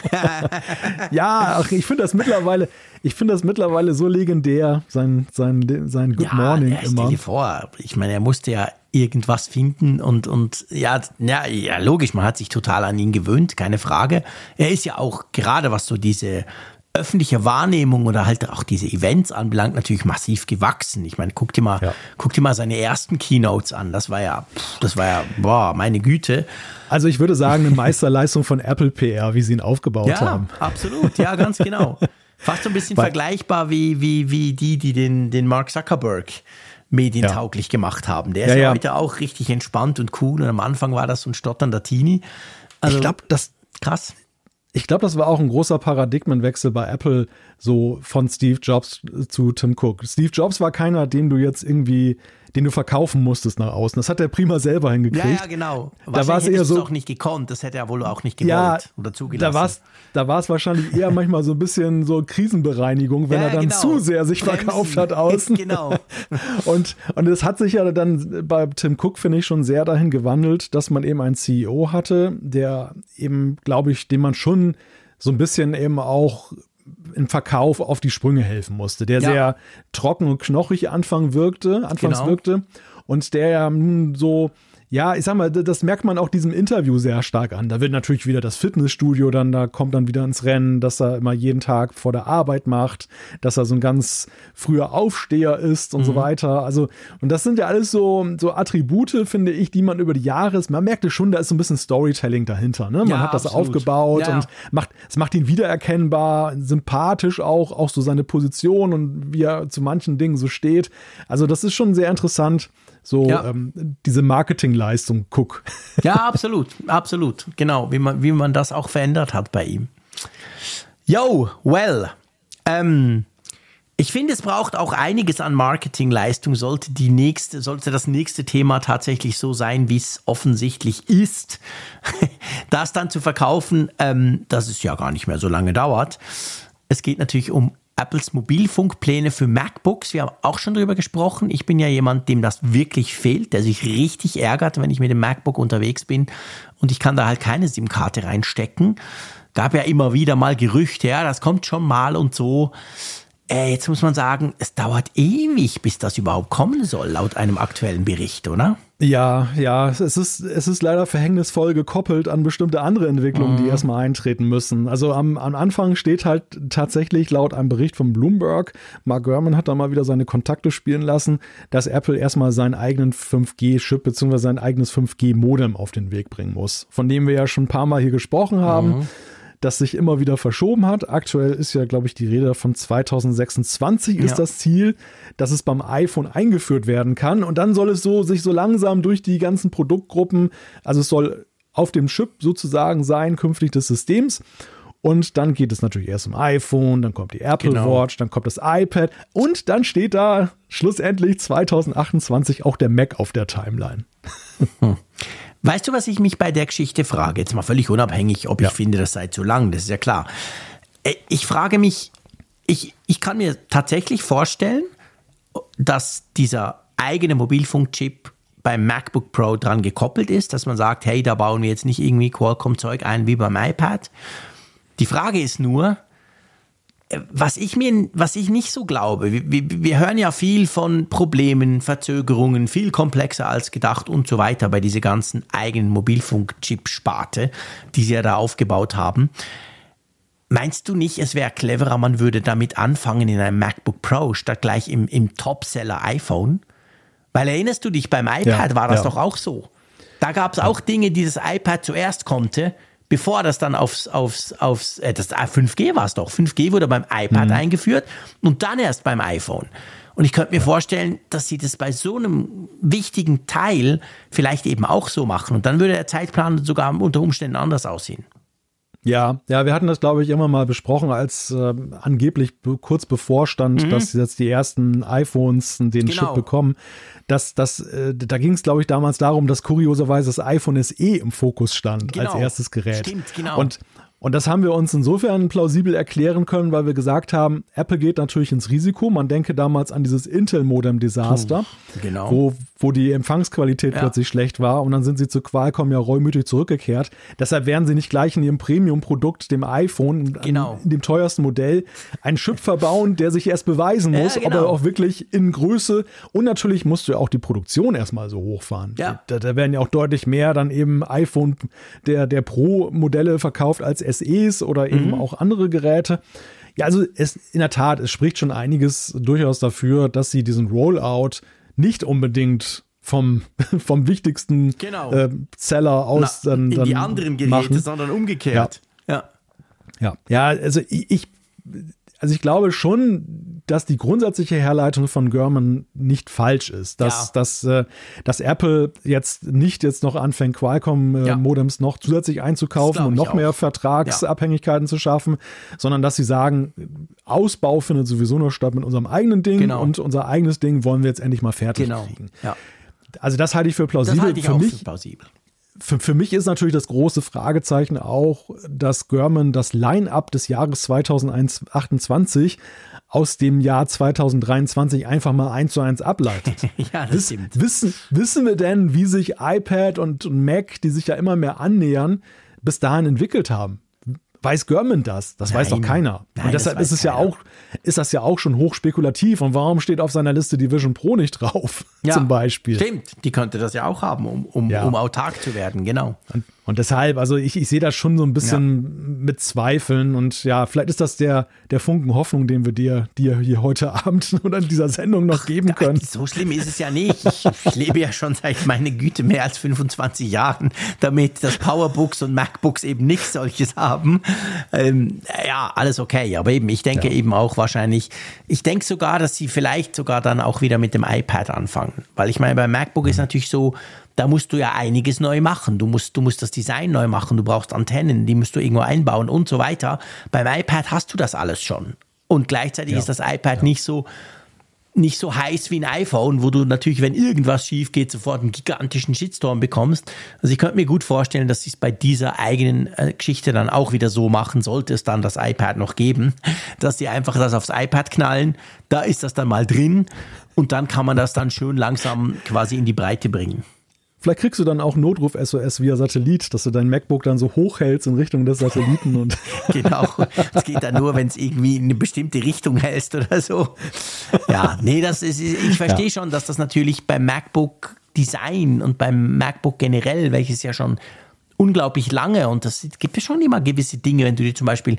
Ja, ich finde das mittlerweile, ich finde das mittlerweile so legendär, sein, sein, sein Good ja, Morning ja, immer. stell dir vor, ich meine, er musste ja irgendwas finden und, und ja, ja, ja, logisch, man hat sich total an ihn gewöhnt, keine Frage. Er ist ja auch gerade, was so diese öffentliche Wahrnehmung oder halt auch diese Events anbelangt, natürlich massiv gewachsen. Ich meine, guck dir mal, Ja. guck dir mal seine ersten Keynotes an. Das war ja, das war ja, boah, meine Güte. Also ich würde sagen, eine Meisterleistung von Apple PR, wie sie ihn aufgebaut Ja, haben. absolut, ja, ganz genau. Fast so ein bisschen Weil- vergleichbar wie, wie, wie die, die den, den Mark Zuckerberg medientauglich gemacht haben. Der ist Ja, ja, ja. heute auch richtig entspannt und cool und am Anfang war das so ein stotternder Teenie. Also, ich glaube, das, krass. Ich glaube, das war auch ein großer Paradigmenwechsel bei Apple, so von Steve Jobs zu Tim Cook. Steve Jobs war keiner, den du jetzt irgendwie, den du verkaufen musstest nach außen. Das hat er prima selber Ja, hingekriegt. ja, genau. Da war es eher so. auch nicht gekonnt. Das hätte er wohl auch nicht gewollt Ja, oder da zugelassen. war es da war's wahrscheinlich eher manchmal so ein bisschen so Krisenbereinigung, wenn Ja, er dann genau. zu sehr sich Bremsen. verkauft hat außen. Genau. Und, und es hat sich ja dann bei Tim Cook, finde ich, schon sehr dahin gewandelt, dass man eben einen CEO hatte, der eben, glaube ich, dem man schon so ein bisschen eben auch im Verkauf auf die Sprünge helfen musste, der Ja. sehr trocken und knochig Anfang wirkte, anfangs Genau. wirkte und der ja nun so ja, ich sag mal, das merkt man auch diesem Interview sehr stark an. Da wird natürlich wieder das Fitnessstudio dann, da kommt dann wieder ins Rennen, dass er immer jeden Tag vor der Arbeit macht, dass er so ein ganz früher Aufsteher ist und so weiter. Also, und das sind ja alles so, so Attribute, finde ich, die man über die Jahre, man merkte schon, da ist so ein bisschen Storytelling dahinter. Ne? Man Ja, hat das absolut. aufgebaut Ja. und macht, es macht ihn wiedererkennbar, sympathisch auch, auch so seine Position und wie er zu manchen Dingen so steht. Also, das ist schon sehr interessant. So Ja. ähm, diese Marketingleistung, guck. Ja, absolut, absolut. Genau, wie man, wie man das auch verändert hat bei ihm. Yo, well. Ähm, ich finde, es braucht auch einiges an Marketingleistung, sollte die nächste, sollte das nächste Thema tatsächlich so sein, wie es offensichtlich ist. das dann zu verkaufen, ähm, dass es ja gar nicht mehr so lange dauert. Es geht natürlich um Apples Mobilfunkpläne für MacBooks. Wir haben auch schon drüber gesprochen. Ich bin ja jemand, dem das wirklich fehlt, der sich richtig ärgert, wenn ich mit dem MacBook unterwegs bin und ich kann da halt keine SIM-Karte reinstecken. Gab ja immer wieder mal Gerüchte, ja, das kommt schon mal und so. Äh, jetzt muss man sagen, es dauert ewig, bis das überhaupt kommen soll, laut einem aktuellen Bericht, oder? Ja, ja, es ist, es ist leider verhängnisvoll gekoppelt an bestimmte andere Entwicklungen, die erstmal eintreten müssen. Also am, am Anfang steht halt tatsächlich laut einem Bericht von Bloomberg, Mark Gurman hat da mal wieder seine Kontakte spielen lassen, dass Apple erstmal seinen eigenen 5G-Chip bzw. sein eigenes 5G-Modem auf den Weg bringen muss, von dem wir ja schon ein paar Mal hier gesprochen haben. Das sich immer wieder verschoben hat. Aktuell ist ja, glaube ich, die Rede von 2026 ist Ja. das Ziel, dass es beim iPhone eingeführt werden kann. Und dann soll es so sich so langsam durch die ganzen Produktgruppen, also es soll auf dem Chip sozusagen sein, künftig des Systems. Und dann geht es natürlich erst um iPhone, dann kommt die Apple Genau. Watch, dann kommt das iPad und dann steht da schlussendlich 2028 auch der Mac auf der Timeline. Weißt du, was ich mich bei der Geschichte frage? Jetzt mal völlig unabhängig, ob Ja. ich finde, das sei zu lang, das ist ja klar. Äh, Ich frage mich, ich, ich kann mir tatsächlich vorstellen, dass dieser eigene Mobilfunkchip beim MacBook Pro dran gekoppelt ist, dass man sagt, hey, da bauen wir jetzt nicht irgendwie Qualcomm-Zeug ein wie beim iPad. Die Frage ist nur, was ich mir, was ich nicht so glaube, wir, wir, hören ja viel von Problemen, Verzögerungen, viel komplexer als gedacht und so weiter bei dieser ganzen eigenen Mobilfunk-Chip-Sparte, die sie ja da aufgebaut haben. Meinst du nicht, es wäre cleverer, man würde damit anfangen in einem MacBook Pro statt gleich im, im Topseller iPhone? Weil erinnerst du dich, beim iPad Ja, war das ja. doch auch so. Da gab es auch Dinge, die das iPad zuerst konnte, bevor das dann aufs, aufs, aufs äh, das 5G war es doch. 5G wurde beim iPad eingeführt und dann erst beim iPhone. Und ich könnte mir vorstellen, dass sie das bei so einem wichtigen Teil vielleicht eben auch so machen. Und dann würde der Zeitplan sogar unter Umständen anders aussehen. Ja, ja, wir hatten das, glaube ich, immer mal besprochen, als ähm, angeblich be kurz bevorstand, dass jetzt die ersten iPhones den Mhm. Genau. Chip bekommen. Das, das, äh, da ging es, glaube ich, damals darum, dass kurioserweise das iPhone SE im Fokus stand Genau. als erstes Gerät. Stimmt, genau. Und und das haben wir uns insofern plausibel erklären können, weil wir gesagt haben, Apple geht natürlich ins Risiko. Man denke damals an dieses Intel-Modem-Desaster, genau. wo, wo die Empfangsqualität Ja. plötzlich schlecht war und dann sind sie zu Qualcomm ja reumütig zurückgekehrt. Deshalb werden sie nicht gleich in ihrem Premium-Produkt, dem iPhone, an- Genau. in dem teuersten Modell, einen Chip verbauen, der sich erst beweisen Ja, muss, ob genau. er auch wirklich in Größe und natürlich musst du ja auch die Produktion erstmal so hochfahren. Ja. Da, da werden ja auch deutlich mehr dann eben iPhone der, der Pro-Modelle verkauft als SEs oder eben Mhm. auch andere Geräte. Ja, also es in der Tat, es spricht schon einiges durchaus dafür, dass sie diesen Rollout nicht unbedingt vom, vom wichtigsten Genau. äh, Seller aus Na, dann, in dann die anderen Geräte, machen. sondern umgekehrt. Ja. Ja, ja, also ich, ich- also ich glaube schon, dass die grundsätzliche Herleitung von German nicht falsch ist, dass, Ja. dass, äh, dass Apple jetzt nicht jetzt noch anfängt, Ja. Qualcomm-Modems noch zusätzlich einzukaufen Das und noch mehr. Vertragsabhängigkeiten zu schaffen, sondern dass sie sagen, Ausbau findet sowieso nur statt mit unserem eigenen Ding Genau. und unser eigenes Ding wollen wir jetzt endlich mal fertig Genau. kriegen. Ja. Also das halte ich für Das plausibel. halte ich für auch mich für plausibel. Für, für mich ist natürlich das große Fragezeichen auch, dass German das Line-up des Jahres 2028 aus dem Jahr 2023 einfach mal eins zu eins ableitet. Ja, das Wiss, stimmt. wissen, wissen wir denn, wie sich iPad und Mac, die sich ja immer mehr annähern, bis dahin entwickelt haben? Weiß German das? Das weiß doch Nein. keiner. Nein, und deshalb ist es ja keiner. auch, ist das ja auch schon hochspekulativ. Und warum steht auf seiner Liste die Vision Pro nicht drauf? Ja, Zum Beispiel. Stimmt, die könnte das ja auch haben, um, um, Ja. um autark zu werden, genau. Und, und deshalb, also ich, ich sehe das schon so ein bisschen mit Zweifeln und ja, vielleicht ist das der, der Funken Hoffnung, den wir dir, dir hier heute Abend oder in dieser Sendung noch geben können. So schlimm ist es ja nicht. Ich, ich lebe ja schon seit, meine Güte, mehr als 25 Jahren damit, dass Powerbooks und MacBooks eben nichts solches haben. Ähm, ja, alles okay. Aber eben, ich denke eben auch wahrscheinlich, ich denke sogar, dass sie vielleicht sogar dann auch wieder mit dem iPad anfangen. Weil ich meine, beim MacBook ist natürlich so, da musst du ja einiges neu machen. Du musst, du musst das Design neu machen, du brauchst Antennen, die musst du irgendwo einbauen und so weiter. Beim iPad hast du das alles schon. Und gleichzeitig ist das iPad nicht so, nicht so heiß wie ein iPhone, wo du natürlich, wenn irgendwas schief geht, sofort einen gigantischen Shitstorm bekommst. Also ich könnte mir gut vorstellen, dass sie es bei dieser eigenen äh, Geschichte dann auch wieder so machen, sollte es dann das iPad noch geben, dass sie einfach das aufs iPad knallen, da ist das dann mal drin und dann kann man das dann schön langsam quasi in die Breite bringen. Vielleicht kriegst du dann auch Notruf-SOS via Satellit, dass du dein MacBook dann so hochhältst in Richtung des Satelliten und Genau. Das geht dann nur, wenn es irgendwie in eine bestimmte Richtung hältst oder so. Ja, nee, das ist, ich verstehe schon, dass das natürlich beim MacBook Design und beim MacBook generell, welches ja schon unglaublich lange und das gibt es schon immer gewisse Dinge, wenn du dir zum Beispiel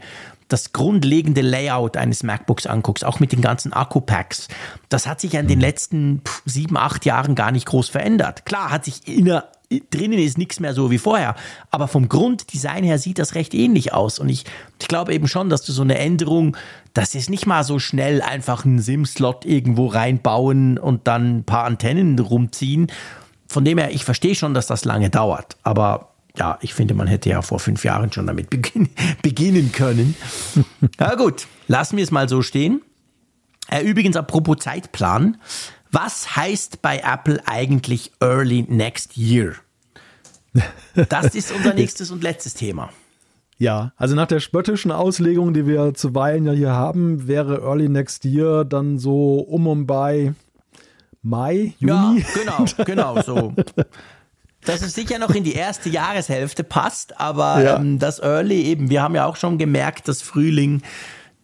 das grundlegende Layout eines MacBooks anguckst, auch mit den ganzen Akku-Packs, das hat sich ja in den letzten pff, sieben, acht Jahren gar nicht groß verändert. Klar, hat sich inner, drinnen ist nichts mehr so wie vorher, aber vom Grunddesign her sieht das recht ähnlich aus und ich, ich glaube eben schon, dass du so eine Änderung, das ist nicht mal so schnell einfach einen SIM-Slot irgendwo reinbauen und dann ein paar Antennen rumziehen. Von dem her, ich verstehe schon, dass das lange dauert, aber ja, ich finde, man hätte ja vor fünf Jahren schon damit beginn beginnen können. Na gut, lassen wir es mal so stehen. Äh, übrigens, apropos Zeitplan. Was heißt bei Apple eigentlich Early Next Year? Das ist unser nächstes und letztes Thema. Ja, also nach der spöttischen Auslegung, die wir zuweilen ja hier haben, wäre Early Next Year dann so um und bei Mai, Juni. Ja, genau, genau so. Dass es sicher noch in die erste Jahreshälfte passt, aber ja. ähm, das Early eben, wir haben ja auch schon gemerkt, dass Frühling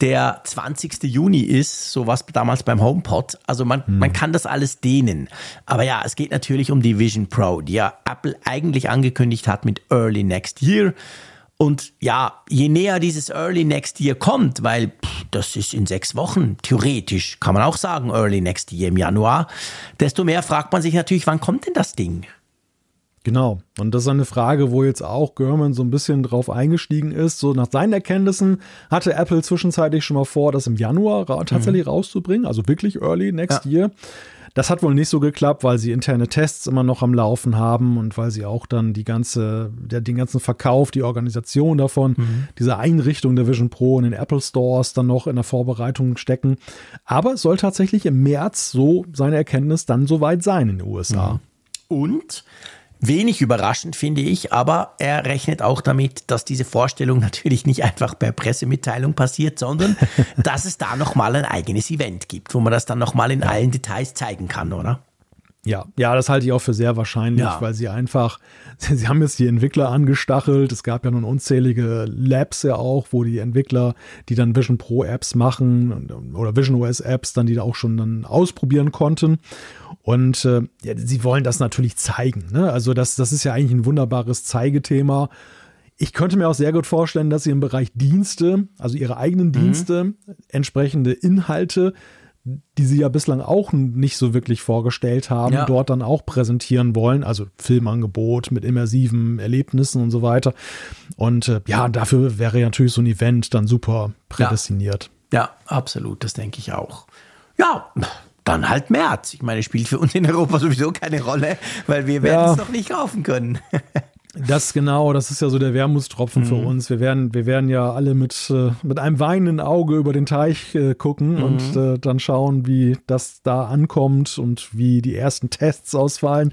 der 20. Juni ist, so was damals beim HomePod. Also man, hm. man kann das alles dehnen. Aber ja, es geht natürlich um die Vision Pro, die ja Apple eigentlich angekündigt hat mit Early Next Year. Und ja, je näher dieses Early Next Year kommt, weil pff, das ist in sechs Wochen, theoretisch kann man auch sagen, Early Next Year im Januar, desto mehr fragt man sich natürlich, wann kommt denn das Ding? Genau. Und das ist eine Frage, wo jetzt auch Gurman so ein bisschen drauf eingestiegen ist. So nach seinen Erkenntnissen hatte Apple zwischenzeitlich schon mal vor, das im Januar ra tatsächlich mhm. rauszubringen, also wirklich early next ja. year. Das hat wohl nicht so geklappt, weil sie interne Tests immer noch am Laufen haben und weil sie auch dann die ganze, der, den ganzen Verkauf, die Organisation davon, mhm. diese Einrichtung der Vision Pro in den Apple Stores dann noch in der Vorbereitung stecken. Aber es soll tatsächlich im März, so seine Erkenntnis, dann soweit sein in den USA. Mhm. Und Wenig überraschend finde ich, aber er rechnet auch damit, dass diese Vorstellung natürlich nicht einfach per Pressemitteilung passiert, sondern dass es da nochmal ein eigenes Event gibt, wo man das dann nochmal in allen Details zeigen kann, oder? Ja, ja, das halte ich auch für sehr wahrscheinlich, ja. weil sie einfach, sie haben jetzt die Entwickler angestachelt. Es gab ja nun unzählige Labs ja auch, wo die Entwickler, die dann Vision Pro Apps machen oder Vision OS Apps, dann die da auch schon dann ausprobieren konnten. Und äh, ja, sie wollen das natürlich zeigen. Ne? Also das, das ist ja eigentlich ein wunderbares Zeigethema. Ich könnte mir auch sehr gut vorstellen, dass sie im Bereich Dienste, also ihre eigenen mhm. Dienste, mhm. entsprechende Inhalte die sie ja bislang auch nicht so wirklich vorgestellt haben, ja. dort dann auch präsentieren wollen. Also Filmangebot mit immersiven Erlebnissen und so weiter. Und äh, ja, dafür wäre ja natürlich so ein Event dann super prädestiniert. Ja, ja absolut, das denke ich auch. Ja, dann halt März. Ich meine, spielt für uns in Europa sowieso keine Rolle, weil wir werden es noch nicht kaufen können. Das genau, das ist ja so der Wermutstropfen mhm. für uns. Wir werden, wir werden ja alle mit, äh, mit einem weinenden Auge über den Teich äh, gucken mhm. und äh, dann schauen, wie das da ankommt und wie die ersten Tests ausfallen.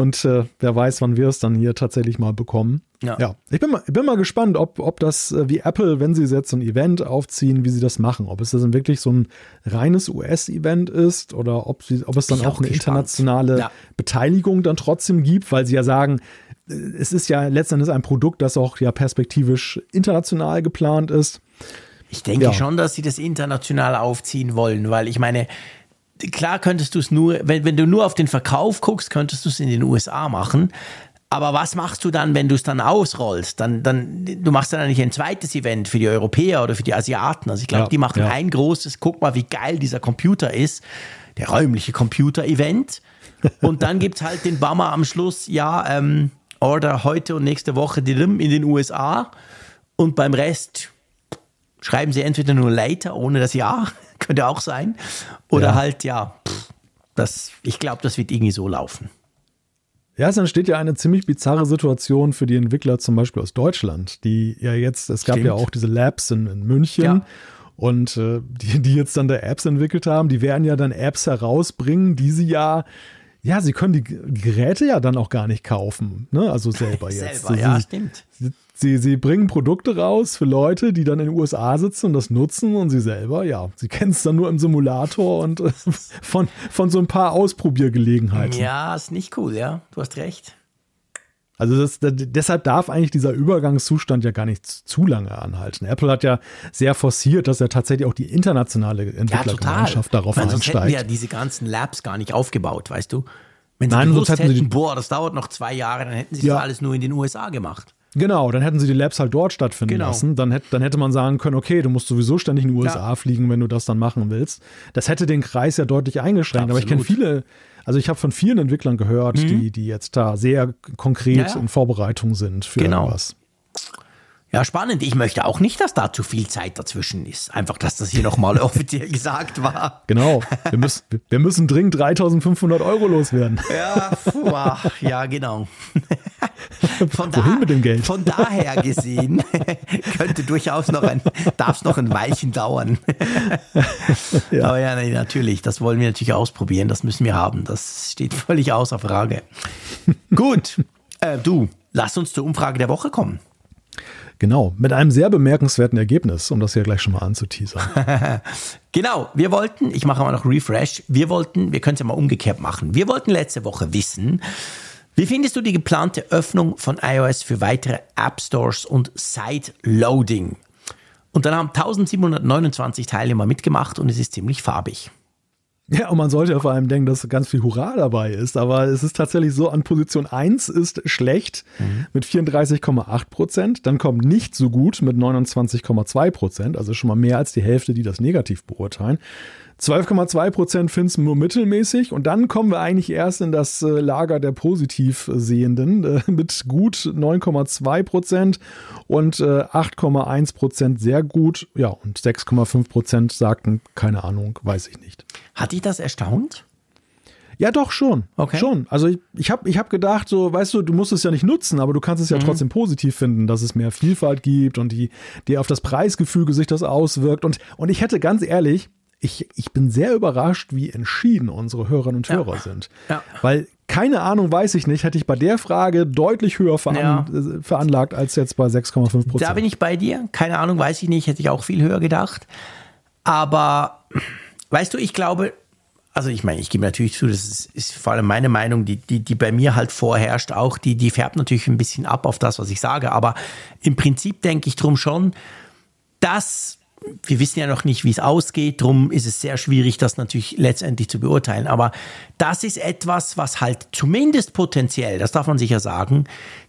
Und äh, wer weiß, wann wir es dann hier tatsächlich mal bekommen. Ja. ja. Ich bin mal, bin mal gespannt, ob, ob das äh, wie Apple, wenn sie jetzt so ein Event aufziehen, wie sie das machen. Ob es dann wirklich so ein reines US-Event ist oder ob, sie, ob es dann auch, auch eine internationale ja. Beteiligung dann trotzdem gibt, weil sie ja sagen, es ist ja letztendlich ein Produkt, das auch ja perspektivisch international geplant ist. Ich denke ja. schon, dass sie das international aufziehen wollen, weil ich meine, klar könntest du es nur, wenn, wenn du nur auf den Verkauf guckst, könntest du es in den USA machen. Aber was machst du dann, wenn du es dann ausrollst? Dann, dann, du machst dann eigentlich ein zweites Event für die Europäer oder für die Asiaten. Also ich glaube, ja, die machen ja. ein großes, guck mal, wie geil dieser Computer ist. Der räumliche Computer-Event. Und dann gibt es halt den Bummer am Schluss, ja, ähm, Order heute und nächste Woche in den USA und beim Rest schreiben sie entweder nur later ohne das Ja, könnte auch sein, oder ja. halt ja, das, ich glaube, das wird irgendwie so laufen. Ja, es entsteht ja eine ziemlich bizarre Situation für die Entwickler zum Beispiel aus Deutschland, die ja jetzt, es gab Stimmt. ja auch diese Labs in, in München. Ja. Und äh, die, die jetzt dann da Apps entwickelt haben, die werden ja dann Apps herausbringen, die sie ja ja, sie können die Geräte ja dann auch gar nicht kaufen, ne? Also selber jetzt. selber, sie, ja, stimmt. Sie, sie bringen Produkte raus für Leute, die dann in den USA sitzen und das nutzen und sie selber, ja, sie kennen es dann nur im Simulator und äh, von, von so ein paar Ausprobiergelegenheiten. Ja, ist nicht cool, ja, du hast recht. Also das, das, deshalb darf eigentlich dieser Übergangszustand ja gar nicht zu lange anhalten. Apple hat ja sehr forciert, dass er tatsächlich auch die internationale Entwicklergemeinschaft ja, darauf meine, einsteigt. Sonst hätten ja diese ganzen Labs gar nicht aufgebaut, weißt du? Wenn sie Nein, sonst hätten, hätten sie boah, das dauert noch zwei Jahre, dann hätten sie ja. das alles nur in den USA gemacht. Genau, dann hätten sie die Labs halt dort stattfinden genau. lassen. Dann hätte, dann hätte man sagen können, okay, du musst sowieso ständig in die USA ja. fliegen, wenn du das dann machen willst. Das hätte den Kreis ja deutlich eingeschränkt. Absolut. Aber ich kenne viele also ich habe von vielen Entwicklern gehört, mhm. die, die jetzt da sehr konkret ja, ja. in Vorbereitung sind für genau. irgendwas. Ja, spannend. Ich möchte auch nicht, dass da zu viel Zeit dazwischen ist. Einfach, dass das hier nochmal offiziell gesagt war. Genau. Wir müssen, wir müssen dringend 3500 Euro loswerden. Ja, puh, ja genau. Von, da, mit dem Geld? von daher gesehen könnte durchaus noch ein, darf es noch ein Weilchen dauern. ja. Aber ja, natürlich, das wollen wir natürlich ausprobieren. Das müssen wir haben. Das steht völlig außer Frage. Gut. Äh, du, lass uns zur Umfrage der Woche kommen. Genau, mit einem sehr bemerkenswerten Ergebnis, um das hier gleich schon mal anzuteasern. genau, wir wollten, ich mache mal noch Refresh, wir wollten, wir können es ja mal umgekehrt machen. Wir wollten letzte Woche wissen, wie findest du die geplante Öffnung von iOS für weitere App Stores und Side-Loading? Und dann haben 1729 Teilnehmer mitgemacht und es ist ziemlich farbig. Ja, und man sollte ja vor allem denken, dass ganz viel Hurra dabei ist. Aber es ist tatsächlich so, an Position 1 ist schlecht mhm. mit 34,8 Prozent. Dann kommt nicht so gut mit 29,2 Prozent. Also schon mal mehr als die Hälfte, die das negativ beurteilen. 12,2 Prozent finden es nur mittelmäßig und dann kommen wir eigentlich erst in das äh, Lager der Positivsehenden äh, mit gut 9,2 Prozent und 8,1 äh, Prozent sehr gut, ja, und 6,5 Prozent sagten, keine Ahnung, weiß ich nicht. Hat dich das erstaunt? Ja, doch schon. Okay. Schon. Also ich, ich habe ich hab gedacht, so, weißt du, du musst es ja nicht nutzen, aber du kannst es ja mhm. trotzdem positiv finden, dass es mehr Vielfalt gibt und die, die auf das Preisgefüge sich das auswirkt. Und, und ich hätte ganz ehrlich, ich, ich bin sehr überrascht, wie entschieden unsere Hörerinnen und Hörer ja. sind. Ja. Weil keine Ahnung, weiß ich nicht, hätte ich bei der Frage deutlich höher veran ja. Äh, veranlagt als jetzt bei 6,5 Prozent. Da bin ich bei dir. Keine Ahnung, weiß ich nicht, hätte ich auch viel höher gedacht. Aber weißt du, ich glaube, also ich meine, ich gebe natürlich zu, das ist, ist, vor allem meine Meinung, die, die, die bei mir halt vorherrscht, auch die, die färbt natürlich ein bisschen ab auf das, was ich sage. Aber im Prinzip denke ich drum schon, dass wir wissen ja noch nicht, wie es ausgeht, darum ist es sehr schwierig, das natürlich letztendlich zu beurteilen. Aber das ist etwas, was halt zumindest potenziell, das darf man sicher sagen,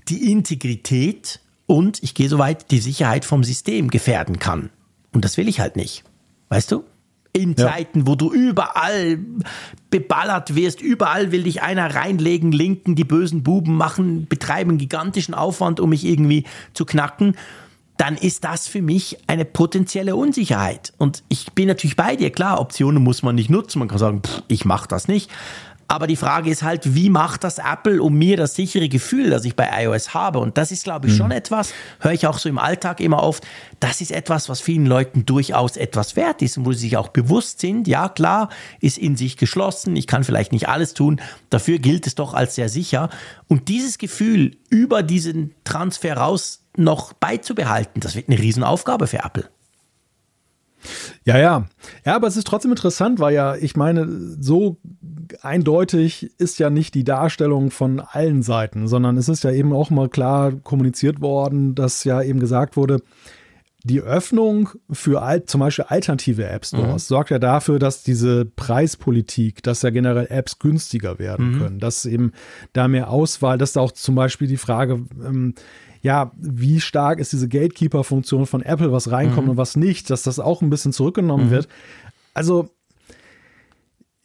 die Integrität und, ich gehe so weit, die Sicherheit vom System gefährden kann. Und das will ich halt nicht. Weißt du? In ja. Zeiten, wo du überall beballert wirst, überall will dich einer reinlegen, linken, die bösen Buben machen, betreiben gigantischen Aufwand, um mich irgendwie zu knacken dann ist das für mich eine potenzielle Unsicherheit. Und ich bin natürlich bei dir, klar, Optionen muss man nicht nutzen. Man kann sagen, pff, ich mache das nicht. Aber die Frage ist halt, wie macht das Apple, um mir das sichere Gefühl, das ich bei iOS habe? Und das ist, glaube ich, schon mhm. etwas, höre ich auch so im Alltag immer oft, das ist etwas, was vielen Leuten durchaus etwas wert ist und wo sie sich auch bewusst sind, ja klar, ist in sich geschlossen, ich kann vielleicht nicht alles tun, dafür gilt es doch als sehr sicher. Und dieses Gefühl über diesen Transfer raus noch beizubehalten, das wird eine Riesenaufgabe für Apple. Ja, ja. Ja, aber es ist trotzdem interessant, weil ja, ich meine, so eindeutig ist ja nicht die Darstellung von allen Seiten, sondern es ist ja eben auch mal klar kommuniziert worden, dass ja eben gesagt wurde, die Öffnung für alt, zum Beispiel alternative App Stores mhm. sorgt ja dafür, dass diese Preispolitik, dass ja generell Apps günstiger werden mhm. können, dass eben da mehr Auswahl, dass da auch zum Beispiel die Frage, ähm, ja, wie stark ist diese Gatekeeper-Funktion von Apple, was reinkommt mhm. und was nicht, dass das auch ein bisschen zurückgenommen mhm. wird. Also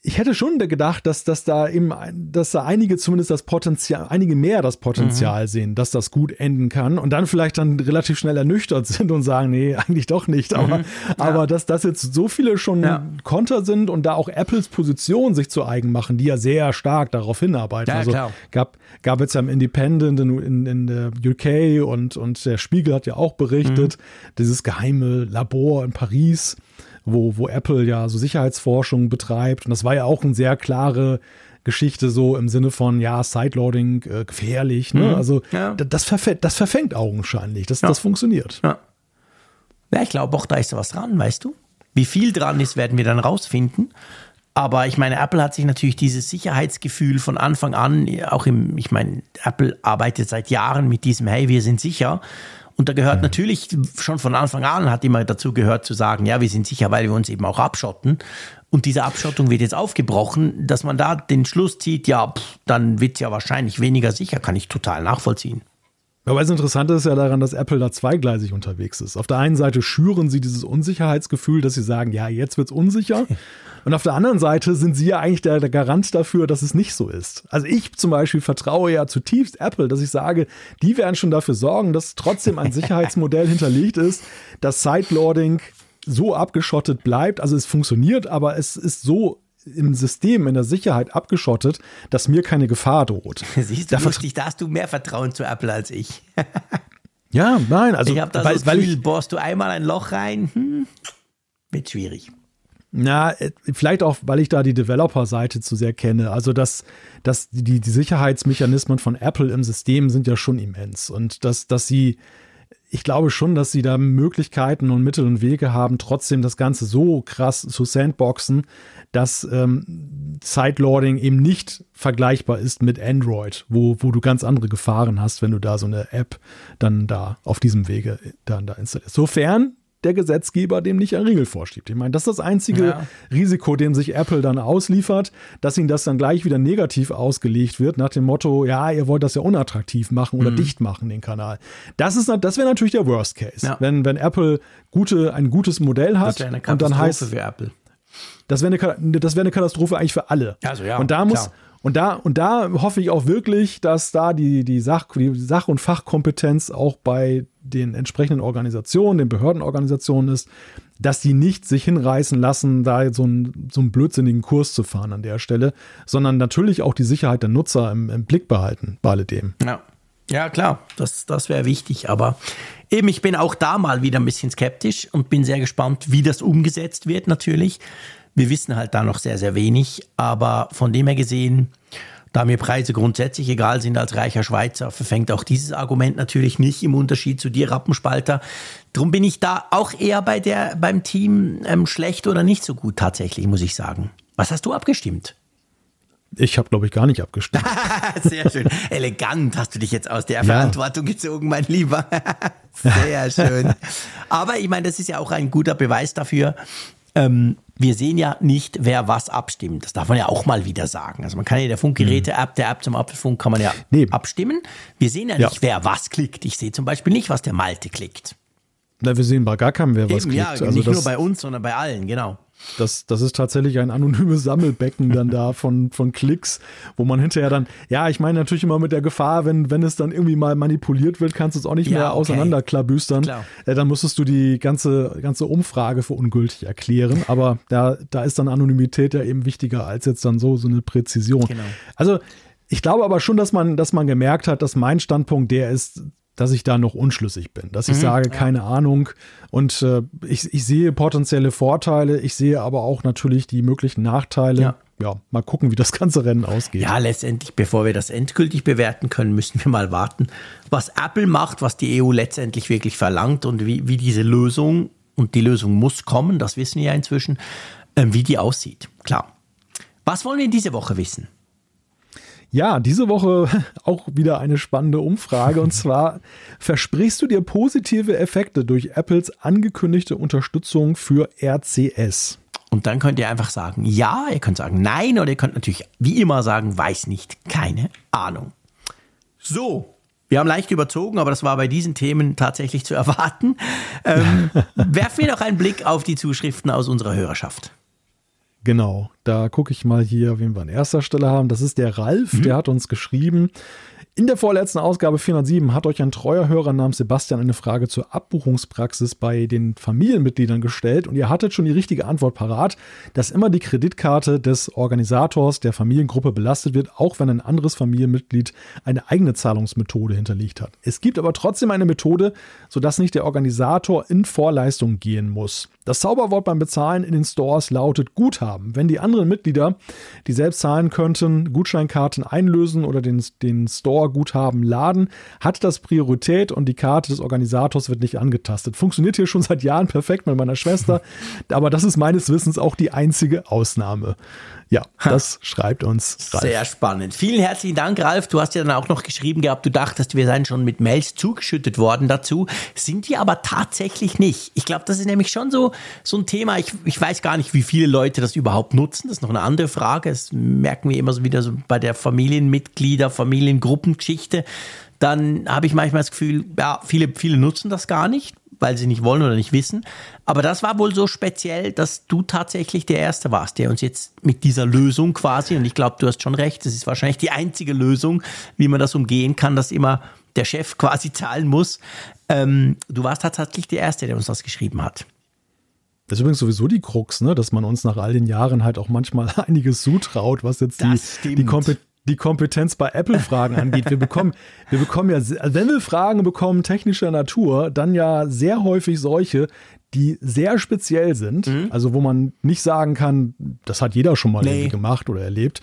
ich hätte schon gedacht, dass, dass da eben, dass da einige zumindest das Potenzial, einige mehr das Potenzial mhm. sehen, dass das gut enden kann und dann vielleicht dann relativ schnell ernüchtert sind und sagen, nee, eigentlich doch nicht. Aber, mhm. ja. aber dass das jetzt so viele schon ja. Konter sind und da auch Apples Position sich zu eigen machen, die ja sehr stark darauf hinarbeiten. Ja, also klar. gab, gab jetzt ja im Independent in, in, in der UK und, und der Spiegel hat ja auch berichtet, mhm. dieses geheime Labor in Paris wo, wo Apple ja so Sicherheitsforschung betreibt. Und das war ja auch eine sehr klare Geschichte, so im Sinne von, ja, Sideloading äh, gefährlich. Ne? Mhm. Also ja. das, verfängt, das verfängt augenscheinlich. Das, ja. das funktioniert. Ja, ja ich glaube auch, da ist was dran, weißt du? Wie viel dran ist, werden wir dann rausfinden. Aber ich meine, Apple hat sich natürlich dieses Sicherheitsgefühl von Anfang an, auch im, ich meine, Apple arbeitet seit Jahren mit diesem, hey, wir sind sicher. Und da gehört mhm. natürlich schon von Anfang an, hat immer dazu gehört zu sagen, ja, wir sind sicher, weil wir uns eben auch abschotten. Und diese Abschottung wird jetzt aufgebrochen, dass man da den Schluss zieht, ja, pff, dann wird es ja wahrscheinlich weniger sicher, kann ich total nachvollziehen. Aber das Interessante ist ja daran, dass Apple da zweigleisig unterwegs ist. Auf der einen Seite schüren sie dieses Unsicherheitsgefühl, dass sie sagen, ja, jetzt wird's unsicher. Und auf der anderen Seite sind sie ja eigentlich der, der, Garant dafür, dass es nicht so ist. Also ich zum Beispiel vertraue ja zutiefst Apple, dass ich sage, die werden schon dafür sorgen, dass trotzdem ein Sicherheitsmodell hinterlegt ist, dass Sideloading so abgeschottet bleibt. Also es funktioniert, aber es ist so im System, in der Sicherheit abgeschottet, dass mir keine Gefahr droht. Siehst du, da, lustig, da hast du mehr Vertrauen zu Apple als ich. ja, nein, also ich habe da weil, so das Gefühl, bohrst du einmal ein Loch rein, hm, wird schwierig. Na, äh, vielleicht auch, weil ich da die Developer-Seite zu sehr kenne. Also, dass, dass die, die Sicherheitsmechanismen von Apple im System sind ja schon immens. Und dass, dass sie ich glaube schon, dass sie da Möglichkeiten und Mittel und Wege haben, trotzdem das Ganze so krass zu sandboxen, dass ähm, Sideloading eben nicht vergleichbar ist mit Android, wo, wo du ganz andere Gefahren hast, wenn du da so eine App dann da auf diesem Wege dann da installierst. Sofern der Gesetzgeber dem nicht ein Riegel vorschiebt. Ich meine, das ist das einzige ja. Risiko, dem sich Apple dann ausliefert, dass ihnen das dann gleich wieder negativ ausgelegt wird, nach dem Motto, ja, ihr wollt das ja unattraktiv machen oder mhm. dicht machen, den Kanal. Das ist, das wäre natürlich der Worst Case. Ja. Wenn, wenn Apple gute, ein gutes Modell hat und dann heißt, für Apple. Das wäre eine, das eine Katastrophe eigentlich für alle. Also ja, und da muss, klar. Und da, und da hoffe ich auch wirklich, dass da die, die, Sach, die Sach- und Fachkompetenz auch bei den entsprechenden Organisationen, den Behördenorganisationen ist, dass die nicht sich hinreißen lassen, da so einen, so einen blödsinnigen Kurs zu fahren an der Stelle, sondern natürlich auch die Sicherheit der Nutzer im, im Blick behalten bei alledem. Ja. Ja, klar, das, das wäre wichtig. Aber eben, ich bin auch da mal wieder ein bisschen skeptisch und bin sehr gespannt, wie das umgesetzt wird, natürlich. Wir wissen halt da noch sehr, sehr wenig, aber von dem her gesehen, da mir Preise grundsätzlich egal sind als reicher Schweizer, verfängt auch dieses Argument natürlich nicht im Unterschied zu dir, Rappenspalter. Drum bin ich da auch eher bei der, beim Team ähm, schlecht oder nicht so gut tatsächlich, muss ich sagen. Was hast du abgestimmt? Ich habe, glaube ich, gar nicht abgestimmt. Sehr schön. Elegant hast du dich jetzt aus der ja. Verantwortung gezogen, mein Lieber. Sehr schön. Aber ich meine, das ist ja auch ein guter Beweis dafür, ähm, wir sehen ja nicht, wer was abstimmt. Das darf man ja auch mal wieder sagen. Also man kann ja der Funkgeräte-App, der App zum Apfelfunk kann man ja nee. abstimmen. Wir sehen ja, ja nicht, wer was klickt. Ich sehe zum Beispiel nicht, was der Malte klickt. Na, wir sehen bei gar keinem, wer Eben, was klickt. Ja, also nicht nur bei uns, sondern bei allen, genau. Das, das ist tatsächlich ein anonymes Sammelbecken dann da von, von Klicks, wo man hinterher dann, ja, ich meine natürlich immer mit der Gefahr, wenn, wenn es dann irgendwie mal manipuliert wird, kannst du es auch nicht ja, mehr okay. auseinanderklabüstern. Äh, dann musstest du die ganze, ganze Umfrage für ungültig erklären. Aber da, da ist dann Anonymität ja eben wichtiger als jetzt dann so, so eine Präzision. Genau. Also ich glaube aber schon, dass man, dass man gemerkt hat, dass mein Standpunkt der ist, dass ich da noch unschlüssig bin, dass ich mhm, sage, keine ja. Ahnung. Und äh, ich, ich sehe potenzielle Vorteile, ich sehe aber auch natürlich die möglichen Nachteile. Ja. ja. mal gucken, wie das ganze Rennen ausgeht. Ja, letztendlich, bevor wir das endgültig bewerten können, müssen wir mal warten, was Apple macht, was die EU letztendlich wirklich verlangt und wie, wie diese Lösung, und die Lösung muss kommen, das wissen wir ja inzwischen, äh, wie die aussieht. Klar. Was wollen wir in dieser Woche wissen? Ja, diese Woche auch wieder eine spannende Umfrage. Und zwar, versprichst du dir positive Effekte durch Apples angekündigte Unterstützung für RCS? Und dann könnt ihr einfach sagen, ja, ihr könnt sagen nein oder ihr könnt natürlich wie immer sagen, weiß nicht, keine Ahnung. So, wir haben leicht überzogen, aber das war bei diesen Themen tatsächlich zu erwarten. Ähm, werfen wir noch einen Blick auf die Zuschriften aus unserer Hörerschaft. Genau, da gucke ich mal hier, wen wir an erster Stelle haben. Das ist der Ralf, mhm. der hat uns geschrieben. In der vorletzten Ausgabe 407 hat euch ein treuer Hörer namens Sebastian eine Frage zur Abbuchungspraxis bei den Familienmitgliedern gestellt und ihr hattet schon die richtige Antwort parat, dass immer die Kreditkarte des Organisators der Familiengruppe belastet wird, auch wenn ein anderes Familienmitglied eine eigene Zahlungsmethode hinterlegt hat. Es gibt aber trotzdem eine Methode, sodass nicht der Organisator in Vorleistung gehen muss. Das Zauberwort beim Bezahlen in den Stores lautet Guthaben. Wenn die anderen Mitglieder, die selbst zahlen könnten, Gutscheinkarten einlösen oder den, den Store-Guthaben laden, hat das Priorität und die Karte des Organisators wird nicht angetastet. Funktioniert hier schon seit Jahren perfekt mit meiner Schwester, aber das ist meines Wissens auch die einzige Ausnahme. Ja, das schreibt uns Ralf. Sehr spannend. Vielen herzlichen Dank, Ralf. Du hast ja dann auch noch geschrieben gehabt, du dachtest, wir seien schon mit Mails zugeschüttet worden dazu. Sind wir aber tatsächlich nicht. Ich glaube, das ist nämlich schon so, so ein Thema. Ich, ich weiß gar nicht, wie viele Leute das überhaupt nutzen. Das ist noch eine andere Frage. Das merken wir immer so wieder so bei der Familienmitglieder, Familiengruppengeschichte. Dann habe ich manchmal das Gefühl, ja, viele, viele nutzen das gar nicht weil sie nicht wollen oder nicht wissen. Aber das war wohl so speziell, dass du tatsächlich der Erste warst, der uns jetzt mit dieser Lösung quasi, und ich glaube, du hast schon recht, das ist wahrscheinlich die einzige Lösung, wie man das umgehen kann, dass immer der Chef quasi zahlen muss. Ähm, du warst tatsächlich der Erste, der uns das geschrieben hat. Das ist übrigens sowieso die Krux, ne? dass man uns nach all den Jahren halt auch manchmal einiges zutraut, was jetzt die, die, Kompet die Kompetenz bei Apple-Fragen angeht. Wir bekommen, wir bekommen ja, wenn wir Fragen bekommen technischer Natur, dann ja sehr häufig solche, die sehr speziell sind, mhm. also wo man nicht sagen kann, das hat jeder schon mal nee. gemacht oder erlebt.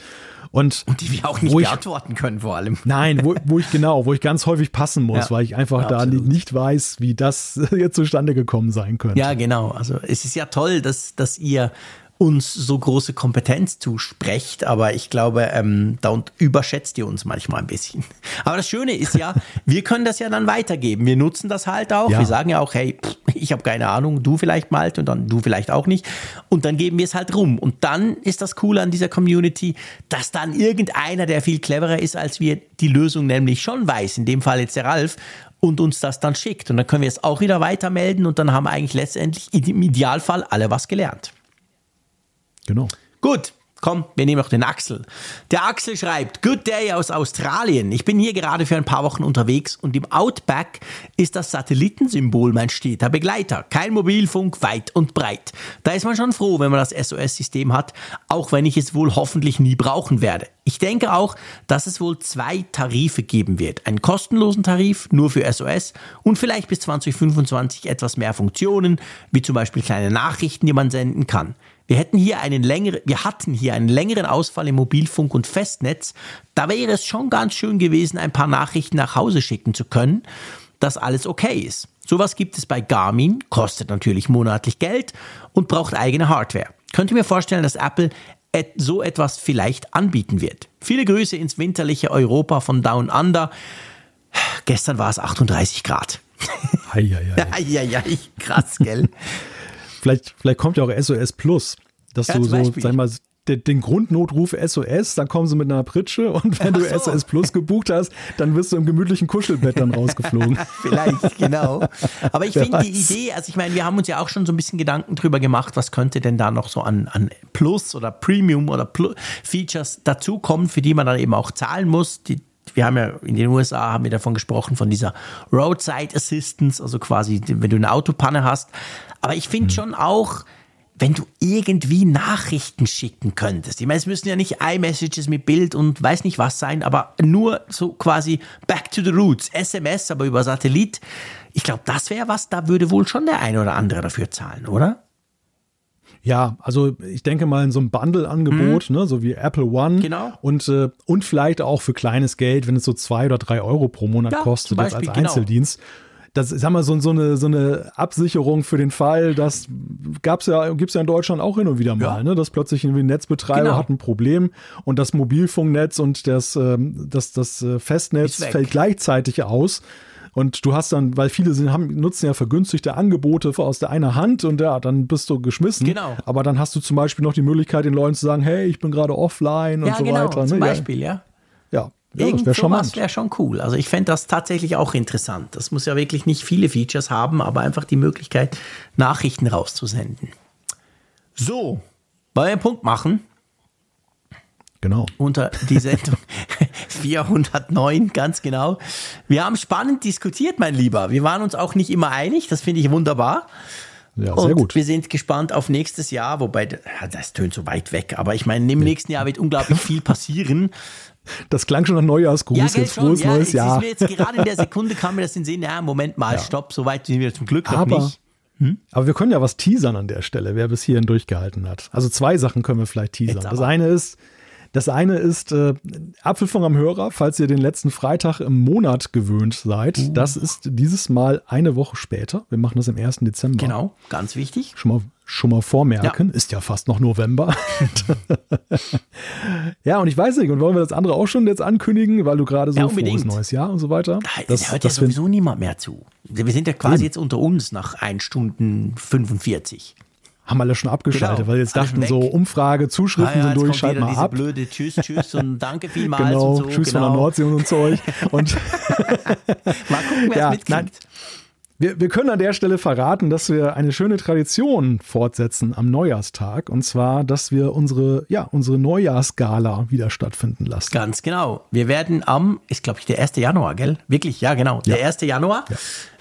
Und, und die wir auch nicht beantworten können, vor allem. Nein, wo, wo ich genau, wo ich ganz häufig passen muss, ja, weil ich einfach da nicht weiß, wie das jetzt zustande gekommen sein könnte. Ja, genau. Also es ist ja toll, dass, dass ihr uns so große Kompetenz zusprecht, aber ich glaube, ähm, da überschätzt ihr uns manchmal ein bisschen. Aber das Schöne ist ja, wir können das ja dann weitergeben. Wir nutzen das halt auch. Ja. Wir sagen ja auch, hey, pff, ich habe keine Ahnung, du vielleicht mal und dann du vielleicht auch nicht. Und dann geben wir es halt rum. Und dann ist das Coole an dieser Community, dass dann irgendeiner, der viel cleverer ist als wir, die Lösung nämlich schon weiß. In dem Fall jetzt der Ralf und uns das dann schickt. Und dann können wir es auch wieder weitermelden und dann haben eigentlich letztendlich im Idealfall alle was gelernt. Genau. Gut, Komm, wir nehmen noch den Axel. Der Axel schreibt, Good Day aus Australien. Ich bin hier gerade für ein paar Wochen unterwegs und im Outback ist das Satellitensymbol mein steter Begleiter. Kein Mobilfunk, weit und breit. Da ist man schon froh, wenn man das SOS-System hat, auch wenn ich es wohl hoffentlich nie brauchen werde. Ich denke auch, dass es wohl zwei Tarife geben wird. Einen kostenlosen Tarif nur für SOS und vielleicht bis 2025 etwas mehr Funktionen, wie zum Beispiel kleine Nachrichten, die man senden kann. Wir hätten hier einen längeren, wir hatten hier einen längeren Ausfall im Mobilfunk und Festnetz. Da wäre es schon ganz schön gewesen, ein paar Nachrichten nach Hause schicken zu können, dass alles okay ist. Sowas gibt es bei Garmin, kostet natürlich monatlich Geld und braucht eigene Hardware. Könnt ihr mir vorstellen, dass Apple so etwas vielleicht anbieten wird? Viele Grüße ins winterliche Europa von Down Under. Gestern war es 38 Grad. Eieiei. Eieiei, krass, gell? Vielleicht, vielleicht kommt ja auch SOS Plus, dass ja, du so, Beispiel. sag mal, den, den, Grundnotruf SOS, dann kommen sie mit einer Pritsche und wenn so. du SOS Plus gebucht hast, dann wirst du im gemütlichen Kuschelbett dann rausgeflogen. Vielleicht, genau. Aber ich finde die Idee, also ich meine, wir haben uns ja auch schon so ein bisschen Gedanken drüber gemacht, was könnte denn da noch so an, an Plus oder Premium oder Plus Features dazukommen, für die man dann eben auch zahlen muss. Die, wir haben ja in den USA haben wir davon gesprochen, von dieser Roadside Assistance, also quasi, wenn du eine Autopanne hast. Aber ich finde mhm. schon auch, wenn du irgendwie Nachrichten schicken könntest. Ich meine, es müssen ja nicht iMessages mit Bild und weiß nicht was sein, aber nur so quasi back to the roots, SMS, aber über Satellit. Ich glaube, das wäre was, da würde wohl schon der eine oder andere dafür zahlen, oder? Ja, also ich denke mal in so einem Bundle-Angebot, mhm. ne, so wie Apple One. Genau. Und, äh, und vielleicht auch für kleines Geld, wenn es so zwei oder drei Euro pro Monat ja, kostet, das als genau. Einzeldienst. Das ist wir so, so, eine, so eine Absicherung für den Fall, das gab's ja, gibt's ja in Deutschland auch hin und wieder mal, ja. ne? dass plötzlich ein Netzbetreiber genau. hat ein Problem und das Mobilfunknetz und das, ähm, das, das äh, Festnetz fällt gleichzeitig aus. Und du hast dann, weil viele sind, haben, nutzen ja vergünstigte Angebote aus der einer Hand und ja, dann bist du geschmissen. Genau. Aber dann hast du zum Beispiel noch die Möglichkeit, den Leuten zu sagen, hey, ich bin gerade offline und ja, so genau, weiter. Zum ne? Beispiel, ja. Ja. Ja, Irgend das wäre wär schon cool. Also ich fände das tatsächlich auch interessant. Das muss ja wirklich nicht viele Features haben, aber einfach die Möglichkeit, Nachrichten rauszusenden. So, wollen wir einen Punkt machen? Genau. Unter die Sendung 409, ganz genau. Wir haben spannend diskutiert, mein Lieber. Wir waren uns auch nicht immer einig, das finde ich wunderbar. Ja, sehr und gut. Wir sind gespannt auf nächstes Jahr, wobei das tönt so weit weg, aber ich meine, im nächsten Jahr wird unglaublich viel passieren. Das klang schon nach Neujahrsgruß, ja, jetzt frohes ja, neues Jahr. Mir jetzt gerade in der Sekunde kam mir das in den Sinn, ja, Moment mal, ja. stopp, so weit sind wir zum Glück noch aber, nicht. Hm? Aber wir können ja was teasern an der Stelle, wer bis hierhin durchgehalten hat. Also zwei Sachen können wir vielleicht teasern. Das eine ist, das eine ist äh, Apfelfunk am Hörer, falls ihr den letzten Freitag im Monat gewöhnt seid. Uh. Das ist dieses Mal eine Woche später. Wir machen das im 1. Dezember. Genau, ganz wichtig. Schon mal, schon mal vormerken. Ja. Ist ja fast noch November. ja, und ich weiß nicht, und wollen wir das andere auch schon jetzt ankündigen, weil du gerade so ja, frohes neues Jahr und so weiter. Das hört ja sowieso niemand mehr zu. Wir sind ja quasi eben. jetzt unter uns nach 1 Stunden 45 haben alle schon abgeschaltet, genau, weil jetzt dachten so, Umfrage, Zuschriften ah, ja, sind durch, schalt mal ab. blöde Tschüss, Tschüss und danke vielmals genau, und so. Tschüss genau. von der genau. Nordsee und Zeug. Und mal gucken, wer ja, mitkriegt. Nein, wir, wir können an der Stelle verraten, dass wir eine schöne Tradition fortsetzen am Neujahrstag. Und zwar, dass wir unsere, ja, unsere Neujahrsgala wieder stattfinden lassen. Ganz genau. Wir werden am, ist glaube ich der 1. Januar, gell? Wirklich, ja, genau. Der ja. 1. Januar. Ja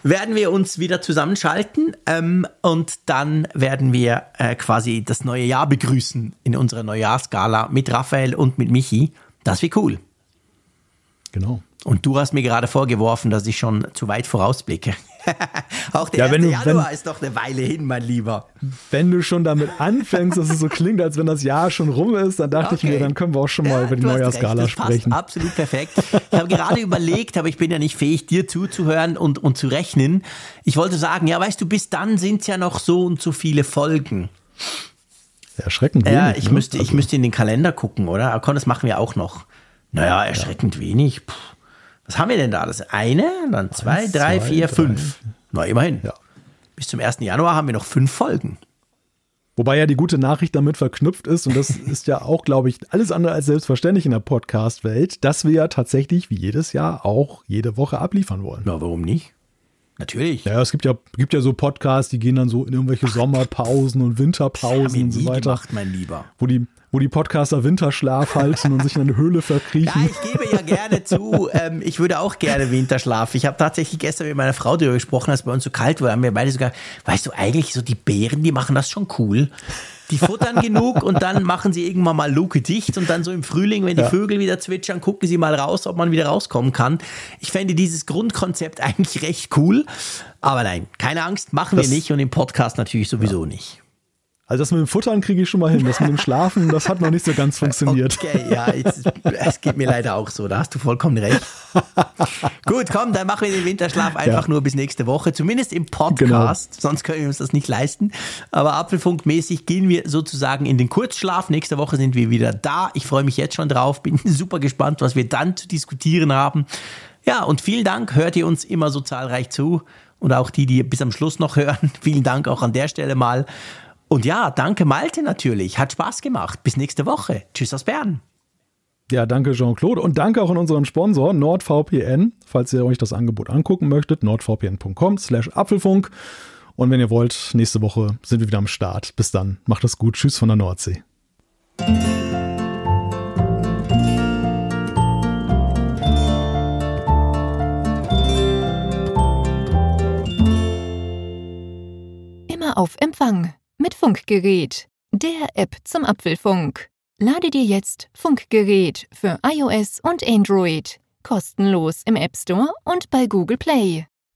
werden wir uns wieder zusammenschalten ähm, und dann werden wir äh, quasi das neue Jahr begrüßen in unserer Neujahrsgala mit Raphael und mit Michi. Das wird cool. Genau. Und du hast mir gerade vorgeworfen, dass ich schon zu weit vorausblicke. Auch der Ja, 1. wenn du- Januar wenn- ist doch eine Weile hin, mein Lieber. Wenn du schon damit anfängst, dass es so klingt, als wenn das Jahr schon rum ist, dann dachte ich Okay. mir, dann können wir auch schon mal Ja, über die Neujahrsgala sprechen. Passt absolut perfekt. Ich habe gerade überlegt, aber ich bin ja nicht fähig, dir zuzuhören und, und zu rechnen. Ich wollte sagen, ja, weißt du, bis dann sind es ja noch so und so viele Folgen. Erschreckend Ja, wenig, ich ne? müsste, ich Also, müsste in den Kalender gucken, oder? Aber komm, das machen wir auch noch. Naja, erschreckend wenig. Puh. Was haben wir denn da? Das eine, dann zwei, Eins, drei, zwei, vier, drei. fünf. Na, immerhin. Ja. Bis zum 1. Januar haben wir noch fünf Folgen. Wobei ja die gute Nachricht damit verknüpft ist, und das ist ja auch, glaube ich, alles andere als selbstverständlich in der Podcast-Welt, dass wir ja tatsächlich wie jedes Jahr auch jede Woche abliefern wollen. Na, warum nicht? Natürlich. Ja, es gibt ja, gibt ja so Podcasts, die gehen dann so in irgendwelche Sommerpausen und Winterpausen und so weiter, gemacht, mein Lieber. wo die, wo die Podcaster Winterschlaf halten und sich in eine Höhle Ja, verkriechen. ich gebe ja gerne zu, ähm, ich würde auch gerne Winterschlaf. Ich habe tatsächlich gestern mit meiner Frau darüber gesprochen, als es bei uns so kalt war, haben wir beide sogar, weißt du, eigentlich so die Bären, die machen das schon cool. Die futtern genug und dann machen sie irgendwann mal Luke dicht und dann so im Frühling, wenn die Ja. Vögel wieder zwitschern, gucken sie mal raus, ob man wieder rauskommen kann. Ich fände dieses Grundkonzept eigentlich recht cool. Aber nein, keine Angst, machen Das- wir nicht und im Podcast natürlich sowieso nicht. Also das mit dem Futtern kriege ich schon mal hin. Das mit dem Schlafen, das hat noch nicht so ganz funktioniert. Okay, ja, es, es geht mir leider auch so, da hast du vollkommen recht. Gut, komm, dann machen wir den Winterschlaf einfach Ja. nur bis nächste Woche, zumindest im Podcast, sonst können wir uns das nicht leisten. Aber apfelfunkmäßig gehen wir sozusagen in den Kurzschlaf. Nächste Woche sind wir wieder da. Ich freue mich jetzt schon drauf, bin super gespannt, was wir dann zu diskutieren haben. Ja, und vielen Dank, hört ihr uns immer so zahlreich zu und auch die, die bis am Schluss noch hören. Vielen Dank auch an der Stelle mal. Und ja, danke Malte natürlich. Hat Spaß gemacht. Bis nächste Woche. Tschüss aus Bern. Ja, danke Jean-Claude und danke auch an unseren Sponsor NordVPN, falls ihr euch das Angebot angucken möchtet, nordvpn.com slash Apfelfunk. Und wenn ihr wollt, nächste Woche sind wir wieder am Start. Bis dann, macht es gut. Tschüss von der Nordsee. Immer auf Empfang mit Funkgerät, der App zum Apfelfunk. Lade dir jetzt Funkgerät für iOS und Android kostenlos im App Store und bei Google Play.